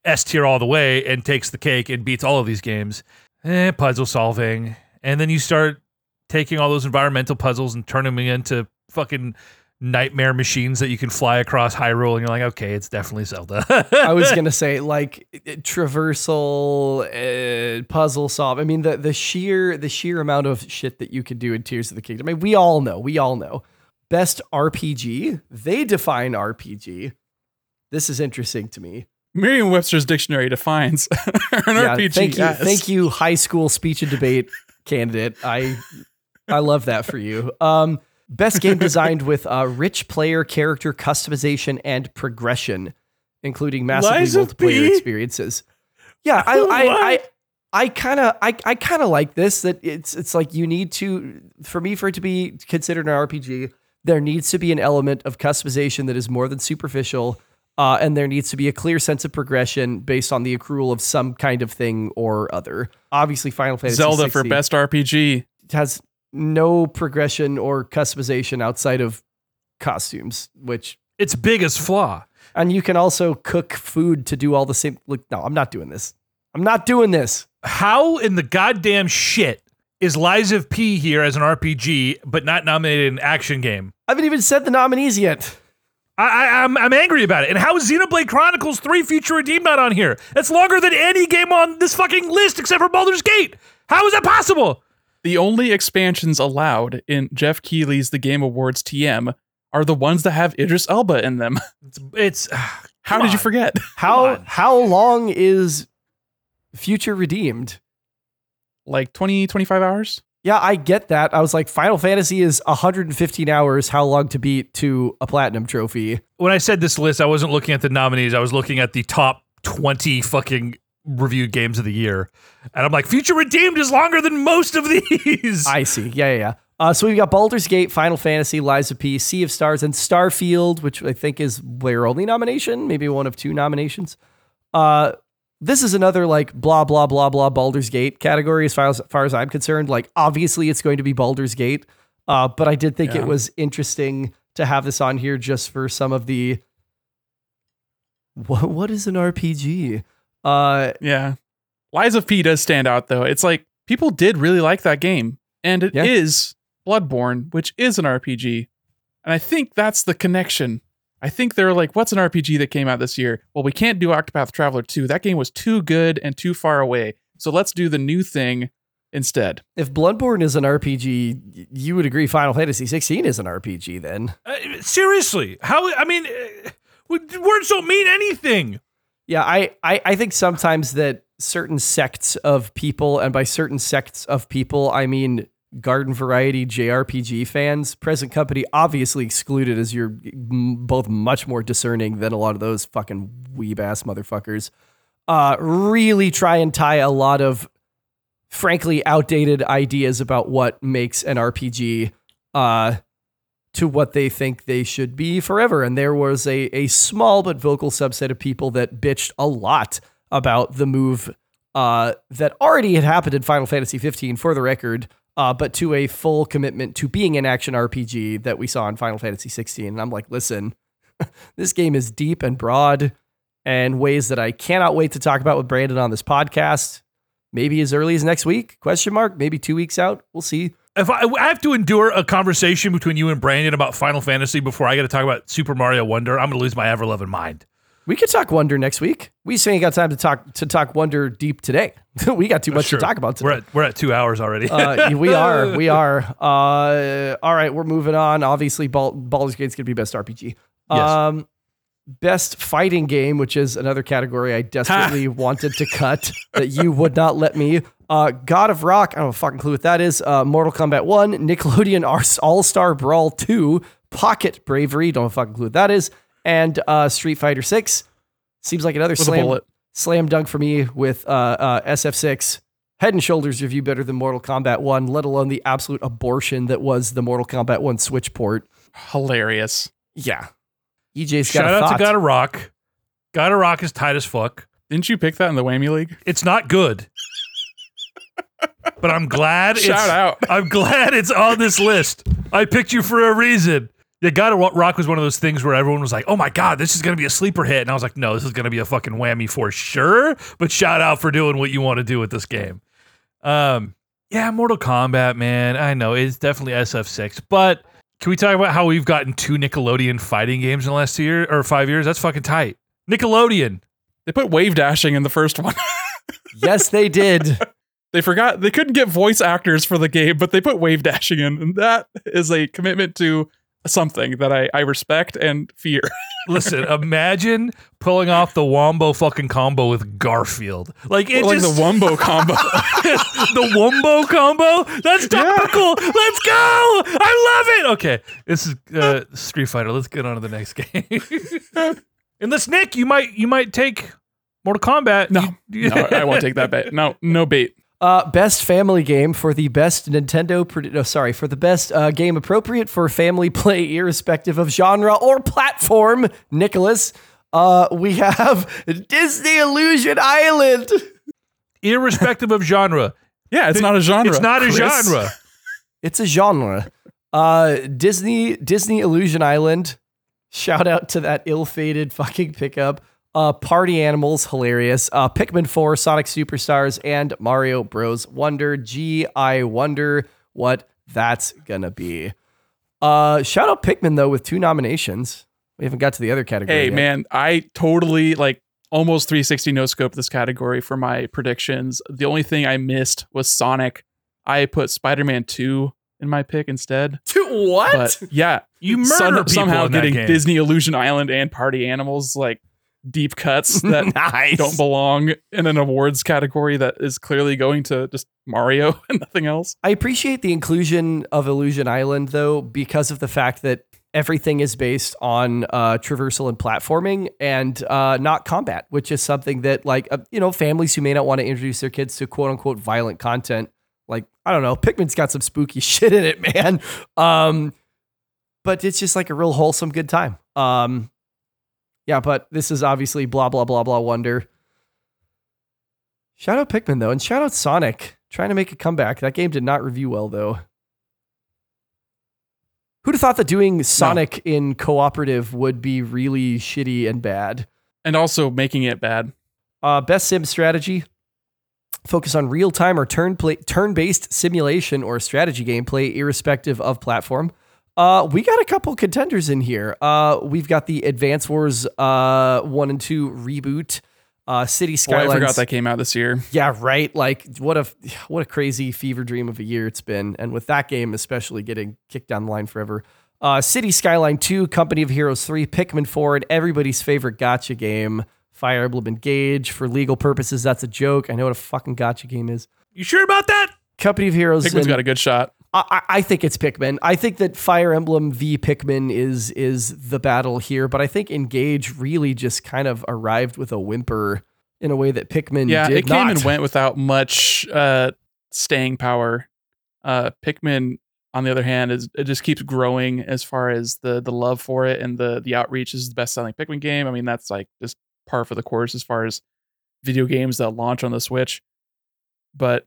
Speaker 2: S tier all the way and takes the cake and beats all of these games. Eh, puzzle solving. And then you start taking all those environmental puzzles and turning them into fucking nightmare machines that you can fly across Hyrule and you're like, okay, it's definitely Zelda.
Speaker 3: I was gonna say like traversal, uh, puzzle solve. I mean the the sheer the sheer amount of shit that you could do in Tears of the Kingdom. I mean, we all know. We all know. Best RPG. They define RPG. This is interesting to me.
Speaker 1: Merriam-Webster's dictionary defines an
Speaker 3: Yeah,
Speaker 1: RPG.
Speaker 3: thank you,
Speaker 1: as-
Speaker 3: thank you, high school speech and debate candidate. I I love that for you. Um, best game designed with uh, rich player character customization and progression, including massively
Speaker 1: Lies
Speaker 3: multiplayer
Speaker 1: P?
Speaker 3: experiences. Yeah, I I I I kind of I, I kind of like this that it's it's like you need to for me for it to be considered an RPG there needs to be an element of customization that is more than superficial uh, and there needs to be a clear sense of progression based on the accrual of some kind of thing or other obviously Final Fantasy
Speaker 1: Zelda for best RPG.
Speaker 3: has no progression or customization outside of costumes which
Speaker 2: its biggest flaw.
Speaker 3: and you can also cook food to do all the same like no I'm not doing this I'm not doing this
Speaker 2: How in the goddamn shit is Lies of P here as an RPG, but not nominated in action game?
Speaker 3: I haven't even said the nominees yet.
Speaker 2: I, I, I'm, I'm angry about it. And how is Xenoblade Chronicles 3 Future Redeemed not on here? That's longer than any game on this fucking list except for Baldur's Gate. How is that possible?
Speaker 1: The only expansions allowed in Jeff Keighley's The Game Awards TM are the ones that have Idris Elba in them.
Speaker 2: It's, it's
Speaker 1: How
Speaker 2: Come
Speaker 1: did you forget?
Speaker 3: How how long is Future Redeemed?
Speaker 1: Like 20, 25 hours?
Speaker 3: Yeah, I get that. I was like, Final Fantasy is 115 hours. How long to beat to a platinum trophy?
Speaker 2: when I said this list, I wasn't looking at the nominees. I was looking at the top 20 fucking reviewed games of the year. And I'm like, Future Redeemed is longer than most of these.
Speaker 3: I see. Yeah, yeah, yeah. Uh, so we've got Baldur's Gate, Final Fantasy, Lies of P, Sea of Stars, and Starfield, which I think is their only nomination, maybe one of two nominations. Uh, this is another like blah blah blah blah Baldur's Gate category as far as, far as I'm concerned. Like obviously it's going to be Baldur's Gate, uh, but I did think
Speaker 1: Yeah.
Speaker 3: it was interesting to have this on here just for some of the what what is an RPG? Uh,
Speaker 1: Yeah. Lies of P does stand out though. It's like people did really like that game. And it is
Speaker 3: Yeah.
Speaker 1: Bloodborne, which is an RPG. And I think that's the connection. I think they're like, what's an RPG that came out this year? Well, we can't do Octopath Traveler 2. That game was too good and too far away. So let's do the new thing instead.
Speaker 3: if Bloodborne is an RPG, you would agree Final Fantasy 16 is an RPG then.
Speaker 2: Uh, seriously, how? I mean, uh, words don't mean anything.
Speaker 3: Yeah, I, I, I think sometimes that certain sects of people, and by certain sects of people, I mean garden variety JRPG fans, present company obviously excluded as you're both much more discerning than a lot of those fucking weeb ass motherfuckers. Uh, really try and tie a lot of frankly outdated ideas about what makes an RPG uh, to what they think they should be forever. And there was a, a small but vocal subset of people that bitched a lot about the move uh, that already had happened in Final Fantasy 15, for the record, uh, but to a full commitment to being an action RPG that we saw in Final Fantasy 16. And I'm like, listen, this game is deep and broad and ways that I cannot wait to talk about with Brandon on this podcast. Maybe as early as next week? Question mark. Maybe two weeks out. We'll see.
Speaker 2: If I, I have to endure a conversation between you and Brandon about Final Fantasy before I got to talk about Super Mario Wonder, I'm going to lose my ever loving mind.
Speaker 3: We could talk Wonder next week. We just ain't got time to talk to talk Wonder deep today. we got too much
Speaker 2: Sure.
Speaker 3: to talk about today.
Speaker 2: We're at we're at two hours already.
Speaker 3: uh, we are. We are. Uh, all right, we're moving on. Obviously, Bal- Baldur's Gate's going to be best RPG.
Speaker 2: Yes.
Speaker 3: Um, best fighting game, which is another category I desperately wanted to cut that you would not let me. Uh, God of Rock. I don't have a fucking clue what that is. Uh, Mortal Kombat 1, Nickelodeon All Star Brawl 2, Pocket Bravery. Don't have a fucking clue what that is. And uh, Street Fighter 6. Seems like another
Speaker 1: with
Speaker 3: slam slam dunk for me with uh, uh, SF6. Head and shoulders review better than Mortal Kombat 1, let alone the absolute abortion that was the Mortal Kombat 1 Switch port.
Speaker 1: Hilarious.
Speaker 3: Yeah. EJ's got
Speaker 2: Shout
Speaker 3: a
Speaker 2: out
Speaker 3: thought.
Speaker 2: to God of Rock. God of Rock is tight as fuck.
Speaker 1: Didn't you pick that in the Whammy League?
Speaker 2: It's not good. but I'm glad it's
Speaker 1: Shout out.
Speaker 2: I'm glad it's on this list. I picked you for a reason. Yeah, God of Rock was one of those things where everyone was like, "Oh my god, this is gonna be a sleeper hit," and I was like, "No, this is gonna be a fucking whammy for sure." But shout out for doing what you want to do with this game. Um, yeah, Mortal Kombat, man. I know it's definitely SF6, but can we talk about how we've gotten two Nickelodeon fighting games in the last two years or five years? That's fucking tight. Nickelodeon.
Speaker 1: They put wave dashing in the first one.
Speaker 3: yes, they did.
Speaker 1: they forgot they couldn't get voice actors for the game, but they put wave dashing in, and that is a commitment to something that I, I respect and fear.
Speaker 2: Listen, imagine pulling off the Wombo fucking combo with Garfield. Like it
Speaker 1: Or like
Speaker 2: just
Speaker 1: the Wombo combo.
Speaker 2: the Wombo combo. That's topical. Let's go. I love it. Okay, this is uh, Street Fighter. Let's get on to the next game. Unless Nick, you might you might take Mortal Kombat.
Speaker 1: No, no, I won't take that bait. No, no bait.
Speaker 3: Uh, best family game for the best Nintendo. Pro- no, sorry, for the best uh, game appropriate for family play, irrespective of genre or platform. Nicholas, uh, we have Disney Illusion Island.
Speaker 2: Irrespective of genre,
Speaker 1: Yeah, it's not a genre.
Speaker 2: it's not a
Speaker 1: Chris.
Speaker 2: genre.
Speaker 3: It's a genre. Uh, Disney Disney Illusion Island. Shout out to that ill-fated fucking pickup. Uh, Party Animals, hilarious. Uh, Pikmin 4, Sonic Superstars, and Mario Bros. Wonder. Gee, I wonder what that's gonna be. Uh, shout out Pikmin though with two nominations. We haven't got to the other category.
Speaker 1: Hey
Speaker 3: yet.
Speaker 1: man, I totally like almost 360 no scope this category for my predictions. The only thing I missed was Sonic. I put Spider-Man 2 in my pick instead.
Speaker 3: Two what?
Speaker 1: But yeah,
Speaker 2: You murder
Speaker 1: somehow
Speaker 2: in that
Speaker 1: getting
Speaker 2: game.
Speaker 1: Disney Illusion Island and Party Animals like deep cuts that
Speaker 3: nice.
Speaker 1: don't belong in an awards category that is clearly going to just Mario and nothing else.
Speaker 3: I appreciate the inclusion of Illusion Island though, because of the fact that everything is based on uh, traversal and platforming and uh, not combat, which is something that like uh, you know families who may not want to introduce their kids to quote unquote violent content. Like I don't know, Pikmin's got some spooky shit in it, man. Um, but it's just like a real wholesome good time. Um, yeah, but this is obviously blah blah blah blah wonder. Shout out Pikmin though, and shout out Sonic trying to make a comeback. That game did not review well though. Who'd have thought that doing Sonic in cooperative would be really shitty and bad?
Speaker 1: And also making it bad.
Speaker 3: Uh, best sim strategy. Focus on real time or turn play, turn based simulation or strategy gameplay, irrespective of platform. Uh, we got a couple contenders in here. Uh, we've got the Advance Wars uh, one and two reboot. Uh, City
Speaker 1: Boy,
Speaker 3: Skylines.
Speaker 1: I forgot that came out this year.
Speaker 3: Yeah, right. Like what a what a crazy fever dream of a year it's been, and with that game especially getting kicked down the line forever. Uh, City Skyline Two, Company of Heroes Three, Pikmin Four, and everybody's favorite gotcha game, Fire Emblem Engage. For legal purposes, that's a joke. I know what a fucking gotcha game is.
Speaker 2: You sure about that?
Speaker 3: Company of Heroes.
Speaker 1: Pikmin's
Speaker 3: and-
Speaker 1: got a good shot.
Speaker 3: I, I think it's Pikmin. I think that Fire Emblem v Pikmin is is the battle here, but I think Engage really just kind of arrived with a whimper in a way that Pikmin
Speaker 1: Yeah,
Speaker 3: did
Speaker 1: it came
Speaker 3: not.
Speaker 1: and went without much uh, staying power. Uh, Pikmin, on the other hand, is it just keeps growing as far as the the love for it and the the outreach is the best selling Pikmin game. I mean, that's like just par for the course as far as video games that launch on the Switch. But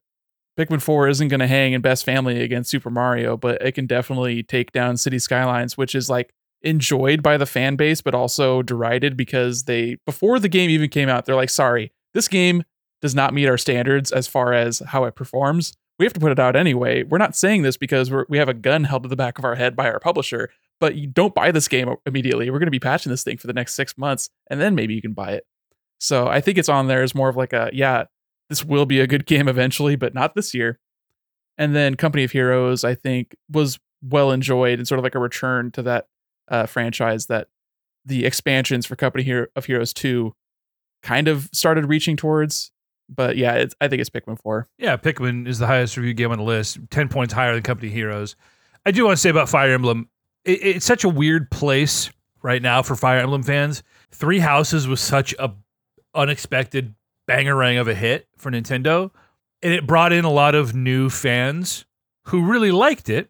Speaker 1: Pikmin 4 isn't going to hang in best family against Super Mario, but it can definitely take down City Skylines, which is like enjoyed by the fan base, but also derided because they, before the game even came out, they're like, sorry, this game does not meet our standards as far as how it performs. We have to put it out anyway. We're not saying this because we have a gun held to the back of our head by our publisher, but you don't buy this game immediately. We're going to be patching this thing for the next six months, and then maybe you can buy it. So I think it's on there as more of like a, yeah, this will be a good game eventually, but not this year. And then Company of Heroes, I think, was well enjoyed and sort of like a return to that uh, franchise that the expansions for Company of Heroes 2 kind of started reaching towards. But yeah, I think it's Pikmin 4.
Speaker 2: Yeah, Pikmin is the highest reviewed game on the list, 10 points higher than Company Heroes. I do want to say about Fire Emblem, it, it's such a weird place right now for Fire Emblem fans. Three Houses was such a unexpected bangerang of a hit for Nintendo, and it brought in a lot of new fans who really liked it.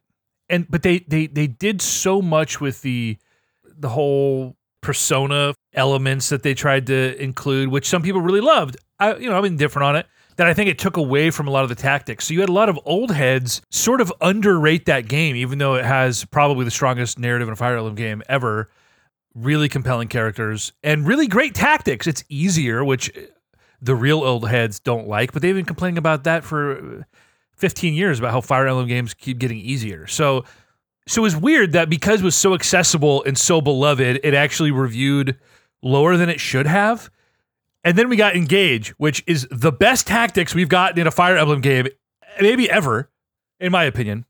Speaker 2: And but they they they did so much with the the whole persona elements that they tried to include, which some people really loved. I you know I'm indifferent on it. That I think it took away from a lot of the tactics. So you had a lot of old heads sort of underrate that game, even though it has probably the strongest narrative in a Fire Emblem game ever. Really compelling characters and really great tactics. It's easier, which the real old heads don't like, but they've been complaining about that for 15 years about how Fire Emblem games keep getting easier. So so it was weird that because it was so accessible and so beloved, it actually reviewed lower than it should have. And then we got Engage, which is the best tactics we've gotten in a Fire Emblem game, maybe ever, in my opinion.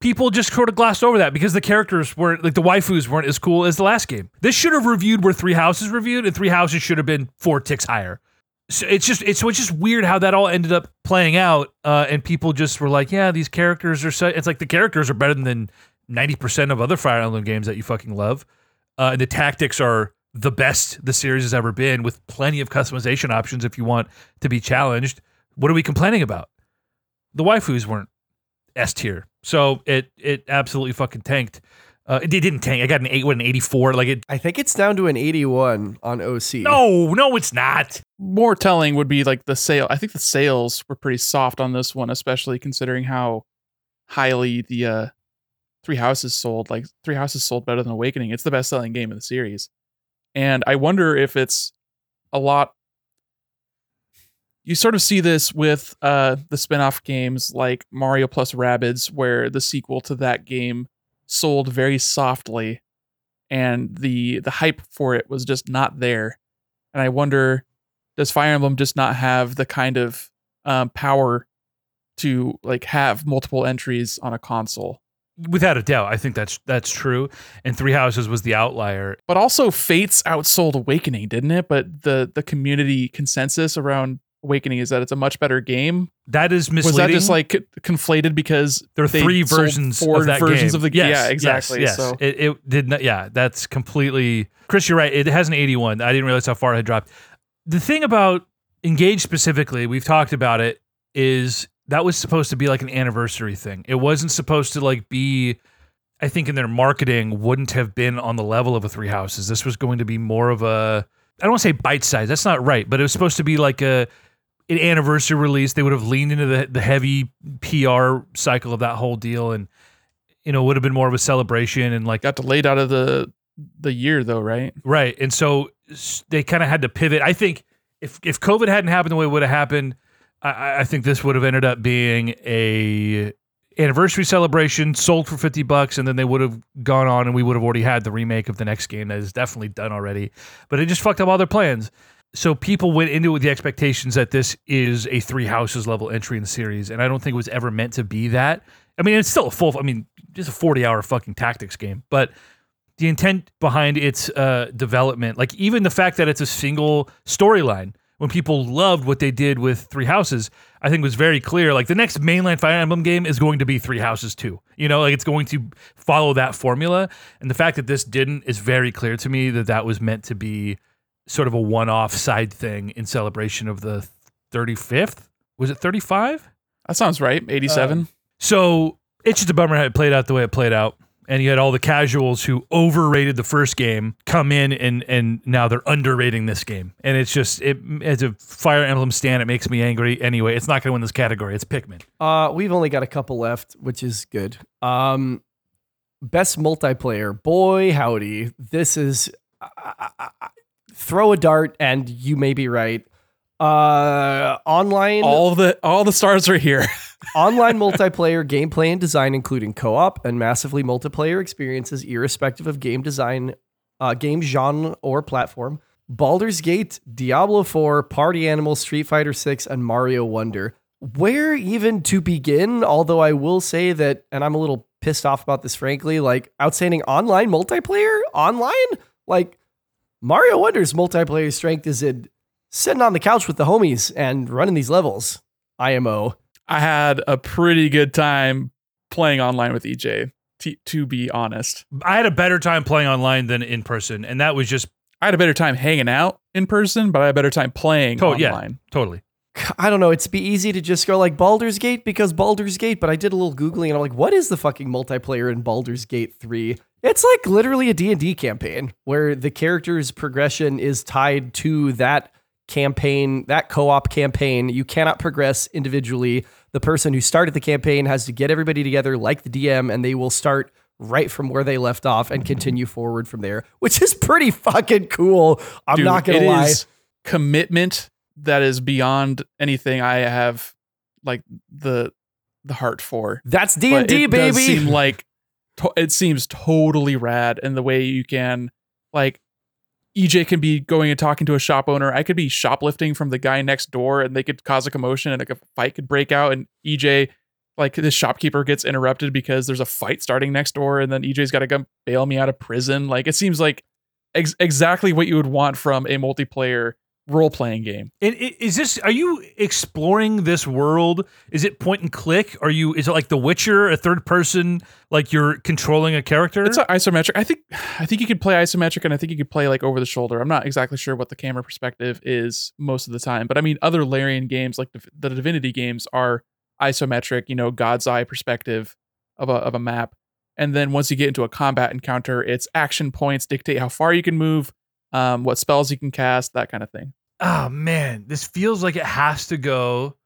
Speaker 2: People just sort of glossed over that because the characters weren't like the waifus weren't as cool as the last game. This should have reviewed where Three Houses reviewed, and Three Houses should have been four ticks higher. So it's just it's so it's just weird how that all ended up playing out, uh, and people just were like, "Yeah, these characters are so." It's like the characters are better than ninety percent of other Fire Emblem games that you fucking love, uh, and the tactics are the best the series has ever been, with plenty of customization options if you want to be challenged. What are we complaining about? The waifus weren't S tier, so it it absolutely fucking tanked. Uh, it didn't tank. I got an eight, what an eighty four. Like it.
Speaker 3: I think it's down to an 81 on OC.
Speaker 2: No, no, it's not.
Speaker 1: More telling would be like the sale. I think the sales were pretty soft on this one, especially considering how highly the uh, Three Houses sold. Like Three Houses sold better than Awakening. It's the best selling game in the series, and I wonder if it's a lot. You sort of see this with uh, the spin-off games like Mario plus Rabbids, where the sequel to that game sold very softly, and the the hype for it was just not there. And I wonder, does Fire Emblem just not have the kind of um, power to like have multiple entries on a console?
Speaker 2: Without a doubt, I think that's that's true. And Three Houses was the outlier.
Speaker 1: But also, Fates outsold Awakening, didn't it? But the the community consensus around Awakening is that it's a much better game.
Speaker 2: That is misleading.
Speaker 1: Was that just like conflated because
Speaker 2: there are three versions
Speaker 1: four
Speaker 2: of that
Speaker 1: versions
Speaker 2: game.
Speaker 1: of the
Speaker 2: yes,
Speaker 1: yeah
Speaker 2: yes,
Speaker 1: exactly.
Speaker 2: Yes,
Speaker 1: So
Speaker 2: it, it did not. Yeah, that's completely. Chris, you're right. It has an 81. I didn't realize how far it had dropped. The thing about Engage specifically, we've talked about it, is that was supposed to be like an anniversary thing. It wasn't supposed to like be. I think in their marketing wouldn't have been on the level of a Three Houses. This was going to be more of a. I don't want to say bite size. That's not right, but it was supposed to be like a an anniversary release. They would have leaned into the the heavy PR cycle of that whole deal, and you know would have been more of a celebration and like
Speaker 1: got delayed out of the the year though, right?
Speaker 2: right. And so they kind of had to pivot. I think if if COVID hadn't happened the way it would have happened, I- I, I think this would have ended up being a anniversary celebration sold for 50 bucks and then they would have gone on and we would have already had the remake of the next game that is definitely done already but it just fucked up all their plans so people went into it with the expectations that this is a three houses level entry in the series and i don't think it was ever meant to be that. I mean it's still a full i mean just a 40 hour fucking tactics game but the intent behind its uh, development like even the fact that it's a single storyline when people loved what they did with three houses i think was very clear like the next mainline fire emblem game is going to be three houses too. You know like it's going to follow that formula and the fact that this didn't is very clear to me that that was meant to be sort of a one-off side thing in celebration of the 35th was it 35
Speaker 1: That sounds right. Eighty seven.
Speaker 2: so it's just a bummer how it played out the way it played out. And you had all the casuals who overrated the first game come in and and now they're underrating this game. And it's just it as a Fire Emblem stand, it makes me angry. Anyway, it's not going to win this category. It's Pikmin.
Speaker 3: Uh, we've only got a couple left, which is good. Um, best multiplayer. Boy, howdy. This is I- I- I- I- throw a dart and you may be right. Uh, online
Speaker 1: all the all the stars are here.
Speaker 3: online multiplayer gameplay and design, including co-op and massively multiplayer experiences, irrespective of game design, uh, game genre or platform. Baldur's Gate, Diablo 4, Party Animal, Street Fighter 6, and Mario Wonder. Where even to begin? Although I will say that, and I'm a little pissed off about this, frankly, like outstanding online multiplayer, online, like Mario Wonder's multiplayer strength is in sitting on the couch with the homies and running these levels. IMO.
Speaker 1: I had a pretty good time playing online with EJ. T- to be honest,
Speaker 2: I had a better time playing online than in person, and that was just
Speaker 1: I had a better time hanging out in person, but I had a better time playing
Speaker 2: To- yeah.
Speaker 1: online.
Speaker 2: Totally.
Speaker 3: I don't know. It's be easy to just go like Baldur's Gate because Baldur's Gate, but I did a little googling and I'm like, what is the fucking multiplayer in Baldur's Gate 3? It's like literally a D&D campaign where the character's progression is tied to that campaign, that co-op campaign. You cannot progress individually. The person who started the campaign has to get everybody together like the DM and they will start right from where they left off and continue forward from there, which is pretty fucking cool. I'm
Speaker 1: Dude,
Speaker 3: not going to lie.
Speaker 1: is commitment that is beyond anything I have like the the heart for.
Speaker 3: That's D&D,
Speaker 1: it does seem like to- it seems totally rad in the way you can like EJ can be going and talking to a shop owner. I could be shoplifting from the guy next door and they could cause a commotion and like a fight could break out and EJ like this shopkeeper gets interrupted because there's a fight starting next door and then EJ's got to come bail me out of prison. Like it seems like ex- exactly what you would want from a multiplayer role playing game.
Speaker 2: And i- is this? Are you exploring this world? Is it point and click? Are you? Is it like The Witcher, a third person, like you're controlling a character?
Speaker 1: It's a isometric. I think I think you could play isometric and I think you could play like over the shoulder. I'm not exactly sure what the camera perspective is most of the time, but I mean other Larian games like the, the Divinity games are isometric, you know, God's eye perspective of a of a map. And then once you get into a combat encounter, it's action points dictate how far you can move, um, what spells you can cast, that kind of thing.
Speaker 2: oh man, this feels like it has to go.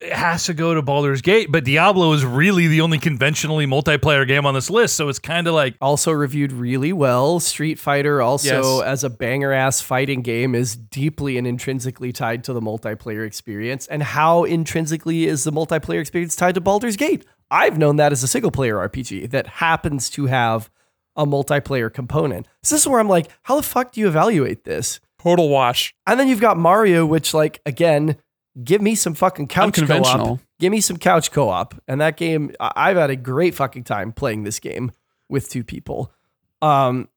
Speaker 2: It has to go to Baldur's Gate, but Diablo is really the only conventionally multiplayer game on this list, so it's kind of like
Speaker 3: also reviewed really well. Street Fighter, also
Speaker 1: Yes.
Speaker 3: as a banger ass fighting game, is deeply and intrinsically tied to the multiplayer experience. And how intrinsically is the multiplayer experience tied to Baldur's Gate? I've known that as a single player RPG that happens to have a multiplayer component. So this is where I'm like, how the fuck do you evaluate this?
Speaker 1: Total wash.
Speaker 3: And then you've got Mario, which, like, again, give me some fucking couch co-op. Give me some couch co-op. And that game, I've had a great fucking time playing this game with two people. Um,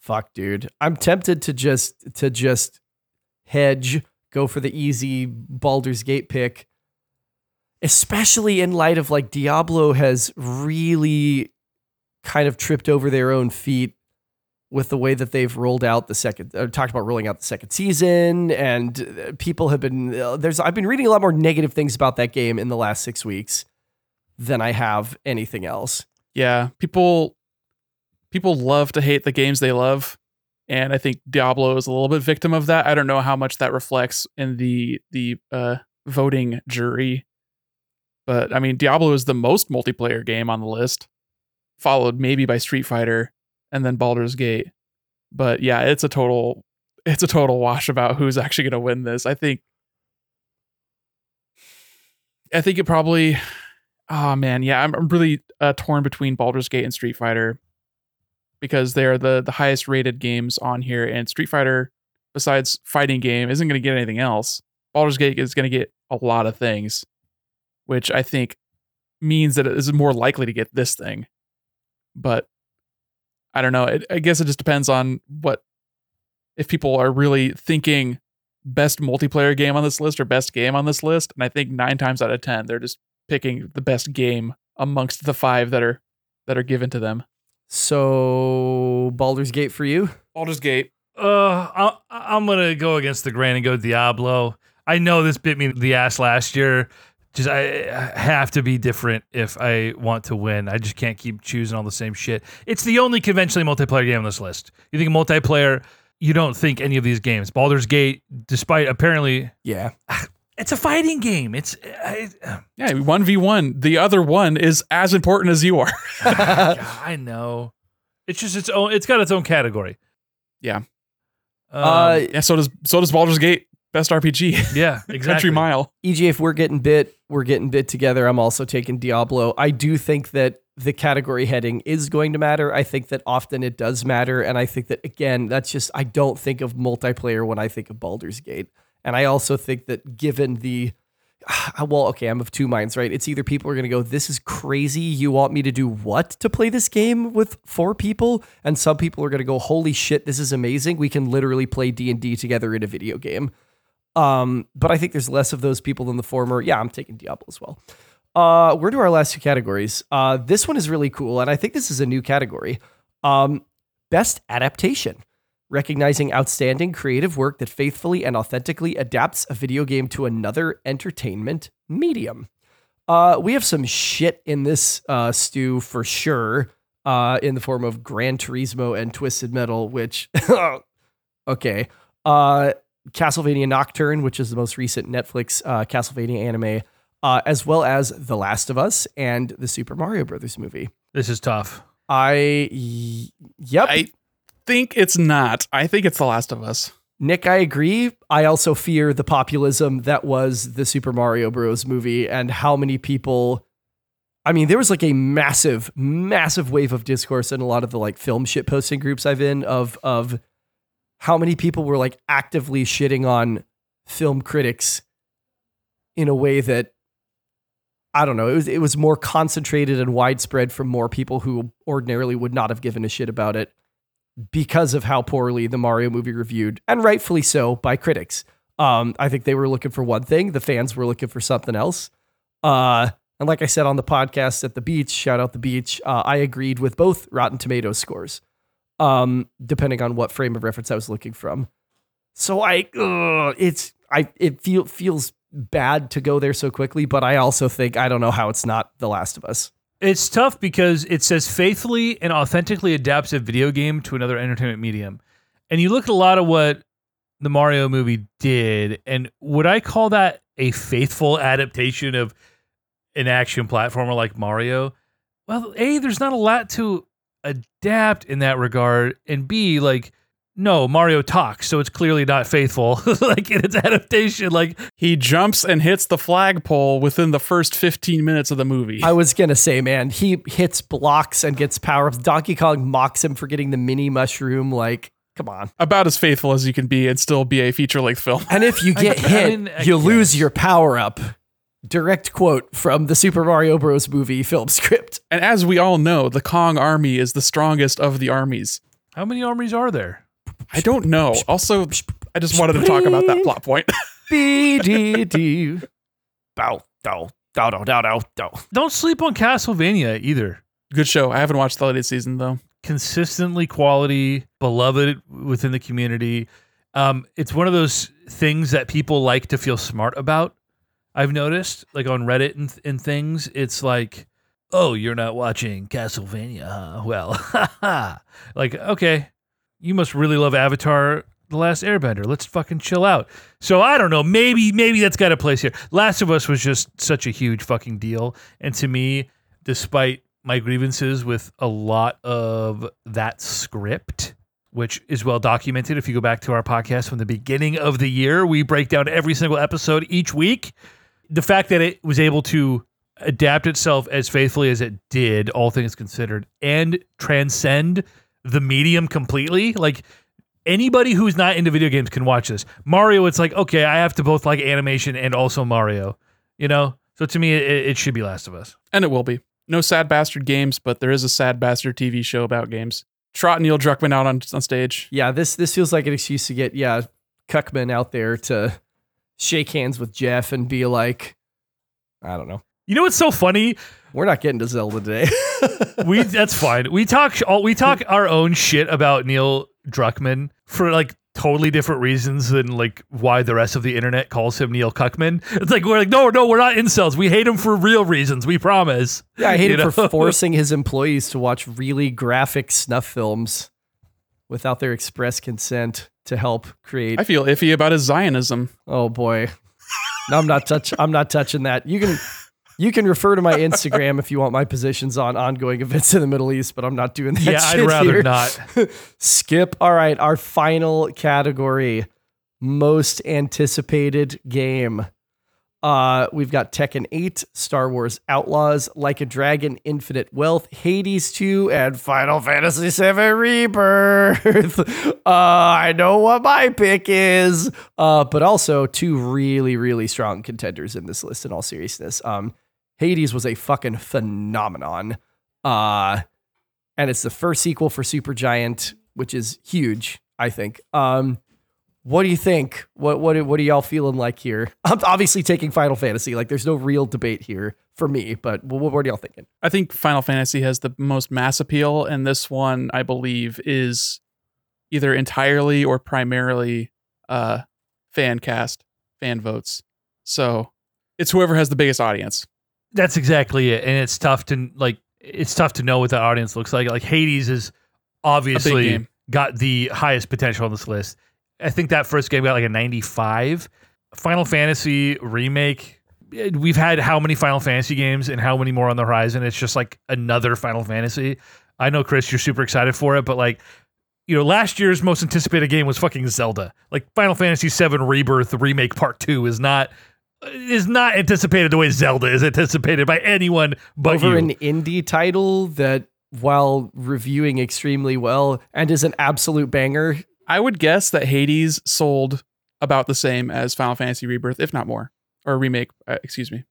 Speaker 3: fuck, dude, I'm tempted to just to just hedge, go for the easy Baldur's Gate pick, especially in light of like Diablo has really kind of tripped over their own feet with the way that they've rolled out the second uh, talked about rolling out the second season and uh, people have been uh, there's I've been reading a lot more negative things about that game in the last 6 weeks than I have anything else.
Speaker 1: Yeah, people people love to hate the games they love, and I think Diablo is a little bit victim of that. I don't know how much that reflects in the the uh, voting jury, but I mean, Diablo is the most multiplayer game on the list, followed maybe by Street Fighter and then Baldur's Gate. But yeah, it's a total it's a total wash about who's actually going to win this. I think I think it probably Oh man, yeah, I'm, I'm really uh, torn between Baldur's Gate and Street Fighter because they're the the highest rated games on here, and Street Fighter, besides fighting game, isn't going to get anything else. Baldur's Gate is going to get a lot of things, which I think means that it is more likely to get this thing. But I don't know. It, I guess it just depends on what if people are really thinking best multiplayer game on this list or best game on this list, and I think nine times out of ten they're just picking the best game amongst the five that are that are given to them.
Speaker 3: So Baldur's Gate for you?
Speaker 1: Baldur's Gate.
Speaker 2: Uh, I, I'm gonna go against the grain and go Diablo. I know this bit me the ass last year. Just I, have to be different if I want to win. I just can't keep choosing all the same shit. It's the only conventionally multiplayer game on this list. You think multiplayer? You don't think any of these games. Baldur's Gate, despite apparently,
Speaker 3: Yeah.
Speaker 2: it's a fighting game. It's I,
Speaker 1: Yeah, one v one. The other one is as important as you are.
Speaker 2: I know. It's just its own. It's got its own category.
Speaker 1: Yeah.
Speaker 2: Um,
Speaker 3: uh,
Speaker 1: yeah, so does so does Baldur's Gate. Best RPG.
Speaker 2: yeah. Exactly.
Speaker 1: Country Mile.
Speaker 3: EJ, if we're getting bit, we're getting bit together. I'm also taking Diablo. I do think that the category heading is going to matter. I think that often it does matter. And I think that, again, that's just, I don't think of multiplayer when I think of Baldur's Gate. And I also think that given the, well, okay, I'm of two minds, right? It's either people are going to go, this is crazy. You want me to do what to play this game with four people? And some people are going to go, holy shit, this is amazing. We can literally play D&D together in a video game. Um, but I think there's less of those people than the former. Yeah, I'm taking Diablo as well. Uh, we're to our last two categories. Uh, this one is really cool, and I think this is a new category. Um, best adaptation. recognizing outstanding creative work that faithfully and authentically adapts a video game to another entertainment medium. Uh, we have some shit in this uh, stew for sure, uh, in the form of Gran Turismo and Twisted Metal, which, okay. Uh, Castlevania Nocturne, which is the most recent Netflix uh, Castlevania anime, uh, as well as The Last of Us and the Super Mario Brothers movie.
Speaker 2: This is tough.
Speaker 3: I, y- yep.
Speaker 1: I think it's not. I think it's The Last of Us.
Speaker 3: Nick, I agree. I also fear the populism that was the Super Mario Bros. movie and how many people. I mean, there was like a massive, massive wave of discourse in a lot of the like film shit posting groups I've in of of how many people were like actively shitting on film critics in a way that I don't know. It was it was more concentrated and widespread from more people who ordinarily would not have given a shit about it because of how poorly the Mario movie reviewed, and rightfully so by critics. Um, I think they were looking for one thing, the fans were looking for something else. Uh, and like I said on the podcast at the beach, shout out the beach, uh, I agreed with both Rotten Tomatoes scores, um, depending on what frame of reference I was looking from. So I, ugh, it's I it feel feels bad to go there so quickly, but I also think I don't know how it's not The Last of Us.
Speaker 2: It's tough because it says faithfully and authentically adapts a video game to another entertainment medium. And you look at a lot of what the Mario movie did, and would I call that a faithful adaptation of an action platformer like Mario? Well, A, there's not a lot to adapt in that regard, and B, like, no, Mario talks, so it's clearly not faithful. like in its adaptation, like
Speaker 1: He jumps and hits the flagpole within the first 15 minutes of the movie.
Speaker 3: I was gonna say, man, he hits blocks and gets power ups. Donkey Kong mocks him for getting the mini mushroom. Like, come on.
Speaker 1: About as faithful as you can be and still be a feature length film.
Speaker 3: And if you get
Speaker 2: I
Speaker 3: hit,
Speaker 2: mean, I
Speaker 3: you lose your power up. Direct quote from the Super Mario Bros. movie film script.
Speaker 1: And as we all know, the Kong army is the strongest of the armies.
Speaker 2: how many armies are there?
Speaker 1: I don't know. Also, I just wanted to talk about that plot point.
Speaker 3: B D D. Bow, dow, dow, dow, dow, dow, dow.
Speaker 2: Don't sleep on Castlevania either.
Speaker 1: Good show. I haven't watched the latest season though.
Speaker 2: consistently quality, beloved within the community. Um, it's one of those things that people like to feel smart about. I've noticed, like on Reddit and, and things, it's like, oh, you're not watching Castlevania, huh? Well, like, okay, you must really love Avatar: The Last Airbender. Let's fucking chill out. So I don't know. Maybe, maybe that's got a place here. Last of Us was just such a huge fucking deal, and to me, despite my grievances with a lot of that script, which is well documented. If you go back to our podcast from the beginning of the year, we break down every single episode each week. The fact that it was able to adapt itself as faithfully as it did, all things considered, and transcend the medium completely, like anybody who's not into video games can watch this. Mario, it's like, okay, I have to both like animation and also Mario, you know? So to me, it, it should be Last of Us.
Speaker 1: And it will be. No sad bastard games, but there is a sad bastard TV show about games. Trot Neil Druckmann out on, on stage.
Speaker 3: Yeah, this this feels like an excuse to get yeah Cuckman out there to shake hands with Jeff and be like, I don't know.
Speaker 2: You know what's so funny?
Speaker 3: We're not getting to Zelda today.
Speaker 2: we that's fine. We talk all we talk our own shit about Neil Druckmann for like totally different reasons than like why the rest of the internet calls him Neil Cuckman. It's like we're like no no we're not incels. We hate him for real reasons. We promise.
Speaker 3: yeah, I hate
Speaker 2: You
Speaker 3: him for forcing his employees to watch really graphic snuff films without their express consent to help create.
Speaker 1: I feel iffy about his Zionism.
Speaker 3: oh boy, no, I'm not touch. I'm not touching that. You can. You can refer to my Instagram if you want my positions on ongoing events in the Middle East, but I'm not doing that.
Speaker 2: Yeah, I'd rather
Speaker 3: here.
Speaker 2: not.
Speaker 3: Skip. All right, our final category, most anticipated game. Uh, we've got Tekken 8, Star Wars Outlaws, Like a Dragon, Infinite Wealth, Hades 2, and Final Fantasy VII Rebirth. uh, I know what my pick is, uh, but also two really, really strong contenders in this list. In all seriousness, um, Hades was a fucking phenomenon. Uh, and it's the first sequel for Supergiant, which is huge, I think. Um, what do you think? What what what are y'all feeling like here? I'm obviously taking Final Fantasy. Like, there's no real debate here for me. But what, what are y'all thinking?
Speaker 1: I think Final Fantasy has the most mass appeal, and this one, I believe, is either entirely or primarily uh, fan cast, fan votes. So it's whoever has the biggest audience.
Speaker 2: That's exactly it, and it's tough to like. It's tough to know what the audience looks like. Like Hades is obviously got the highest potential on this list. I think that first game got like a 95. Final Fantasy remake. eh, We've had how many Final Fantasy games and how many more on the horizon? It's just like another Final Fantasy. I know, Chris, you're super excited for it, but like, you know, last year's most anticipated game was fucking Zelda. Like Final Fantasy VII Rebirth Remake Part Two is not is not anticipated the way Zelda is anticipated by anyone but
Speaker 3: over
Speaker 2: you.
Speaker 3: an indie title that, while reviewing extremely well and is an absolute banger,
Speaker 1: I would guess that Hades sold about the same as Final Fantasy Rebirth, if not more, or remake. Uh, excuse me.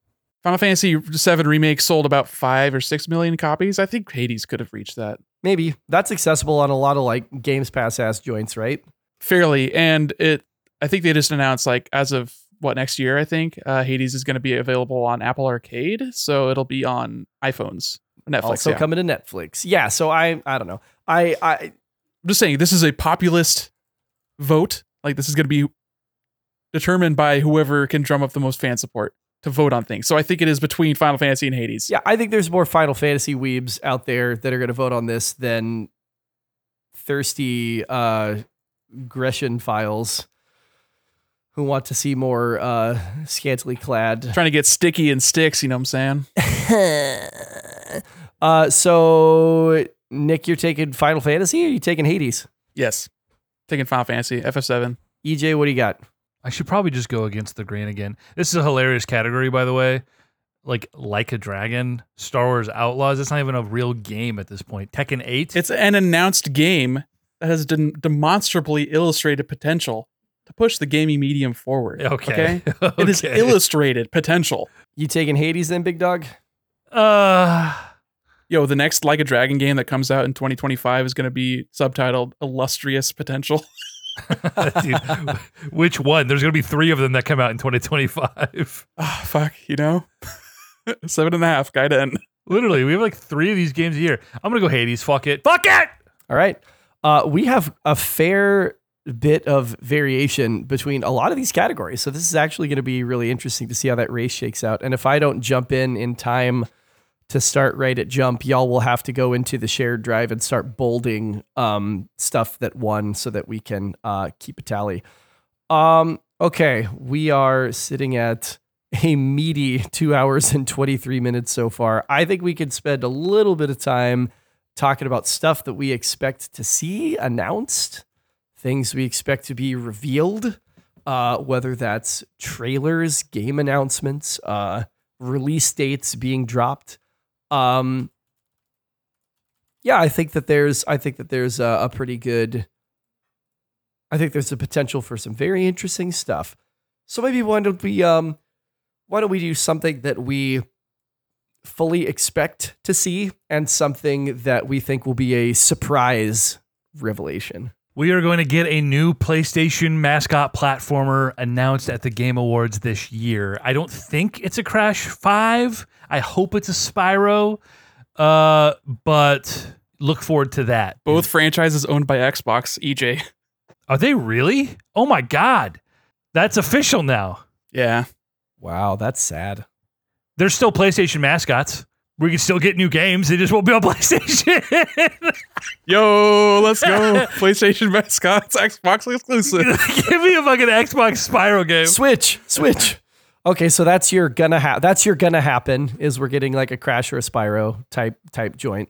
Speaker 1: Final Fantasy VII remake sold about five or six million copies. I think Hades could have reached that
Speaker 3: maybe that's accessible on a lot of like Games Pass ass joints, right?
Speaker 1: fairly, and it. I think they just announced like as of what next year. I think uh, Hades is going to be available on Apple Arcade, so it'll be on iPhones, Netflix.
Speaker 3: also
Speaker 1: yeah.
Speaker 3: coming to Netflix. Yeah, so I I don't know. I I
Speaker 1: I'm just saying this is a populist vote. Like this is going to be determined by whoever can drum up the most fan support to vote on things. So I think it is between Final Fantasy and Hades.
Speaker 3: yeah, I think there's more Final Fantasy weebs out there that are going to vote on this than thirsty uh Grecian files who want to see more uh scantily clad.
Speaker 1: Trying to get sticky and sticks, you know what I'm saying?
Speaker 3: uh so Nick, you're taking Final Fantasy or are you taking Hades?
Speaker 1: Yes. Taking Final Fantasy, FF7.
Speaker 3: EJ, what do you got?
Speaker 2: I should probably just go against the grain again. This is a hilarious category, by the way. Like like a dragon, Star Wars Outlaws. It's not even a real game at this point. Tekken Eight.
Speaker 1: It's an announced game that has dem- demonstrably illustrated potential to push the gaming medium forward.
Speaker 2: okay.
Speaker 1: It is
Speaker 2: Okay.
Speaker 1: illustrated potential.
Speaker 3: You taking Hades then, big dog?
Speaker 2: Uh,
Speaker 1: Yo, the next Like a Dragon game that comes out in 2025 is going to be subtitled Illustrious Potential.
Speaker 2: dude, which one? There's gonna be three of them that come out in 2025.
Speaker 1: Ah, fuck, you know? Seven and a half, guy to end.
Speaker 2: Literally, we have like three of these games a year. I'm gonna go Hades. Fuck it. Fuck it.
Speaker 3: All right. Uh, we have a fair bit of variation between a lot of these categories. So this is actually going to be really interesting to see how that race shakes out. And if I don't jump in in time to start right at jump, y'all will have to go into the shared drive and start bolding um, stuff that won so that we can uh, keep a tally. Um, okay, we are sitting at a meaty two hours and 23 minutes so far. I think we could spend a little bit of time talking about stuff that we expect to see announced, things we expect to be revealed, uh, whether that's trailers, game announcements, uh, release dates being dropped. Um, yeah, I think that there's, I think that there's a, a pretty good. I think there's a potential for some very interesting stuff. So maybe why don't we, um, why don't we do something that we fully expect to see and something that we think will be a surprise revelation.
Speaker 2: We are going to get a new PlayStation mascot platformer announced at the Game Awards this year. I don't think it's a Crash 5. I hope it's a Spyro. Uh, but look forward to that.
Speaker 1: Both franchises owned by Xbox, EJ.
Speaker 2: Are they really? Oh my god. That's official now.
Speaker 1: Yeah.
Speaker 3: Wow, that's sad.
Speaker 2: There's still PlayStation mascots. We can still get new games. They just won't be on PlayStation.
Speaker 1: Yo, let's go. PlayStation mascots, Xbox exclusive.
Speaker 2: Give me a fucking Xbox Spyro game.
Speaker 3: Switch, switch. Okay, so that's your gonna ha- that's your gonna happen is we're getting like a Crash or a Spyro type type joint.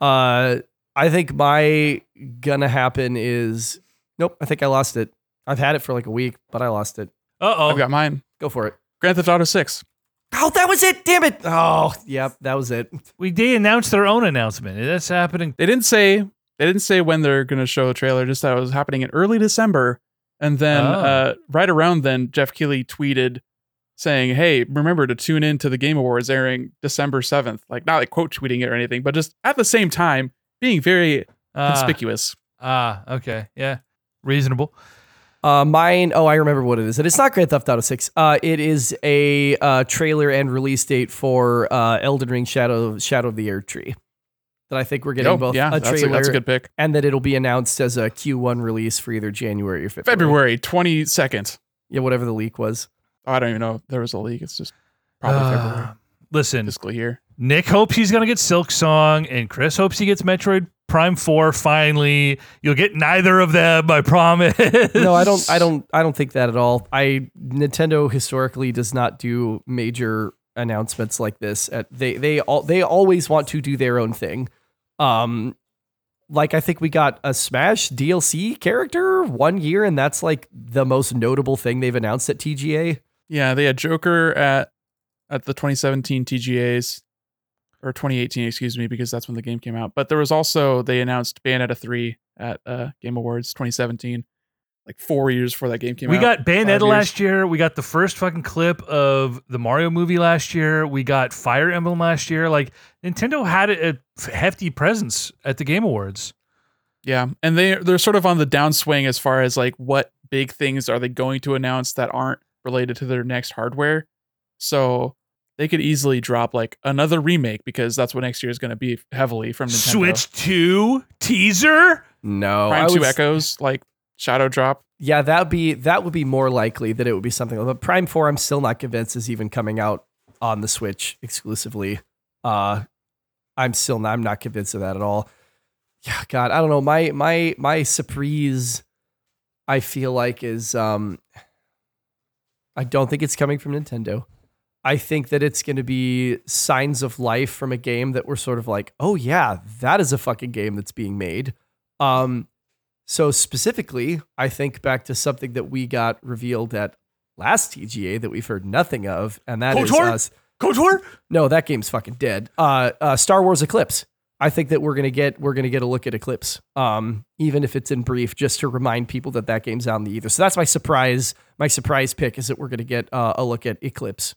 Speaker 3: Uh I think my gonna happen is nope, I think I lost it. I've had it for like a week, but I lost it.
Speaker 2: Uh oh.
Speaker 1: I've
Speaker 2: oh.
Speaker 1: got mine.
Speaker 3: Go for it.
Speaker 1: Grand Theft Auto 6.
Speaker 3: Oh, that was it. Damn it. Oh, yep, that was it.
Speaker 2: We they announced their own announcement. That's happening.
Speaker 1: They didn't say they didn't say when they're going to show a trailer, just that it was happening in early December. And then
Speaker 2: Oh.
Speaker 1: uh, right around then, Jeff Keighley tweeted saying, "Hey, remember to tune in to the Game Awards airing December 7th." Like not like quote tweeting it or anything, but just at the same time being very
Speaker 2: Ah,
Speaker 1: conspicuous.
Speaker 2: Ah, okay. Yeah. Reasonable.
Speaker 3: Uh, mine. Oh, I remember what it is. And it's not Grand Theft Auto Six. Uh, it is a uh, trailer and release date for uh, Elden Ring Shadow Shadow of the Erdtree. that I think we're getting
Speaker 1: Oh,
Speaker 3: both
Speaker 1: yeah,
Speaker 3: a
Speaker 1: that's
Speaker 3: trailer
Speaker 1: a, that's a good pick.
Speaker 3: and that it'll be announced as a Q1 release for either January or February.
Speaker 1: February twenty second.
Speaker 3: Yeah, whatever the leak was.
Speaker 1: I don't even know if there was a leak. It's just probably
Speaker 2: Uh,
Speaker 1: February
Speaker 2: listen,
Speaker 1: fiscal year.
Speaker 2: Nick hopes he's gonna get Silksong, and Chris hopes he gets Metroid Prime Four. Finally, you'll get neither of them. I promise.
Speaker 3: No, I don't I don't I don't think that at all. I Nintendo historically does not do major announcements like this. At, they they all they always want to do their own thing. Um like I think we got a Smash DLC character one year and that's like the most notable thing they've announced at TGA.
Speaker 1: Yeah, they had Joker at at the 2017 TGAs or 2018, excuse me, because that's when the game came out. But there was also they announced Bayonetta 3 at uh, Game Awards 2017, like four years before that game came
Speaker 2: We
Speaker 1: out.
Speaker 2: We
Speaker 1: got
Speaker 2: Bayonetta last year. We got the first fucking clip of the Mario movie last year. We got Fire Emblem last year. Like Nintendo had a a hefty presence at the Game Awards.
Speaker 1: Yeah, and they they're sort of on the downswing as far as like what big things are they going to announce that aren't related to their next hardware. So they could easily drop like another remake because that's what next year is going to be heavily from Nintendo.
Speaker 2: Switch Two teaser.
Speaker 3: No,
Speaker 1: Prime
Speaker 3: I
Speaker 1: Two
Speaker 3: would-
Speaker 1: Echoes, like Shadow Drop.
Speaker 3: Yeah, that'd be that would be more likely that it would be something. But Prime Four, I'm still not convinced is even coming out on the Switch exclusively. Uh, I'm still not, I'm not convinced of that at all. Yeah, God, I don't know. My my my surprise, I feel like is um, I don't think it's coming from Nintendo. I think that it's going to be signs of life from a game that we're sort of like, oh yeah, that is a fucking game that's being made. Um, so specifically, I think back to something that we got revealed at last TGA that we've heard nothing of, and that is
Speaker 2: KOTOR?
Speaker 3: us.
Speaker 2: KOTOR.
Speaker 3: No, that game's fucking dead. Uh, uh, Star Wars Eclipse. I think that we're gonna get we're gonna get a look at Eclipse, um, even if it's in brief, just to remind people that that game's out in the ether. So that's my surprise. My surprise pick is that we're gonna get uh, a look at Eclipse.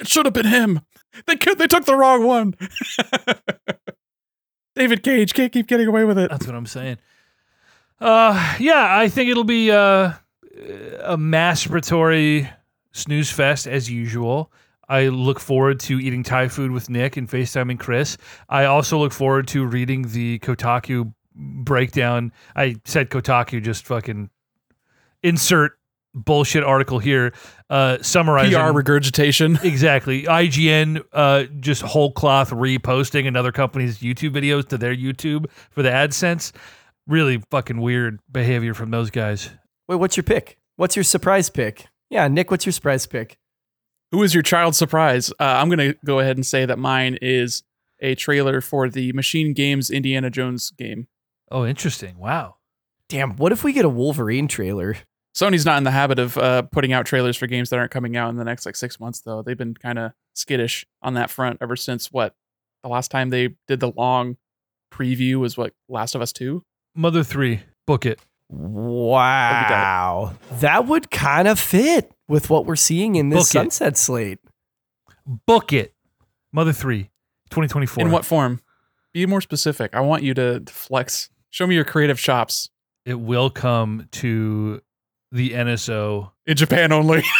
Speaker 1: It should have been him. They could. They took the wrong one. David Cage can't keep getting away with it.
Speaker 2: That's what I'm saying. Uh, yeah, I think it'll be uh, a masturbatory snooze fest as usual. I look forward to eating Thai food with Nick and FaceTiming Chris. I also look forward to reading the Kotaku breakdown. I said Kotaku, just fucking insert bullshit article here, uh, summarizing
Speaker 1: PR regurgitation.
Speaker 2: Exactly. IGN uh, just whole cloth reposting another company's YouTube videos to their YouTube for the AdSense. Really fucking weird behavior from those guys.
Speaker 3: Wait, what's your pick? What's your surprise pick? Yeah, Nick, what's your surprise pick?
Speaker 1: Who is your child surprise? Uh, I'm gonna go ahead and say that mine is a trailer for the Machine Games Indiana Jones game.
Speaker 2: Oh, interesting. Wow.
Speaker 3: Damn, what if we get a Wolverine trailer?
Speaker 1: Sony's not in the habit of uh, putting out trailers for games that aren't coming out in the next like six months, though. They've been kind of skittish on that front ever since what the last time they did the long preview was what Last of Us Two.
Speaker 2: Mother 3, book it.
Speaker 3: Wow. That would kind of fit with what we're seeing in this
Speaker 2: Book it.
Speaker 3: Sunset slate.
Speaker 2: Book it. Mother 3, 2024.
Speaker 1: In what form? Be more specific. I want you to to flex. Show me your creative chops.
Speaker 2: It will come to the NSO.
Speaker 1: In Japan only.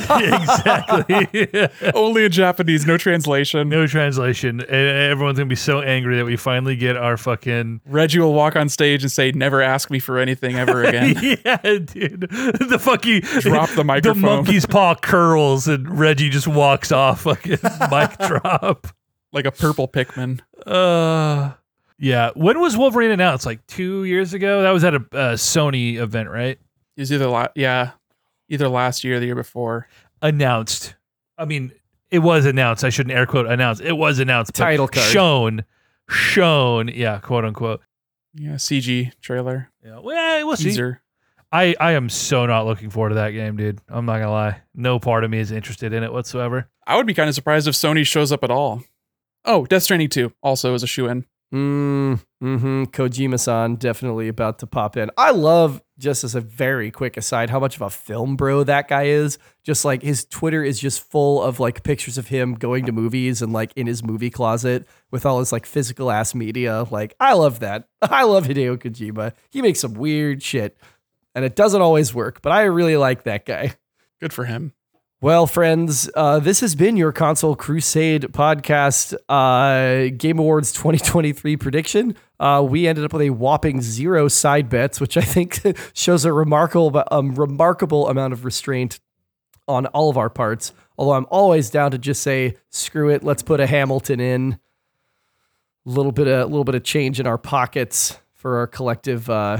Speaker 2: exactly.
Speaker 1: only in Japanese, no translation.
Speaker 2: no translation. And everyone's going to be so angry that we finally get our fucking
Speaker 1: Reggie will walk on stage and say, "Never ask me for anything ever again."
Speaker 2: yeah, dude. The fucking
Speaker 1: Drop the microphone.
Speaker 2: The monkey's paw curls and Reggie just walks off. Fucking mic drop.
Speaker 1: like a purple Pikmin.
Speaker 2: Uh, yeah. When was Wolverine announced? Like two years ago. That was at a uh, Sony event, right?
Speaker 1: It was either la- yeah, either last year or the year before.
Speaker 2: Announced. I mean, it was announced. I shouldn't air quote announced. It was announced. but
Speaker 3: Title card.
Speaker 2: shown, shown. Yeah, quote unquote.
Speaker 1: Yeah, CG trailer
Speaker 2: Yeah. Well, we'll see.
Speaker 1: teaser.
Speaker 2: I, I am so not looking forward to that game, dude. I'm not gonna lie. No part of me is interested in it whatsoever.
Speaker 1: I would be kind of surprised if Sony shows up at all. Oh, Death Stranding 2 also is a shoe in.
Speaker 3: Mm, mm-hmm. Kojima-san definitely about to pop in. I love, just as a very quick aside, how much of a film bro that guy is. Just like his Twitter is just full of like pictures of him going to movies and like in his movie closet with all his like physical ass media. Like, I love that. I love Hideo Kojima. He makes some weird shit and it doesn't always work, but I really like that guy.
Speaker 1: Good for him.
Speaker 3: Well, friends, uh, this has been your Console Crusade podcast uh, Game Awards 2023 prediction. Uh, we ended up with a whopping zero side bets, which I think shows a remarkable, um, remarkable amount of restraint on all of our parts. Although I'm always down to just say, screw it, let's put a Hamilton in. A little bit of, little bit of change in our pockets for our collective, uh,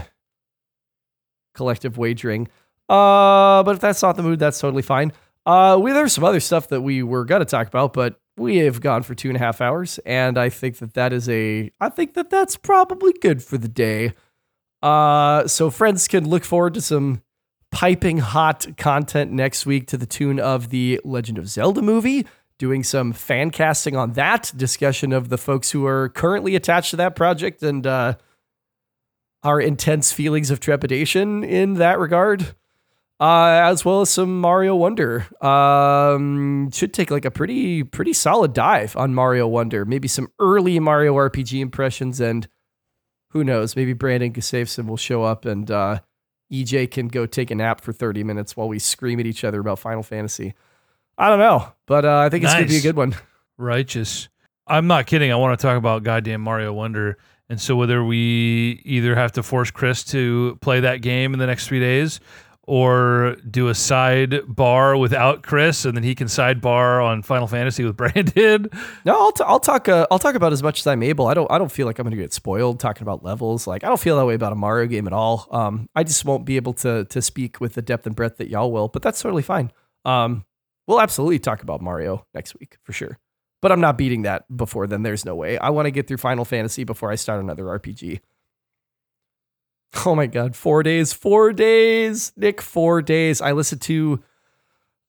Speaker 3: collective wagering. Uh, but if that's not the mood, that's totally fine. Uh, we there's some other stuff that we were gonna talk about, but we have gone for two and a half hours, and I think that that is a, I think that that's probably good for the day. Uh, so friends can look forward to some piping hot content next week to the tune of the Legend of Zelda movie. Doing some fan casting on that discussion of the folks who are currently attached to that project and uh, our intense feelings of trepidation in that regard uh, as well as some Mario Wonder. Um, should take like a pretty pretty solid dive on Mario Wonder. Maybe some early Mario RPG impressions, and who knows, maybe Brandon Gustafson will show up and uh, EJ can go take a nap for thirty minutes while we scream at each other about Final Fantasy. I don't know, but uh, I think it's gonna be a good one.
Speaker 2: Righteous. I'm not kidding. I want to talk about goddamn Mario Wonder. And so whether we either have to force Chris to play that game in the next three days or do a sidebar without Chris and then he can sidebar on Final Fantasy with Brandon.
Speaker 3: No, I'll, t- I'll talk. Uh, I'll talk about as much as I'm able. I don't. I don't feel like I'm going to get spoiled talking about levels. Like I don't feel that way about a Mario game at all. Um, I just won't be able to to speak with the depth and breadth that y'all will. But that's totally fine. Um, we'll absolutely talk about Mario next week for sure. But I'm not beating that before then. There's no way. I want to get through Final Fantasy before I start another RPG. Oh my god, four days, four days, Nick, four days. I listened to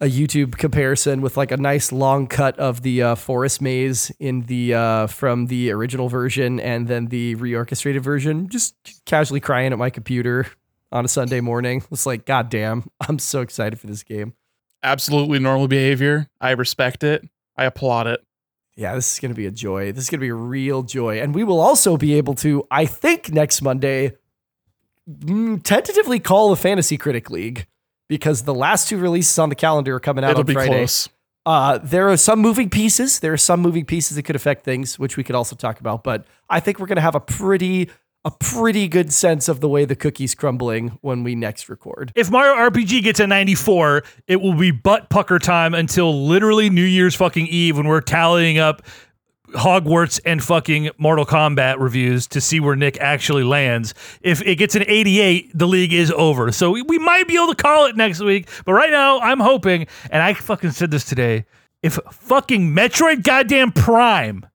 Speaker 3: a YouTube comparison with like a nice long cut of the uh, forest maze in the uh, from the original version and then the reorchestrated version. Just casually crying at my computer on a Sunday morning. It's like, God damn, I'm so excited for this game.
Speaker 1: Absolutely normal behavior. I respect it. I applaud it.
Speaker 3: Yeah, this is going to be a joy. This is going to be a real joy. And we will also be able to, I think, next Monday, tentatively call the Fantasy Critic League because the last two releases on the calendar are coming out
Speaker 1: It'll
Speaker 3: on
Speaker 1: be
Speaker 3: Friday.
Speaker 1: close.
Speaker 3: Uh, there are some moving pieces. There are some moving pieces that could affect things, which we could also talk about. But I think we're going to have a pretty, a pretty good sense of the way the cookie's crumbling when we next record.
Speaker 2: If Mario RPG gets a 94, it will be butt pucker time until literally New Year's fucking Eve when we're tallying up Hogwarts and fucking Mortal Kombat reviews to see where Nick actually lands. If it gets an 88, the league is over. So we, we might be able to call it next week. But right now, I'm hoping, and I fucking said this today, if fucking Metroid goddamn Prime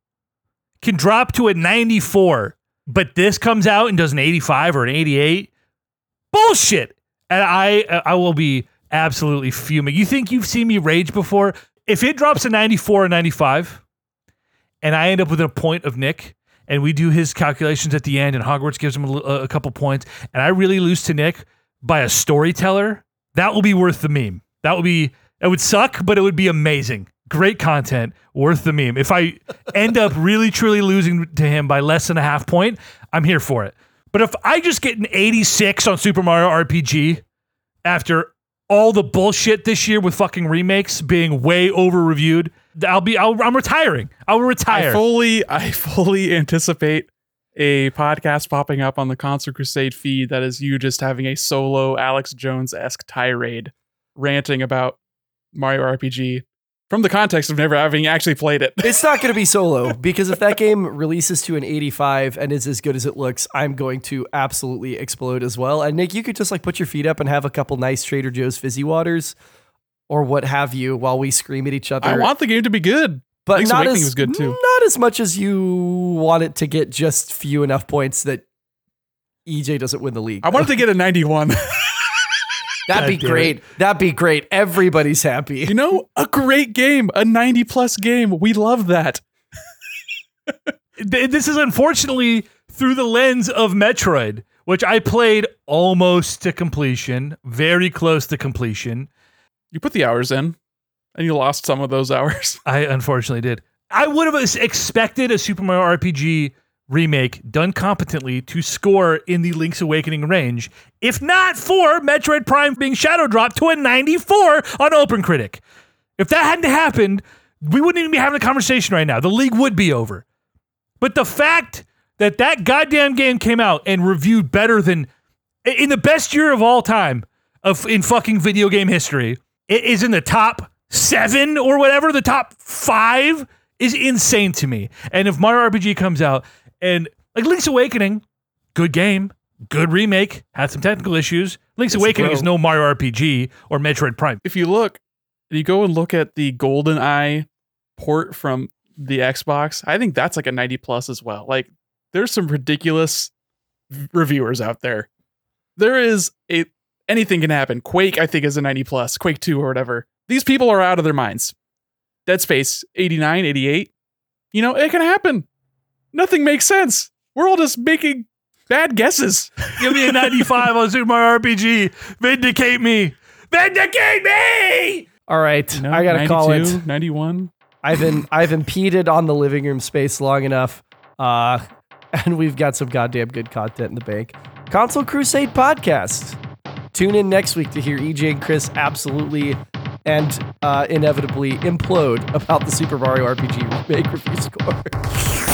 Speaker 2: can drop to a 94, but this comes out and does an 85 or an 88, bullshit. And I I will be absolutely fuming. You think you've seen me rage before? If it drops a 94 or 95 and I end up with a point of Nick and we do his calculations at the end and Hogwarts gives him a, a couple points and I really lose to Nick by a storyteller, that will be worth the meme. That would be it would suck, but it would be amazing. Great content, worth the meme. If I end up really truly losing to him by less than a half point, I'm here for it. But if I just get an 86 on Super Mario RPG after all the bullshit this year with fucking remakes being way over reviewed, I'll be I'll, I'm retiring. I'll retire.
Speaker 1: I fully, I fully anticipate a podcast popping up on the Console Crusade feed that is you just having a solo Alex Jones esque tirade, ranting about Mario RPG from the context of never having actually played it.
Speaker 3: It's not going to be solo because if that game releases to an 85 and is as good as it looks, I'm going to absolutely explode as well. And Nick, you could just like put your feet up and have a couple nice Trader Joe's fizzy waters or what have you while we scream at each other.
Speaker 1: I want the game to be good.
Speaker 3: but
Speaker 1: Link's
Speaker 3: not
Speaker 1: Awakening
Speaker 3: as
Speaker 1: was good, too.
Speaker 3: Not as much as you want it to get just few enough points that EJ doesn't win the league.
Speaker 1: I wanted to get a 91.
Speaker 3: That'd be
Speaker 2: God damn it.
Speaker 3: great. That'd be great. Everybody's happy.
Speaker 1: you know, a great game, a 90 plus game. We love that.
Speaker 2: This is unfortunately through the lens of Metroid, which I played almost to completion, very close to completion.
Speaker 1: You put the hours in, and you lost some of those hours.
Speaker 2: I unfortunately did. I would have expected a Super Mario RPG remake done competently to score in the Link's Awakening range, if not for Metroid Prime being shadow dropped to a 94 on OpenCritic. If that hadn't happened, we wouldn't even be having a conversation right now. The league would be over. But the fact that that goddamn game came out and reviewed better than in the best year of all time of in fucking video game history, it is in the top seven or whatever, the top five is insane to me. And if Mario RPG comes out and like Link's Awakening, good game, good remake, had some technical issues. Link's Awakening is no Mario RPG or Metroid Prime.
Speaker 1: if you look, you go and look at the Golden Eye port from the Xbox, I think that's like a 90 plus as well. Like there's some ridiculous reviewers out there. There is a anything can happen. Quake, I think, is a 90 plus, Quake 2 or whatever. These people are out of their minds. Dead Space, 89, 88. You know, it can happen. Nothing makes sense. We're all just making bad guesses.
Speaker 2: Give me a 95 on Super Mario RPG. Vindicate me. Vindicate me!
Speaker 3: All right,
Speaker 1: You know,
Speaker 3: I gotta call it.
Speaker 1: 91.
Speaker 3: I've been I've impeded on the living room space long enough, uh, and we've got some goddamn good content in the bank. Console Crusade podcast. Tune in next week to hear EJ and Chris absolutely and uh, inevitably implode about the Super Mario RPG remake review score.